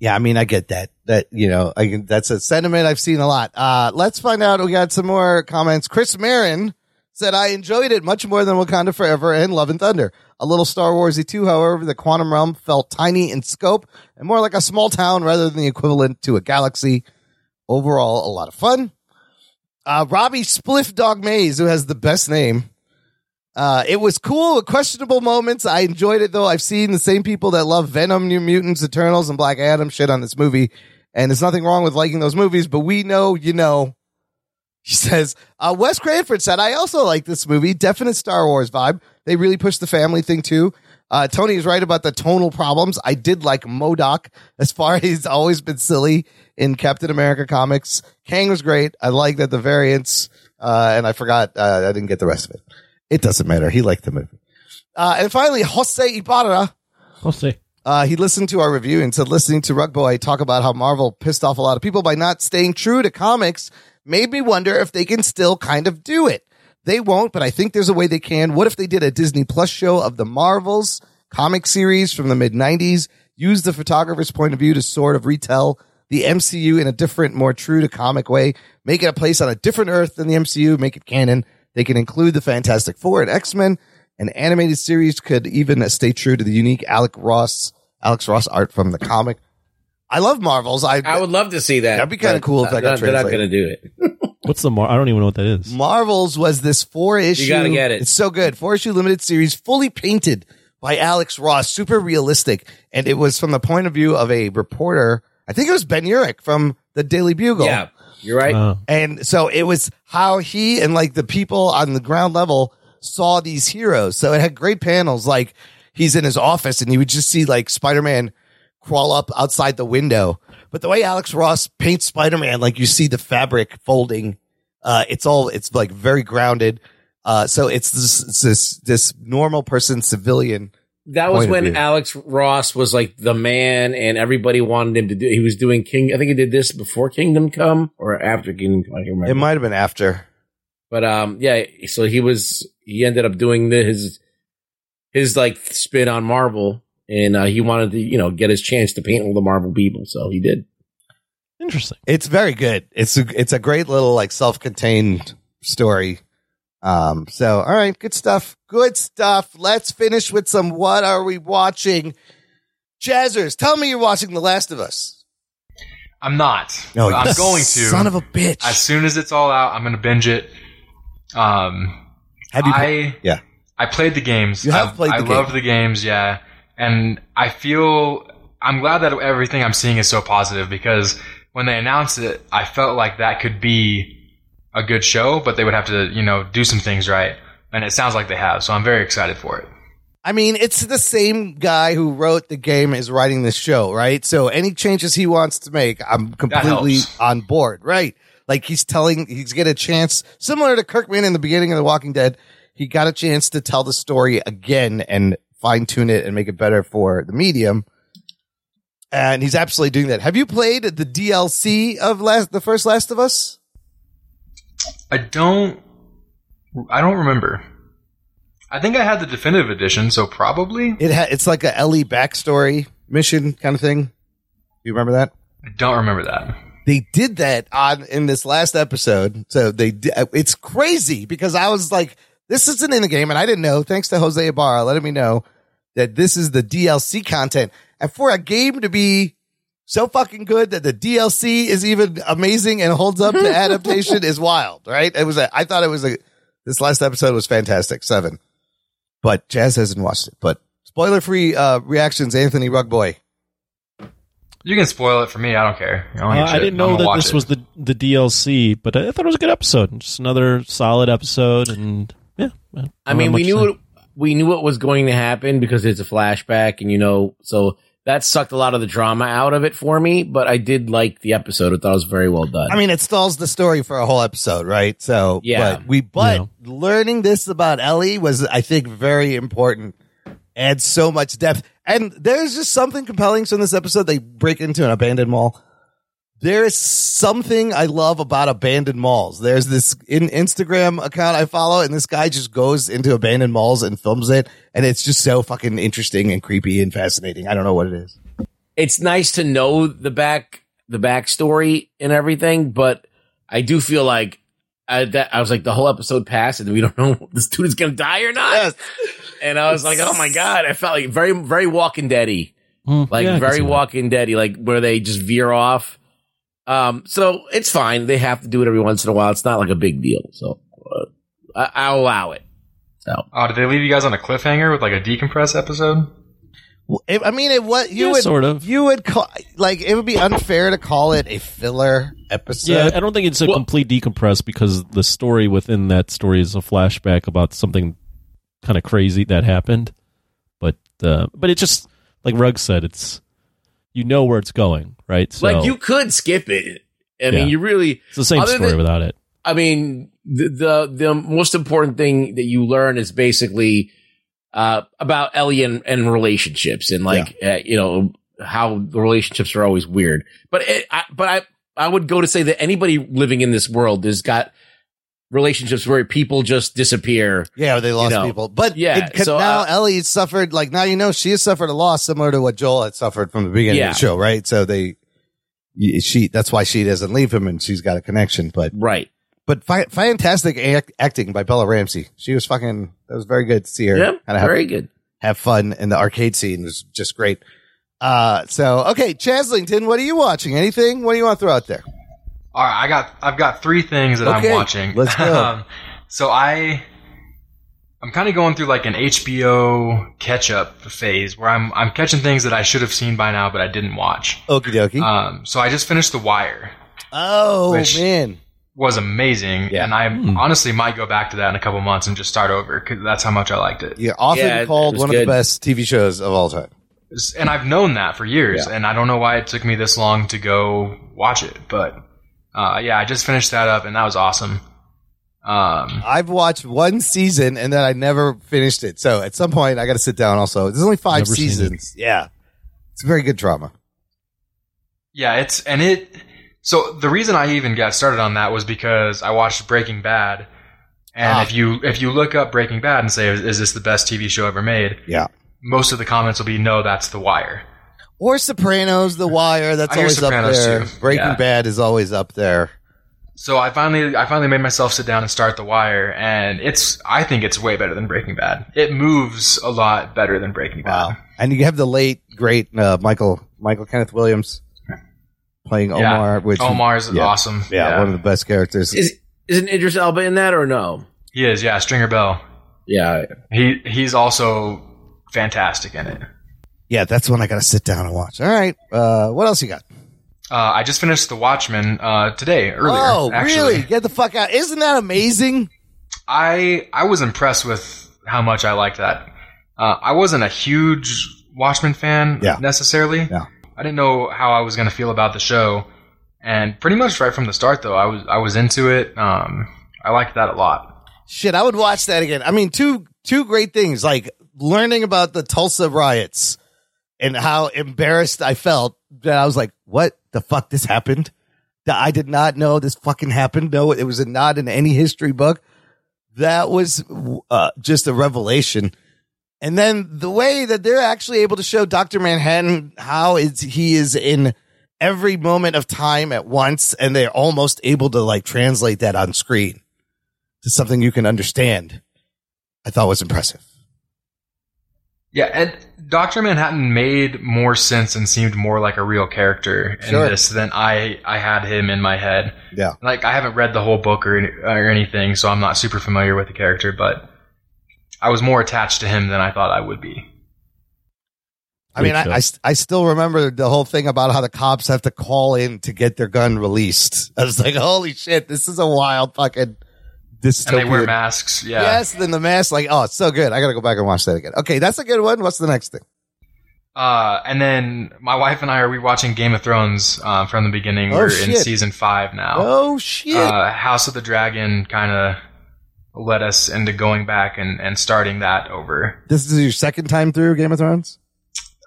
Speaker 1: Yeah, I mean, I get that. That you know, I that's a sentiment I've seen a lot. Uh, let's find out. We got some more comments. Chris Marin said, "I enjoyed it much more than Wakanda Forever and Love and Thunder. A little Star Warsy too. However, the quantum realm felt tiny in scope and more like a small town rather than the equivalent to a galaxy. Overall, a lot of fun." Uh, Robbie Spliff Dog Maze, who has the best name. Uh, it was cool questionable moments. I enjoyed it though. I've seen the same people that love Venom, New Mutants, Eternals, and Black Adam shit on this movie. And there's nothing wrong with liking those movies, but we know, you know. He says, uh, Wes Cranford said, I also like this movie. Definite Star Wars vibe. They really pushed the family thing too. Uh, Tony is right about the tonal problems. I did like MODOK as far as he's always been silly in Captain America comics. Kang was great. I like that the variants, uh, and I forgot, uh, I didn't get the rest of it. It doesn't matter. He liked the movie. Uh, and finally, Jose Ibarra.
Speaker 5: I'll.
Speaker 1: Uh, he listened to our review and said, listening to Rug Boy talk about how Marvel pissed off a lot of people by not staying true to comics made me wonder if they can still kind of do it. They won't, but I think there's a way they can. What if they did a Disney Plus show of the Marvels comic series from the mid 90s, use the photographer's point of view to sort of retell the MCU in a different, more true to comic way, make it a place on a different Earth than the MCU, make it canon. They can include the Fantastic Four and X-Men. An animated series could even stay true to the unique Alec Ross, Alex Ross art from the comic. I love Marvels. I,
Speaker 2: I would love to see that.
Speaker 1: That'd be kinda cool if that got
Speaker 2: they're not going to do it.
Speaker 5: What's the Mar? I don't even know what that is.
Speaker 1: Marvels was this four issue.
Speaker 2: You gotta get it.
Speaker 1: It's so good. Four issue limited series, fully painted by Alex Ross, super realistic. And it was from the point of view of a reporter. I think it was Ben Urich from the Daily Bugle.
Speaker 2: Yeah, you're right.
Speaker 5: Uh,
Speaker 1: And so it was how he and like the people on the ground level saw these heroes. So it had great panels. Like he's in his office and you would just see like Spider-Man crawl up outside the window. But the way Alex Ross paints Spider-Man, like you see the fabric folding, uh, it's all, it's like very grounded. Uh, so it's this, it's this, this normal person, civilian.
Speaker 2: That was when. Alex Ross was like the man, and everybody wanted him to do. He was doing King. I think he did this before Kingdom Come or after Kingdom Come. I can't remember.
Speaker 1: It might have been after.
Speaker 2: But um, yeah. So he was. He ended up doing the, his his like spin on Marvel, and uh, he wanted to you know get his chance to paint all the Marvel people. So he did.
Speaker 5: interesting.
Speaker 1: It's very good. It's a, it's a great little like self-contained story. Um, so all right, good stuff. Good stuff. Let's finish with some what are we watching? Jazzers, tell me you're watching The Last of Us.
Speaker 9: I'm not.
Speaker 1: No,
Speaker 9: I'm going to.
Speaker 1: son of a bitch.
Speaker 9: As soon as it's all out, I'm going to binge it. Um,
Speaker 1: Have you
Speaker 9: I
Speaker 1: Yeah.
Speaker 9: I played the games.
Speaker 1: You have
Speaker 9: I,
Speaker 1: played the
Speaker 9: I
Speaker 1: game.
Speaker 9: the games, yeah. And I feel I'm glad that everything I'm seeing is so positive because when they announced it, I felt like that could be a good show, but they would have to, you know, do some things right. And it sounds like they have, so I'm very excited for it.
Speaker 1: I mean, it's the same guy who wrote the game is writing this show, right? So any changes he wants to make, I'm completely on board, right? Like he's telling, he's get a chance, similar to Kirkman in the beginning of The Walking Dead. He got a chance to tell the story again and fine tune it and make it better for the medium. And he's absolutely doing that. Have you played the DLC of last, the first Last of Us?
Speaker 9: I don't I don't remember. I think I had the definitive edition, so probably.
Speaker 1: It ha- it's like a Ellie backstory mission kind of thing. You remember that?
Speaker 9: I don't remember that.
Speaker 1: they did that on in this last episode. So they di- uh, it's crazy because I was like, this isn't in the game, and I didn't know. Thanks to Jose Ibarra letting me know that this is the DLC content, and for a game to be so fucking good that the DLC is even amazing and holds up to adaptation is wild, right? It was. A, I thought it was a. This last episode was fantastic. Seven, but Jazz hasn't watched it. But spoiler free uh, reactions, Anthony Rugboy.
Speaker 9: You can spoil it for me. I don't care. I, don't
Speaker 5: Uh,
Speaker 9: give a
Speaker 5: I
Speaker 9: shit.
Speaker 5: didn't know that this
Speaker 9: it.
Speaker 5: was the the DLC, but I thought it was a good episode. Just another solid episode, and yeah.
Speaker 2: I mean, we knew it, we knew what was going to happen because it's a flashback, and you know, so that sucked a lot of the drama out of it for me. But I did like the episode; I thought it was very well done.
Speaker 1: I mean, it stalls the story for a whole episode, right? So,
Speaker 2: Yeah.
Speaker 1: but we, but learning this about Ellie was, I think, very important. Adds so much depth. And there's just something compelling. So in this episode, they break into an abandoned mall. There is something I love about abandoned malls. There's this in Instagram account I follow, and this guy just goes into abandoned malls and films it. And it's just so fucking interesting and creepy and fascinating. I don't know what it is.
Speaker 2: it's nice to know the back the backstory and everything, but I do feel like I, that I was like the whole episode passed and we don't know if this dude is gonna die or not. And I was like, oh my god, I felt like very very Walking Deady, like
Speaker 5: Hmm, yeah,
Speaker 2: very
Speaker 5: see that.
Speaker 2: Walking Deady, like where they just veer off. Um, so it's fine. They have to do it every once in a while. It's not like a big deal. So uh, I, I'll allow it. So
Speaker 9: Oh, did they leave you guys on a cliffhanger with like a decompress episode?
Speaker 1: Well, it- I mean, it what you
Speaker 5: Yeah,
Speaker 1: would
Speaker 5: sort of.
Speaker 1: you would call like it would be unfair to call it a filler episode.
Speaker 5: Yeah, I don't think it's a complete decompress because the story within that story is a flashback about something kind of crazy that happened. But uh, but it just like Rugg said, it's you know where it's going, right? So
Speaker 2: like you could skip it. I
Speaker 5: Yeah.
Speaker 2: mean, you really
Speaker 5: it's the same story
Speaker 2: than-
Speaker 5: without it.
Speaker 2: I mean, the, the the most important thing that you learn is basically uh, about Ellie and, and relationships, and like uh, you know how the relationships are always weird. But it, I, but I I would go to say that anybody living in this world has got relationships where people just disappear.
Speaker 1: Yeah, they lost
Speaker 2: you know.
Speaker 1: people. But
Speaker 2: yeah,
Speaker 1: it
Speaker 2: so
Speaker 1: now
Speaker 2: uh,
Speaker 1: Ellie suffered like now you know she has suffered a loss similar to what Joel had suffered from the beginning
Speaker 2: Yeah.
Speaker 1: of the show, right? So they she that's why she doesn't leave him and she's got a connection. But
Speaker 2: right,
Speaker 1: but fi- fantastic act- acting by Bella Ramsey. She was fucking that was very good to see her.
Speaker 2: yeah,
Speaker 1: have-
Speaker 2: very good.
Speaker 1: Have fun in the arcade scene was just great. Uh, so okay, Chaslington, what are you watching? Anything? What do you want to throw out there?
Speaker 9: All right, I got I've got three things that
Speaker 1: Okay,
Speaker 9: I'm watching.
Speaker 1: let's go.
Speaker 9: Um, so I I'm kind of going through like an HBO catch up phase where I'm I'm catching things that I should have seen by now but I didn't watch.
Speaker 1: Okie dokie.
Speaker 9: Um, so I just finished The Wire.
Speaker 1: oh
Speaker 9: which-
Speaker 1: man,
Speaker 9: Was amazing, Yeah. and I honestly might go back to that in a couple months and just start over because that's how much I liked it.
Speaker 1: you're often
Speaker 2: Yeah, it
Speaker 1: called
Speaker 2: was
Speaker 1: one of the best TV shows of all time.
Speaker 9: And I've known that for years,
Speaker 1: Yeah.
Speaker 9: and I don't know why it took me this long to go watch it, but uh, yeah, I just finished that up, and that was awesome. Um,
Speaker 1: I've watched one season and then I never finished it. So at some point I got to sit down. Also, there's only five
Speaker 5: Never it.
Speaker 1: seasons. Yeah, it's very good drama.
Speaker 9: Yeah, it's and it. So the reason I even got started on that was because I watched Breaking Bad, and
Speaker 1: Ah.
Speaker 9: if you if you look up Breaking Bad and say is, is this the best TV show ever made,
Speaker 1: Yeah.
Speaker 9: most of the comments will be no, that's The Wire.
Speaker 1: Or Sopranos, The Wire. That's
Speaker 9: I
Speaker 1: always
Speaker 9: Sopranos
Speaker 1: up there.
Speaker 9: too.
Speaker 1: Breaking
Speaker 9: Yeah.
Speaker 1: Bad is always up there.
Speaker 9: So I finally, I finally made myself sit down and start The Wire, and it's, I think it's way better than Breaking Bad. It moves a lot better than Breaking Bad. Wow!
Speaker 1: And you have the late great uh, Michael Michael Kenneth Williams playing
Speaker 9: Yeah.
Speaker 1: Omar. Which
Speaker 9: Omar's
Speaker 1: yeah.
Speaker 9: awesome.
Speaker 1: Yeah,
Speaker 9: Yeah.
Speaker 1: one of the best characters.
Speaker 2: Is isn't Idris Elba in that or no?
Speaker 9: He is, yeah, Stringer Bell.
Speaker 2: Yeah,
Speaker 9: he he's also fantastic in it.
Speaker 1: Yeah, that's when I got to sit down and watch. All right, uh, what else you got?
Speaker 9: Uh, I just finished The Watchmen uh, today earlier.
Speaker 1: oh,
Speaker 9: actually.
Speaker 1: really? Get the fuck out! Isn't that amazing?
Speaker 9: I I was impressed with how much I liked that. Uh, I wasn't a huge Watchmen fan
Speaker 1: Yeah.
Speaker 9: necessarily.
Speaker 1: Yeah.
Speaker 9: I didn't know how I was going to feel about the show, and pretty much right from the start, though, I was I was into it. Um, I liked that a lot.
Speaker 1: Shit, I would watch that again. I mean, two two great things like learning about the Tulsa riots and how embarrassed I felt that I was like, "What the fuck? This happened? That I did not know this fucking happened. No, it was not in any history book. That was uh, just a revelation." And then the way that they're actually able to show Doctor Manhattan how he is in every moment of time at once, and they're almost able to like translate that on screen to something you can understand, I thought was impressive.
Speaker 9: Yeah, and Doctor Manhattan made more sense and seemed more like a real character in
Speaker 1: Sure.
Speaker 9: this than I I had him in my head.
Speaker 1: Yeah.
Speaker 9: Like I haven't read the whole book or or anything, so I'm not super familiar with the character, but I was more attached to him than I thought I would be.
Speaker 1: I mean, I, I, I, still remember the whole thing about how the cops have to call in to get their gun released. I was like, holy shit, this is a wild fucking dystopian.
Speaker 9: And they wear masks. Yeah.
Speaker 1: Yes, then the mask, like, oh, it's so good. I got to go back and watch that again. Okay, that's a good one. What's the next thing?
Speaker 9: Uh, and then my wife and I are rewatching Game of Thrones uh, from the beginning.
Speaker 1: Oh,
Speaker 9: We're in season five now.
Speaker 1: Oh, shit.
Speaker 9: Uh, House of the Dragon kind of led us into going back and, and starting that over.
Speaker 1: This is your second time through Game of Thrones?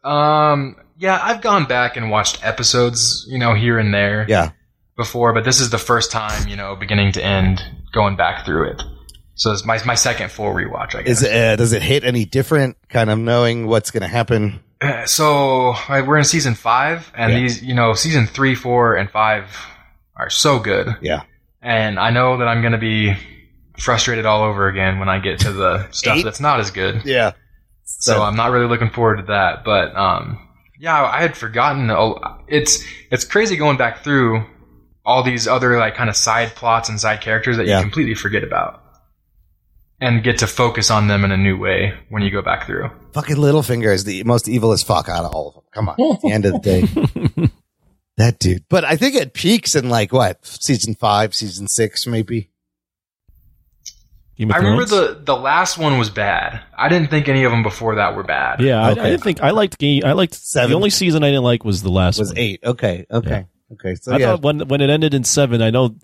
Speaker 9: Um, yeah, I've gone back and watched episodes, you know, here and there.
Speaker 1: Yeah.
Speaker 9: Before, but this is the first time, you know, beginning to end, going back through it. So it's my my second full rewatch. I guess.
Speaker 1: Is it, uh, does it hit any different, kind of knowing what's going to happen?
Speaker 9: Uh, so uh, we're in season five, and
Speaker 1: Yeah.
Speaker 9: these, you know, season three, four, and five are so good.
Speaker 1: Yeah.
Speaker 9: And I know that I'm going to be frustrated all over again when I get to the stuff
Speaker 1: Eight?
Speaker 9: that's not as good.
Speaker 1: Yeah.
Speaker 9: So I'm not really looking forward to that. But um, yeah, I had forgotten. a- It's it's crazy going back through all these other like kind of side plots and side characters that
Speaker 1: Yeah.
Speaker 9: you completely forget about, and get to focus on them in a new way when you go back through.
Speaker 1: Fucking Littlefinger is the most evilest fuck out of all of them. Come on. At the end of the day. that dude. But I think it peaks in like what? Season five, season six, maybe?
Speaker 9: I remember the the last one was bad. I didn't think any of them before that were bad.
Speaker 5: Yeah, I, I didn't think I liked game. I liked
Speaker 1: Seven.
Speaker 5: The only season I didn't like was the last
Speaker 1: Was
Speaker 5: one.
Speaker 1: eight. Okay. Okay. Okay. So
Speaker 5: I
Speaker 1: yeah.
Speaker 5: thought when when it ended in seven, I know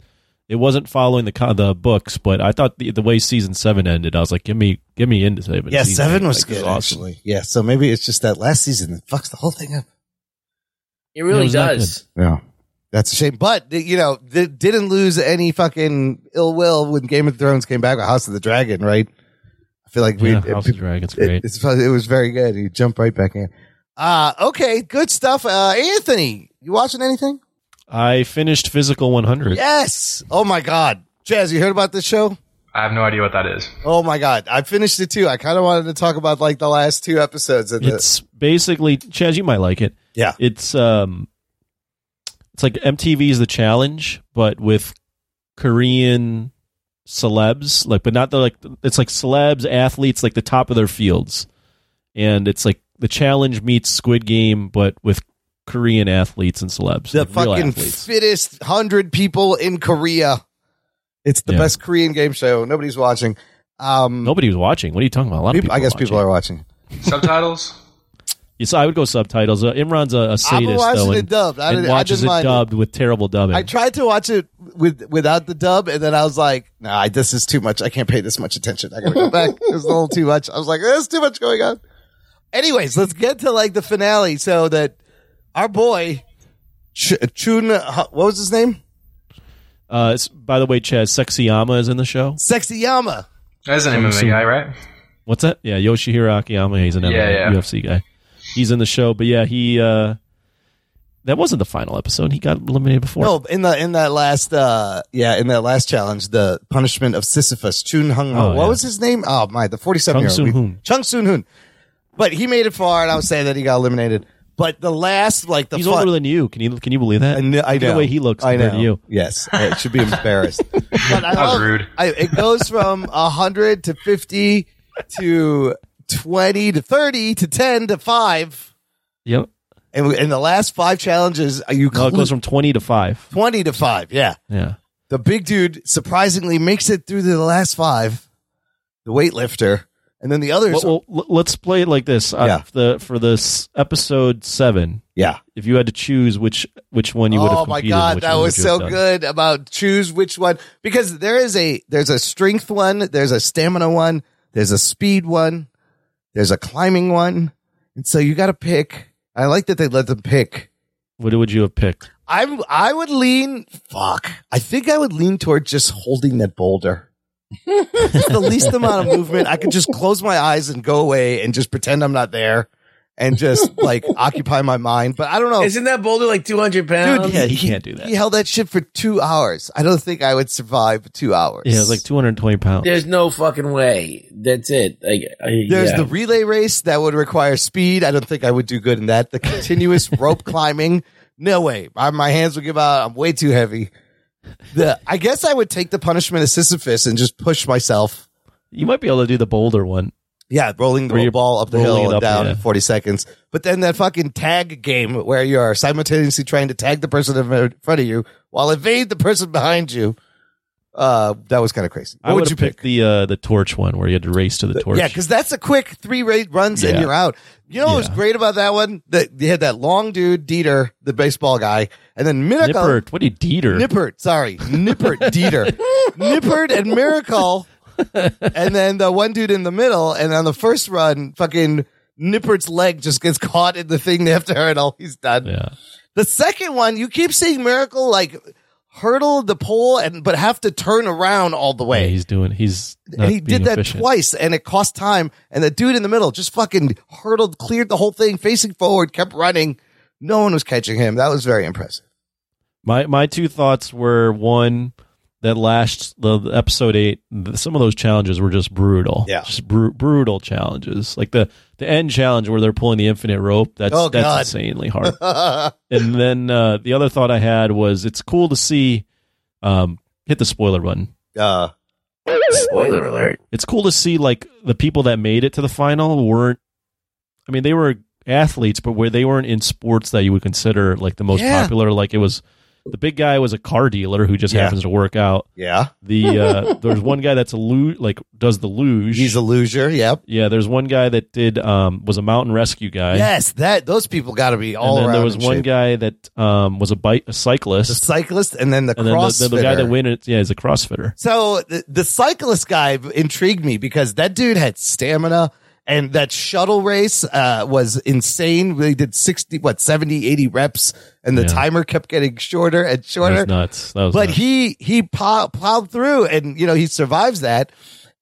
Speaker 5: it wasn't following the the books, but I thought the the way season seven ended, I was like, give me give me into seven.
Speaker 1: yeah,
Speaker 5: Season
Speaker 1: seven was
Speaker 5: like,
Speaker 1: good
Speaker 5: awesome.
Speaker 1: actually. Yeah. So maybe it's just that last season that fucks the whole thing up.
Speaker 2: It really
Speaker 5: it
Speaker 2: does.
Speaker 1: Yeah. That's a shame. But, you know, they didn't lose any fucking ill will when Game of Thrones came back with House of the Dragon, right? I feel like we.
Speaker 5: Yeah, House of the Dragon's great.
Speaker 1: It, it was very good. You jump right back in. Uh, okay. Good stuff. Uh, Anthony, you watching anything?
Speaker 5: I finished Physical 100.
Speaker 1: Yes. Oh my God. Jazz, you heard about this show?
Speaker 9: I have no idea what that is.
Speaker 1: Oh my God. I finished it too. I kind of wanted to talk about like the last two episodes of the,
Speaker 5: It's basically Chaz, you might like it.
Speaker 1: Yeah.
Speaker 5: It's um it's like MTV's The Challenge, but with Korean celebs, like but not the like it's like celebs, athletes, like the top of their fields. And it's like the challenge meets Squid Game, but with Korean athletes and celebs.
Speaker 1: the
Speaker 5: like
Speaker 1: fucking fittest hundred people in Korea. It's the
Speaker 5: Yeah.
Speaker 1: best Korean game show. Nobody's watching. Um,
Speaker 5: Nobody was watching. What are you talking about? A lot of
Speaker 1: people,
Speaker 5: people.
Speaker 1: I guess
Speaker 5: are
Speaker 1: people are watching.
Speaker 9: Subtitles?
Speaker 5: Yes, I would go subtitles. Uh, Imran's a, a sadist
Speaker 1: watching
Speaker 5: though,
Speaker 1: it
Speaker 5: and,
Speaker 1: dubbed. I
Speaker 5: and
Speaker 1: didn't- I
Speaker 5: watches it
Speaker 1: mind it.
Speaker 5: dubbed with terrible dubbing.
Speaker 1: I tried to watch it with without the dub, and then I was like, "Nah, this is too much. I can't pay this much attention. I gotta go back. It was a little too much." I was like, "There's too much going on." Anyways, let's get to like the finale, so that our boy Ch- Chun, what was his name?
Speaker 5: Uh, it's, by the way, Chaz Sexyama is in the show.
Speaker 1: Sexyama.
Speaker 9: That's the name of the guy, right?
Speaker 5: What's that? Yeah, Yoshihiro Akiyama. He's an
Speaker 9: Yeah,
Speaker 5: MMA
Speaker 9: yeah.
Speaker 5: UFC guy. he's in the show. But yeah, he uh, that wasn't the final episode. He got eliminated before.
Speaker 1: No, in the in that last uh yeah, in that last challenge, the punishment of Sisyphus, Chun Hung
Speaker 5: Oh,
Speaker 1: what
Speaker 5: yeah.
Speaker 1: was his name? Oh my, the forty seven
Speaker 5: Chung
Speaker 1: year old.
Speaker 5: Soon-hoon.
Speaker 1: Chung Soon Hoon. But he made it far, and I was saying that he got eliminated. But the last, like the
Speaker 5: he's
Speaker 1: fun-
Speaker 5: older than you. Can you can you believe that?
Speaker 1: I know, I
Speaker 5: Look at
Speaker 1: know.
Speaker 5: the way he looks
Speaker 1: I
Speaker 5: compared
Speaker 1: know.
Speaker 5: to you.
Speaker 1: Yes, it should be embarrassed. but I
Speaker 9: That was
Speaker 1: love-
Speaker 9: rude.
Speaker 1: I, it goes from hundred to fifty to twenty to thirty to ten to five.
Speaker 5: Yep.
Speaker 1: And in the last five challenges, uh, you
Speaker 5: No, it goes from twenty to five.
Speaker 1: twenty to five. Yeah,
Speaker 5: Yeah.
Speaker 1: the big dude surprisingly makes it through the last five. The weightlifter, and then the others.
Speaker 5: Well, well, let's play it like this. Uh,
Speaker 1: Yeah.
Speaker 5: The for this episode seven,
Speaker 1: yeah.
Speaker 5: if you had to choose which which one you would have
Speaker 1: Oh my god, that was
Speaker 5: would you have
Speaker 1: so good about choose which one because there is a there's a strength one, there's a stamina one, there's a speed one, there's a climbing one, and so you got to pick. I like that they let them pick.
Speaker 5: What would you have picked?
Speaker 1: I'm I would lean. Fuck, I think I would lean toward just holding that boulder. It's the least amount of movement. I could just close my eyes and go away and just pretend I'm not there and just like occupy my mind. But I don't know.
Speaker 2: Isn't that boulder like 200 pounds?
Speaker 1: Dude,
Speaker 5: Yeah, he can't do that.
Speaker 1: He held that shit for two hours. I don't think I would survive two hours.
Speaker 5: Yeah, it was like two hundred and twenty pounds.
Speaker 2: There's no fucking way. That's it. Like, I,
Speaker 1: There's
Speaker 2: yeah.
Speaker 1: the relay race that would require speed. I don't think I would do good in that. The continuous rope climbing. No way. I, my hands would give out. I'm way too heavy. The I guess I would take the punishment of Sisyphus and just push myself.
Speaker 5: You might be able to do the boulder one.
Speaker 1: Yeah, rolling the ball up the hill and
Speaker 5: up,
Speaker 1: down
Speaker 5: yeah.
Speaker 1: in 40 seconds. But then that fucking tag game where you are simultaneously trying to tag the person in front of you while evade the person behind you. Uh, that was kind of crazy. What
Speaker 5: I
Speaker 1: would you pick?
Speaker 5: the uh, the torch one where you had to race to the torch.
Speaker 1: Yeah, because that's a quick three rate runs and you're out. You know what was great about that one? That you had that long dude, Dieter, the baseball guy, and then Miracle.
Speaker 5: Nippert. What do you Dieter?
Speaker 1: Nippert, sorry. Nippert, Dieter. Nippert and Miracle. and then the one dude in the middle. And on the first run, fucking Nippert's leg just gets caught in the thing after hurdle. He's done.
Speaker 5: Yeah.
Speaker 1: The second one, you keep seeing Miracle like hurdle the pole and but have to turn around all the way.
Speaker 5: Yeah, he's doing. He's not
Speaker 1: And he did that
Speaker 5: efficient.
Speaker 1: twice, and it cost time. And the dude in the middle just fucking hurdled, cleared the whole thing, facing forward, kept running. No one was catching him. That was very impressive.
Speaker 5: My my two thoughts were one that last the, the episode eight. Some of those challenges were just brutal.
Speaker 1: Yeah.
Speaker 5: just bru- brutal challenges. Like the the end challenge where they're pulling the infinite rope. That's
Speaker 1: Oh,
Speaker 5: that's
Speaker 1: God.
Speaker 5: insanely hard. and then uh, the other thought I had was it's cool to see. Um, hit the spoiler button.
Speaker 1: Uh,
Speaker 2: Spoiler alert.
Speaker 5: It's cool to see like the people that made it to the final weren't. I mean, they were athletes, but where they weren't in sports that you would consider like the most
Speaker 1: Yeah.
Speaker 5: popular. Like it was the big guy was a car dealer who just
Speaker 1: Yeah.
Speaker 5: happens to work out.
Speaker 1: yeah.
Speaker 5: The uh, there's one guy that's a luge, like does the luge.
Speaker 1: He's a loser. Yep.
Speaker 5: yeah. There's one guy that did um was a mountain rescue guy.
Speaker 1: Yes, that those people got to be all
Speaker 5: and then
Speaker 1: around.
Speaker 5: there was one
Speaker 1: shape.
Speaker 5: guy that um was a bike a
Speaker 1: the
Speaker 5: cyclist,
Speaker 1: cyclist, and then the
Speaker 5: and then the, the, guy that win it, yeah, is a CrossFitter.
Speaker 1: So the, the cyclist guy intrigued me because that dude had stamina and that shuttle race uh, was insane. They did 60, what, 70, 80 reps and the
Speaker 5: Yeah.
Speaker 1: timer kept getting shorter and shorter.
Speaker 5: nuts. That was
Speaker 1: but
Speaker 5: nuts.
Speaker 1: he, he plow, plowed through and, you know, he survives that.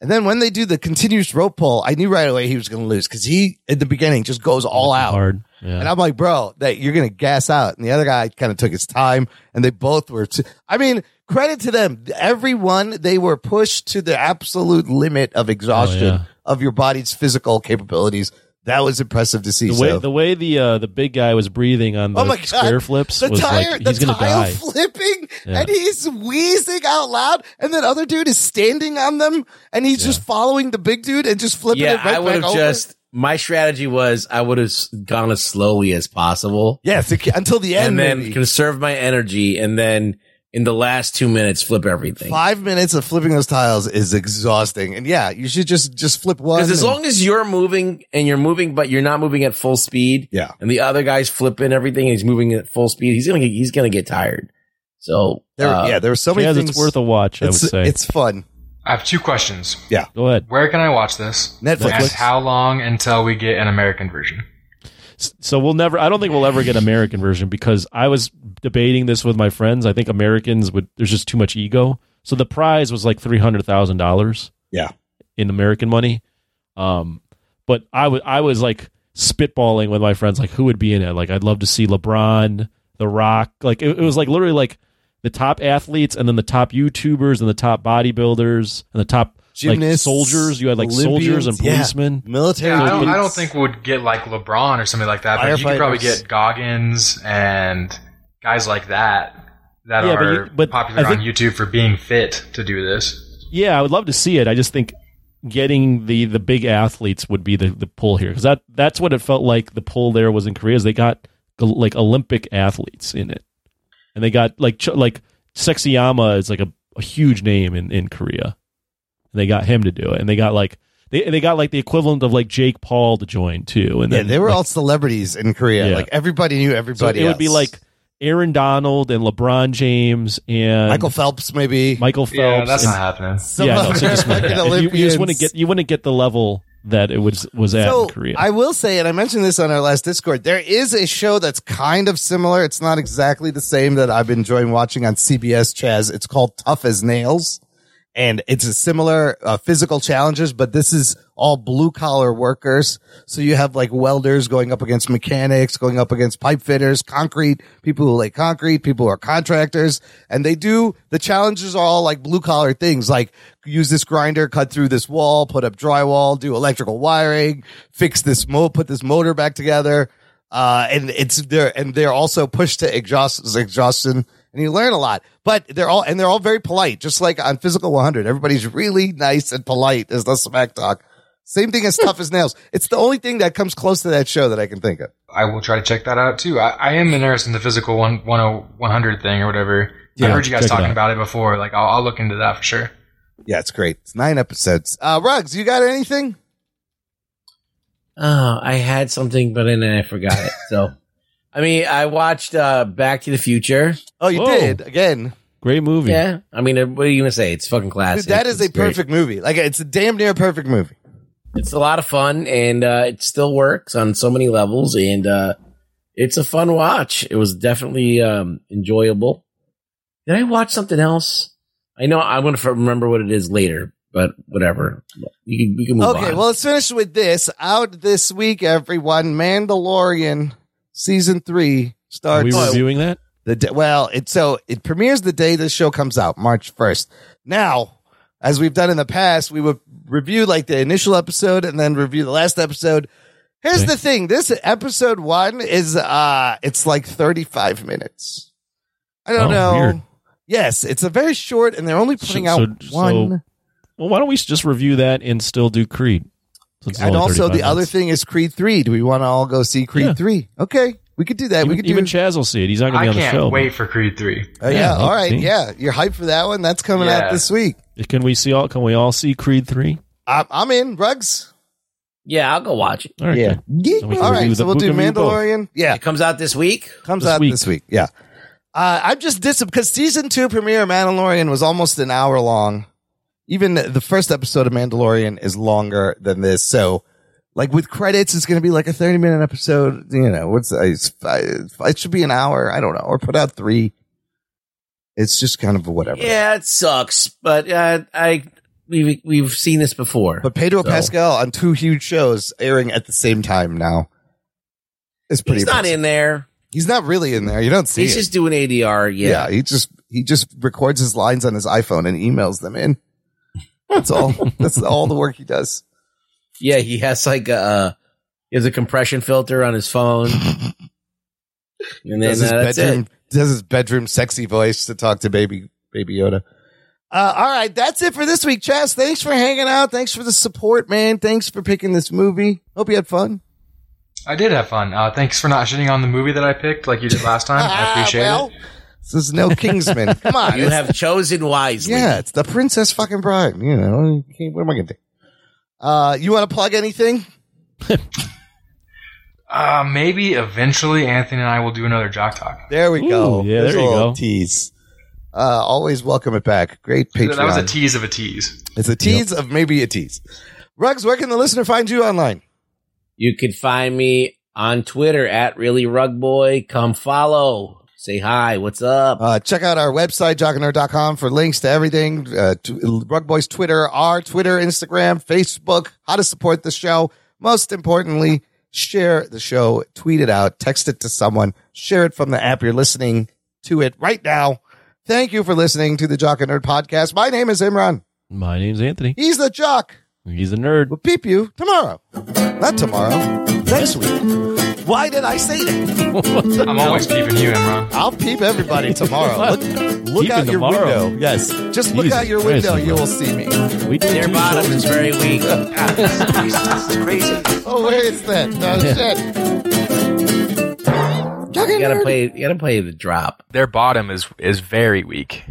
Speaker 1: And then when they do the continuous rope pull, I knew right away he was going to lose because he, at the beginning, just goes all out.
Speaker 5: hard. Yeah.
Speaker 1: And I'm like, bro, that you're gonna gas out. And the other guy kind of took his time, and they both were. T- I mean, credit to them. Everyone they were pushed to the absolute limit of exhaustion
Speaker 5: Oh, yeah.
Speaker 1: Of your body's physical capabilities. That was impressive to see.
Speaker 5: the way
Speaker 1: so.
Speaker 5: the way the uh, the big guy was breathing on the
Speaker 1: Oh my God.
Speaker 5: square flips
Speaker 1: the
Speaker 5: was
Speaker 1: tire,
Speaker 5: like
Speaker 1: the
Speaker 5: he's gonna
Speaker 1: tile
Speaker 5: die.
Speaker 1: flipping,
Speaker 5: Yeah.
Speaker 1: and he's wheezing out loud, and that other dude is standing on them, and he's just following the big dude and just flipping
Speaker 2: Yeah,
Speaker 1: it right
Speaker 2: I would
Speaker 1: back
Speaker 2: have
Speaker 1: over.
Speaker 2: just. My strategy was I would have gone as slowly as possible,
Speaker 1: yes, until the end,
Speaker 2: and then
Speaker 1: maybe.
Speaker 2: conserve my energy, and then in the last two minutes flip everything.
Speaker 1: Five minutes of flipping those tiles is exhausting, and yeah, you should just just flip one.
Speaker 2: Because as
Speaker 1: and-
Speaker 2: long as you're moving and you're moving, but you're not moving at full speed,
Speaker 1: Yeah.
Speaker 2: and the other guy's flipping everything, and he's moving at full speed, he's gonna get, he's gonna get tired. So
Speaker 1: There,
Speaker 2: uh,
Speaker 1: yeah, there were so many
Speaker 5: Chaz,
Speaker 1: things.
Speaker 5: it's worth a watch. I would
Speaker 1: it's,
Speaker 5: say.
Speaker 1: it's fun.
Speaker 9: I have two questions. Yeah.
Speaker 5: Go ahead.
Speaker 9: Where can I watch this?
Speaker 1: Netflix.
Speaker 9: And how long until we get an American version?
Speaker 5: So we'll never. I don't think we'll ever get American version because I was debating this with my friends. I think Americans would. There's just too much ego. So the prize was like three hundred thousand dollars
Speaker 1: Yeah.
Speaker 5: in American money. Um, but I was I was like spitballing with my friends like who would be in it. Like I'd love to see LeBron, The Rock. Like it, it was like literally like the top athletes and then the top YouTubers and the top bodybuilders and the top like
Speaker 1: Gymnasts,
Speaker 5: soldiers. You had like soldiers and
Speaker 1: Olympians, yeah.
Speaker 5: policemen.
Speaker 1: military.
Speaker 9: Yeah, I don't, I
Speaker 1: police.
Speaker 9: don't think would get like LeBron or something like that, but you could probably get Goggins and guys like that that
Speaker 5: Yeah, but
Speaker 9: are
Speaker 5: you- but
Speaker 9: popular
Speaker 5: I
Speaker 9: on YouTube for being fit to do this.
Speaker 5: Yeah, I would love to see it. I just think getting the the big athletes would be the the pull here because that that's what it felt like. The pull there was in Korea is they got like Olympic athletes in it, and they got like like Sexyama is like a, a huge name in in Korea. And they got him to do it, and they got like they they got like the equivalent of like Jake Paul to join too. And
Speaker 1: Yeah, they were
Speaker 5: like,
Speaker 1: all celebrities in Korea.
Speaker 5: Yeah.
Speaker 1: Like everybody knew
Speaker 5: so
Speaker 1: everybody.
Speaker 5: it would be like Aaron Donald and LeBron James and
Speaker 1: Michael Phelps, maybe.
Speaker 5: Michael Phelps.
Speaker 9: Yeah, that's
Speaker 5: and-
Speaker 9: not happening.
Speaker 1: Some
Speaker 5: yeah, no, so just,
Speaker 1: fucking
Speaker 5: yeah, you, you just wouldn't get you wouldn't get the level that it was was at
Speaker 1: So
Speaker 5: in Korea.
Speaker 1: I will say, and I mentioned this on our last Discord, there is a show that's kind of similar. It's not exactly the same that I've been enjoying watching on CBS, Chaz. It's called Tough as Nails. And it's a similar uh, physical challenges, but this is all blue collar workers. So you have like welders going up against mechanics, going up against pipe fitters, concrete, people who lay concrete, people who are contractors. And they do, the challenges are all like blue collar things, like use this grinder, cut through this wall, put up drywall, do electrical wiring, fix this mo, put this motor back together. Uh, and it's there, and they're also pushed to exhaust, exhaustion and you learn a lot, but they're all, and they're all very polite, just like on physical 100. Everybody's really nice and polite as the smack talk. Same thing as tough as nails. It's the only thing that comes close to that show that I can think of.
Speaker 9: I will try to check that out too. I, I am interested in the physical one, 100 thing or whatever.
Speaker 5: Yeah,
Speaker 9: I heard you guys
Speaker 5: check it
Speaker 9: talking about it before. Like, I'll, I'll look into that for sure.
Speaker 1: Yeah, it's great. It's nine episodes. Uh, Ruggs, you got anything?
Speaker 2: Oh, I had something, but then I forgot it. So, I mean, I watched uh, Back to the Future.
Speaker 1: Oh, you
Speaker 5: Whoa.
Speaker 1: did again.
Speaker 5: Great movie.
Speaker 2: Yeah, I mean, what are you gonna say? It's fucking classic.
Speaker 1: Dude, that is
Speaker 2: It's
Speaker 1: a
Speaker 2: great.
Speaker 1: perfect movie. Like it's a damn near perfect movie.
Speaker 2: It's a lot of fun, and uh, it still works on so many levels, and uh, it's a fun watch. It was definitely um, enjoyable. Did I watch something else? I know I'm going to remember what it is later, but whatever. We can, we can move
Speaker 1: Okay,
Speaker 2: on.
Speaker 1: well, let's finish with this. Out this week, everyone. Mandalorian season three
Speaker 5: Are
Speaker 1: starts.
Speaker 5: we reviewing that?
Speaker 1: The day, well, it so it premieres the day this show comes out, March first. Now, as we've done in the past, we would review like the initial episode and then review the last episode. Here's
Speaker 5: Okay.
Speaker 1: the thing: this episode one is uh, it's like 35 minutes. I don't
Speaker 5: Oh,
Speaker 1: know.
Speaker 5: weird.
Speaker 1: Yes, it's a very short, and they're only putting
Speaker 5: So-
Speaker 1: out
Speaker 5: so-
Speaker 1: one.
Speaker 5: Well, why don't we just review that and still do Creed? Since
Speaker 1: and also,
Speaker 5: 35
Speaker 1: the other thing is Creed three. Do we want to all go see Creed
Speaker 5: Yeah.
Speaker 1: three? Okay, we could do that. we
Speaker 5: even,
Speaker 1: could
Speaker 5: even
Speaker 1: do.
Speaker 5: Chaz will see it. He's not going to be
Speaker 9: I
Speaker 5: on the
Speaker 9: can't
Speaker 5: show.
Speaker 9: wait for Creed 3.
Speaker 1: Oh, yeah,
Speaker 5: Yeah,
Speaker 1: all right.
Speaker 5: see.
Speaker 1: Yeah, you're hyped for that one. That's coming out this week.
Speaker 5: Can we see all? Can we all see Creed three?
Speaker 1: I'm, I'm in. Rugs.
Speaker 2: yeah, I'll go watch it.
Speaker 5: All right.
Speaker 1: Yeah.
Speaker 5: good. So we can
Speaker 1: All
Speaker 5: review
Speaker 1: right. So
Speaker 5: the-
Speaker 1: we'll do
Speaker 5: can review both.
Speaker 1: Mandalorian. Yeah.
Speaker 2: It comes out this week.
Speaker 1: Comes
Speaker 5: This
Speaker 1: out
Speaker 5: week.
Speaker 1: this week. Yeah. Uh, I'm just dis because season two premiere of Mandalorian was almost an hour long. Even the first episode of Mandalorian is longer than this. So, like with credits, it's going to be like a 30 minute episode. You know, what's it's, it should be an hour. I don't know, or put out three. It's just kind of whatever.
Speaker 2: Yeah, it sucks, but uh, I we've we've seen this before.
Speaker 1: But Pedro
Speaker 2: So-
Speaker 1: Pascal on two huge shows airing at the same time now. It's pretty.
Speaker 2: He's not in there.
Speaker 1: He's not really in there. You don't see
Speaker 2: He's
Speaker 1: it.
Speaker 2: just doing ADR.
Speaker 1: yeah.
Speaker 2: Yeah,
Speaker 1: he just he just records his lines on his iPhone and emails them in. That's all. That's all the work he does.
Speaker 2: yeah. He has like a uh, he has a compression filter on his phone, and then
Speaker 1: does his
Speaker 2: uh, that's
Speaker 1: bedroom
Speaker 2: it.
Speaker 1: does his bedroom sexy voice to talk to baby baby Yoda. Uh, all right, that's it for this week, Chaz. Thanks for hanging out. Thanks for the support, man. Thanks for picking this movie. Hope you had fun.
Speaker 9: I did have fun. Uh, thanks for not shitting on the movie that I picked like you did last time. I appreciate
Speaker 1: well,
Speaker 9: it.
Speaker 1: This is no Kingsman. Come on,
Speaker 2: You have chosen wisely.
Speaker 1: Yeah, it's the Princess fucking Bride. You know, what am I gonna do? Uh, you want to plug anything?
Speaker 9: Uh, maybe eventually Anthony and I will do another Jock Talk.
Speaker 1: There we go.
Speaker 5: Yeah,
Speaker 1: There's
Speaker 5: there you go.
Speaker 1: Tease. Uh, always welcome it back. Great Patreon.
Speaker 9: That was a tease of a tease.
Speaker 1: It's a tease of maybe a tease. Rugs, where can the listener find you online?
Speaker 2: You can find me on Twitter at really rug boy. Come follow. Say hi. What's up?
Speaker 1: Uh, check out our website, jockandnerd.com for links to everything. Uh, to Rug Boys Twitter, our Twitter, Instagram, Facebook, how to support the show. Most importantly, share the show, tweet it out, text it to someone, share it from the app you're listening to it right now. Thank you for listening to the Jock and Nerd podcast. My name is Imran.
Speaker 5: My name's Anthony.
Speaker 1: He's the Jock.
Speaker 5: He's a nerd.
Speaker 1: We'll peep you tomorrow. Not tomorrow. Next week. Why did I say that?
Speaker 9: I'm always peeping you, Imran.
Speaker 1: I'll peep everybody tomorrow. Look, look
Speaker 5: Peeping
Speaker 1: out your
Speaker 5: tomorrow.
Speaker 1: window. Yes. Just look
Speaker 5: Jesus
Speaker 1: out your
Speaker 5: Christ,
Speaker 1: window.
Speaker 5: Imran.
Speaker 1: You will see me.
Speaker 5: We did
Speaker 2: Their
Speaker 5: two
Speaker 2: bottom is very weak.
Speaker 4: this is crazy.
Speaker 1: Oh, where is that? No shit.
Speaker 2: You gotta play. You gotta play the drop.
Speaker 9: Their bottom is is very weak.